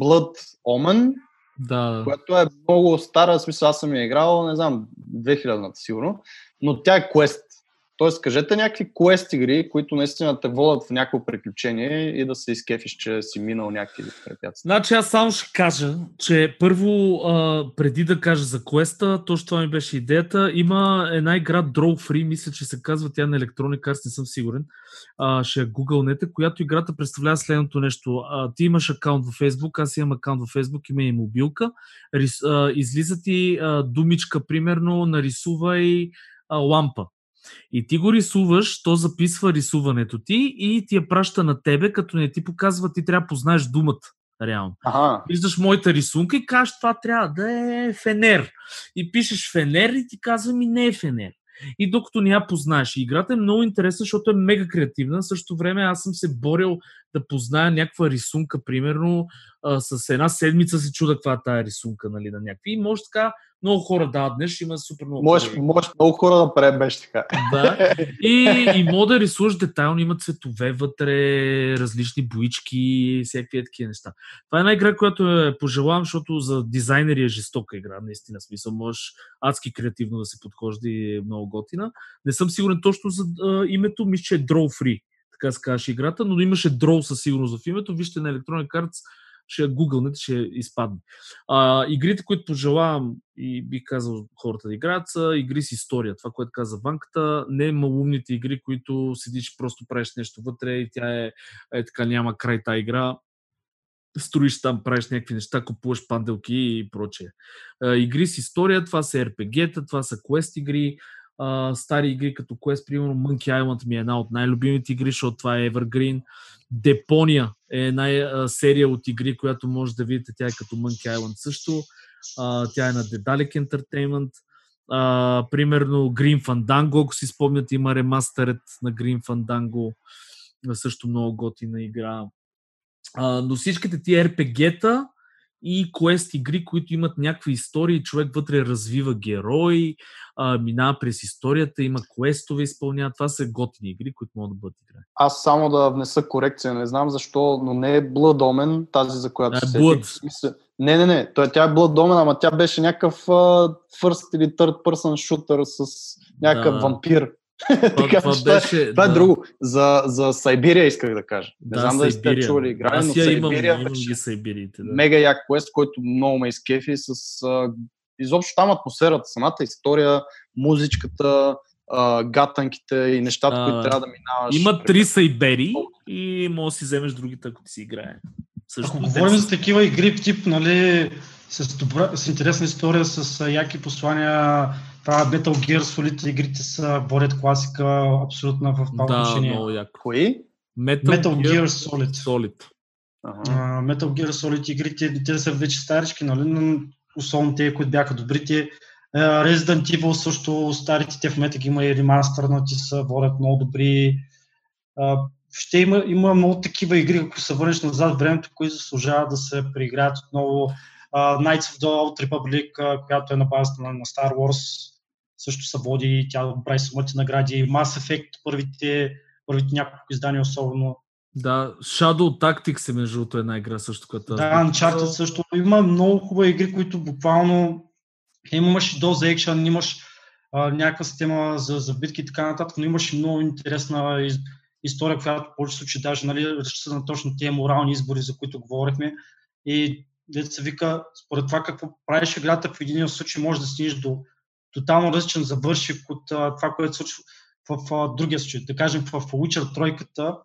S2: Blood Omen,
S1: да.
S2: която е много стара, в смисъл аз съм я играл, не знам, 2000-та сигурно, но тя е квест. Тоест, кажете някакви квест игри, които наистина те водят в някакво приключение и да се изкефиш, че си минал някакви препятствия.
S1: Значи аз само ще кажа, че първо, а, преди да кажа за квеста, точно това ми беше идеята, има една игра Draw Free, мисля, че се казва тя на Electronic Arts, не съм сигурен, а, ще я гугълнете, която играта представлява следното нещо. А, ти имаш акаунт в Facebook, аз имам акаунт в Facebook, има и мобилка, Рис, а, излиза ти а, думичка, примерно, нарисувай а, лампа и ти го рисуваш, то записва рисуването ти и ти я праща на тебе, като не ти показва, ти трябва да познаеш думата. Реално.
S2: Ага.
S1: Виждаш моята рисунка и кажеш, това трябва да е фенер. И пишеш фенер и ти казва ми не е фенер. И докато не я познаеш. играта е много интересна, защото е мега креативна. В същото време аз съм се борил да позная някаква рисунка, примерно, а, с една седмица се чуда каква е тая рисунка, нали, на някакви. И може така много хора дават днес, има супер много
S2: Можеш,
S1: хора.
S2: можеш много хора да пребеш така.
S1: Да. И, и мога да рисуваш детайлно, има цветове вътре, различни боички, всякакви такива неща. Това е една игра, която е пожелавам, защото за дизайнери е жестока игра, наистина. Смисъл, можеш адски креативно да се подхожда и е много готина. Не съм сигурен точно за а, името, мисля, че е Draw Free, така се казваше играта, но имаше Draw със сигурност в името. Вижте на Electronic Arts, ще я гугълнете, ще изпадне. А, игрите, които пожелавам и би казал хората да играят, са игри с история. Това, което каза Ванката, не малумните игри, които седиш просто правиш нещо вътре и тя е, е така, няма край тази игра. Строиш там, правиш някакви неща, купуваш панделки и прочее. Игри с история, това са RPG-та, това са квест игри, стари игри като Quest, примерно Monkey Island ми е една от най-любимите игри, защото това е Evergreen. Депония е една а, серия от игри, която може да видите, тя е като Monkey Island също. А, тя е на Dedalic Entertainment. А, примерно Green Fandango, ако си спомняте, има ремастерът на Green Fandango. Също много готина игра. А, но всичките тия RPG-та и квест игри, които имат някакви истории, човек вътре развива герои, а, минава през историята, има квестове, изпълнява. Това са готини игри, които могат да бъдат играни.
S2: Аз само да внеса корекция, не знам защо, но не е Blood Omen, тази за която
S1: А,
S2: се
S1: Blood.
S2: Не, не, не, той, тя е Blood Omen, ама тя беше някакъв uh, first или third person shooter с някакъв
S1: Да.
S2: вампир.
S1: Това,
S2: Така,
S1: това
S2: това е-
S1: беше...
S2: Това е
S1: да.
S2: друго. За, за Сайбирия исках да кажа. Не
S1: Да,
S2: знам дали сте чували играли, но
S1: Аз имам,
S2: Сайбирия
S1: имам
S2: беше
S1: ги Сайбириите. Да.
S2: мега як квест, който много ме изкефи с а, изобщо там атмосферата, самата история, музичката, а, гатанките и нещата,
S1: А,
S2: които трябва да минаваш.
S1: Има три Сайбери и може да си вземеш другите, ако ти си играе. Също
S3: Ако говорим
S1: са-
S3: за такива игри, тип, нали, с, добра, с интересна история, с а, яки послания, това Metal Gear Solid игрите са борят класика абсолютно в това
S1: Да,
S3: отношение.
S1: много яко.
S2: Кои?
S1: Metal,
S3: Metal Gear Solid.
S1: Solid.
S2: Ага.
S3: А, Metal Gear Solid игрите, те са вече старички, нали, но особено те, които бяха добрите. А, Resident Evil също, старите те в момента ги има и ремастърнати са, водят много добри. А, Ще има, има много такива игри, ако се върнеш назад времето, които заслужават да се преиграят отново. А, Knights of the Old Republic, а, която е на базата на, на Star Wars, също се води, тя прави самите награди. Mass Effect, първите, първите няколко издания особено.
S1: Да, Shadow Tactics е между другото една игра също, аз
S3: Да, Uncharted също. Има много хубави игри, които буквално имаш и доза екшен, имаш а, някаква система за, за битки и така нататък, но имаш и много интересна из, история, която в повече случаи даже нали, разчита на точно тези морални избори, за които говорихме. И се вика, според това какво правиш играта в един случай, може да стигнеш до тотално различен завършик от а, това, което се случва в а, другия случай. Да кажем, в Witcher тройката,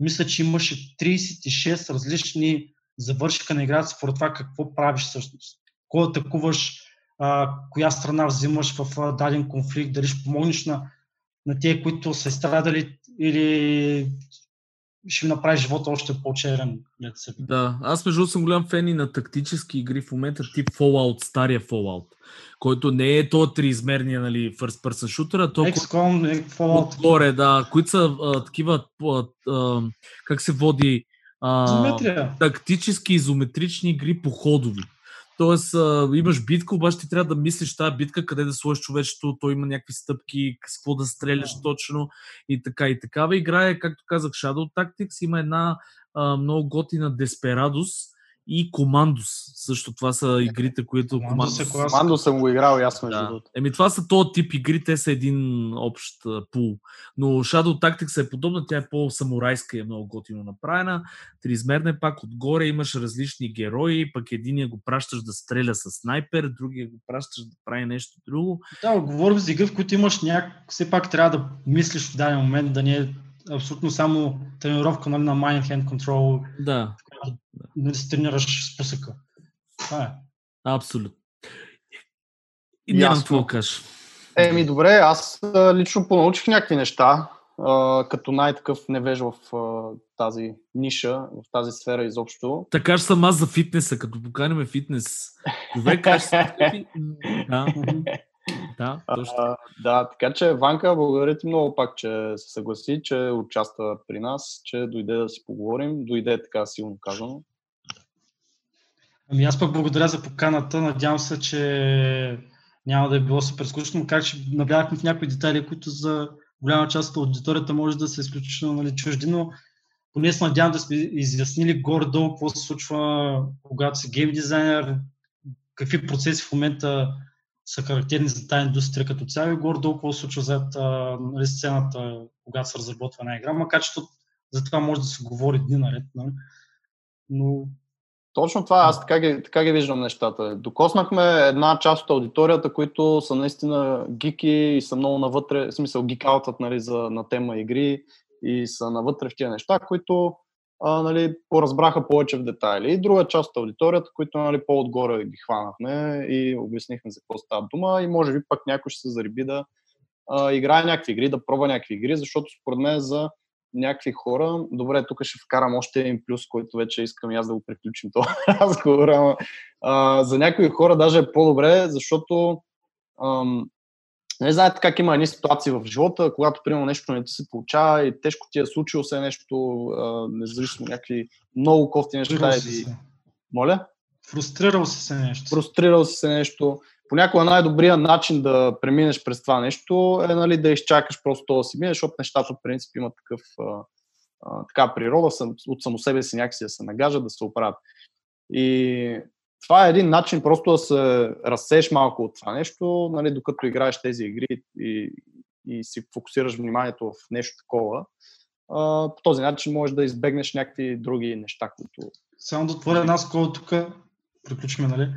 S3: мисля, че имаше 36 различни завършика на играта според това какво правиш всъщност. Кой атакуваш, а, коя страна взимаш в а, даден конфликт, дали ще помогнеш на, на тези, които са страдали или ще им направиш живота още по-черен.
S1: Да, аз между съм голям фен и на тактически игри в момента тип Fallout, стария Fallout, който не е то триизмерния, нали, first person shooter, а то
S3: XCOM, е, Fallout,
S1: отгоре, да, които са а, такива, а, а, как се води, а,
S3: изометрия.
S1: тактически изометрични игри по ходови. Тоест, а, имаш битка, обаче ти трябва да мислиш тази битка, къде да сложиш човечето, то има някакви стъпки, с какво да стреляш
S3: Да.
S1: точно и така и такава игра е, както казах, Shadow Tactics, има една а, много готина Desperados и Commandos. Също това са игрите, които...
S3: Е клас.
S2: Мандо съм го играл и аз между
S1: Да.
S2: другото.
S1: Еми това са този тип игри, те са един общ а, пул. Но Shadow Tactics е подобна, тя е по-самурайска и е много готино направена. Триизмерна е пак отгоре, имаш различни герои, пък единия го пращаш да стреля с снайпер, другия го пращаш да прави нещо друго.
S3: Да, говорим за игри, в които имаш някак... Все пак трябва да мислиш в даден момент, да не е абсолютно само тренировка нали, на mind hand control,
S1: Да,
S3: да се тренираш с пусъка. Това е.
S1: абсолютно. И нямам какво кажа.
S2: Еми, добре, аз лично понаучих някакви неща, а, като най-такъв невеж в а, тази ниша, в тази сфера изобщо.
S1: Така ще съм аз за фитнеса, като поканим фитнес. Човек, аз си- Да, да, точно.
S2: А, да, така че Ванка, благодаря ти много пак, че се съгласи, че участва при нас, че дойде да си поговорим. Дойде така силно казано.
S3: Ами аз пък благодаря за поканата. Надявам се, че няма да е било супер скучно, как ще навлякме в някои детайли, които за голяма част от аудиторията може да са изключително нали, чужди, но поне се надявам да сме изяснили горе-долу какво се случва, когато си гейм дизайнер, какви процеси в момента са характерни за тази индустрия като цяло и горе-долу какво се случва зад нали, сцената, когато се разработва една игра, макар че за това може да се говори дни наред. Нали? Но
S2: точно това, аз така ги, така ги виждам нещата. Докоснахме една част от аудиторията, които са наистина гики и са много навътре, в смисъл гикаутът нали, за, на тема игри и са навътре в тия неща, които а, нали, поразбраха повече в детайли. И друга част от аудиторията, които нали, по-отгоре ги хванахме и обяснихме за какво става дума и може би пък някой ще се зариби да а, играе някакви игри, да пробва някакви игри, защото според мен за някакви хора. Добре, тук ще вкарам още един плюс, който вече искам и аз да го приключим този разговор. А, за някои хора даже е по-добре, защото ам, не знаете как има едни ситуации в живота, когато примерно нещо не ти се получава и тежко ти е случило се нещо, а, независимо някакви много кофти неща. Или... Моля?
S3: Фрустрирал си се нещо.
S2: Фрустрирал си се нещо понякога най-добрият начин да преминеш през това нещо е нали, да изчакаш просто да си мине, защото нещата в принцип имат такъв, а, а, така природа, от само себе си някакси да се нагажат, да се оправят. И това е един начин просто да се разсееш малко от това нещо, нали, докато играеш тези игри и, и си фокусираш вниманието в нещо такова. А, по този начин можеш да избегнеш някакви други неща, които...
S3: Само да отворя една скола тук, приключваме, нали?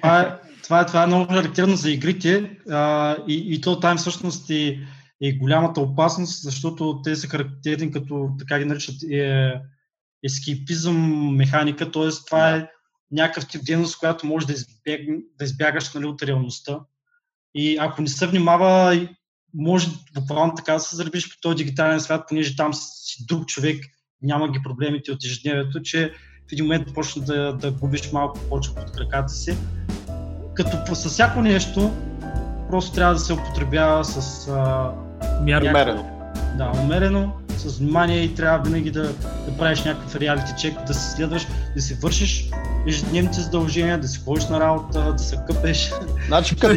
S3: това, е, това, е, това е много характерно за игрите а, и, и то там всъщност е, е голямата опасност, защото те са характерни като, така ги наричат, е, ескипизъм механика, т.е. това е някакъв тип дейност, която може да, избег, да избягаш нали, от реалността. И ако не се внимава, може буквално така да се заребиш по този дигитален свят, понеже там си друг човек, няма ги проблемите от ежедневието, че в един момент почна да, да губиш малко почва под краката си. Като с всяко нещо, просто трябва да се употребява с... А,
S2: умерено.
S3: Да, умерено, с внимание и трябва винаги да, да правиш някакъв реалити чек, да се следваш, да си вършиш ежедневните задължения, да си ходиш на работа, да се къпеш.
S2: Значи, като,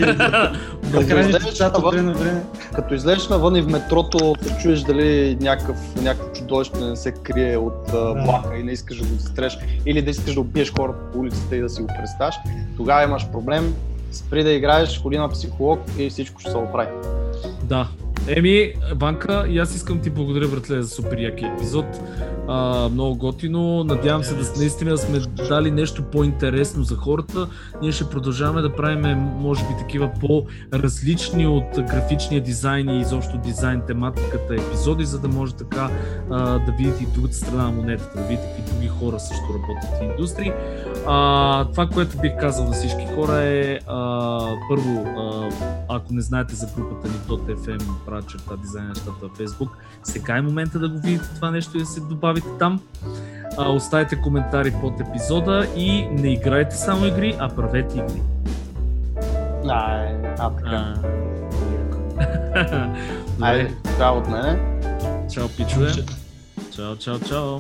S2: като, излезеш навън, време. като излезеш навън и в метрото се чуеш дали някакъв, някакво чудовище не се крие от да. влака и не искаш да го застреш, или да искаш да убиеш хората по улицата и да си го представиш, тогава имаш проблем, спри да играеш, ходи на психолог и всичко ще се оправи.
S1: Да, Еми, Банка, и аз искам ти благодаря, братле, за супер яки епизод. А, много готино. Надявам се да наистина сме дали нещо по-интересно за хората. Ние ще продължаваме да правим, може би, такива по-различни от графичния дизайн и изобщо дизайн тематиката епизоди, за да може така а, да видите и другата страна на монетата, да видите какви други хора също работят в индустрии. А, това, което бих казал на всички хора е а, първо, а, ако не знаете за групата ни .fm, правя черта дизайн нещата във Facebook, сега е момента да го видите това нещо и да се добавите там. А, оставете коментари под епизода и не играйте само игри, а правете игри.
S2: А, е, а така. Айде, чао от мене.
S1: Чао, пичове. Чао, чао, чао.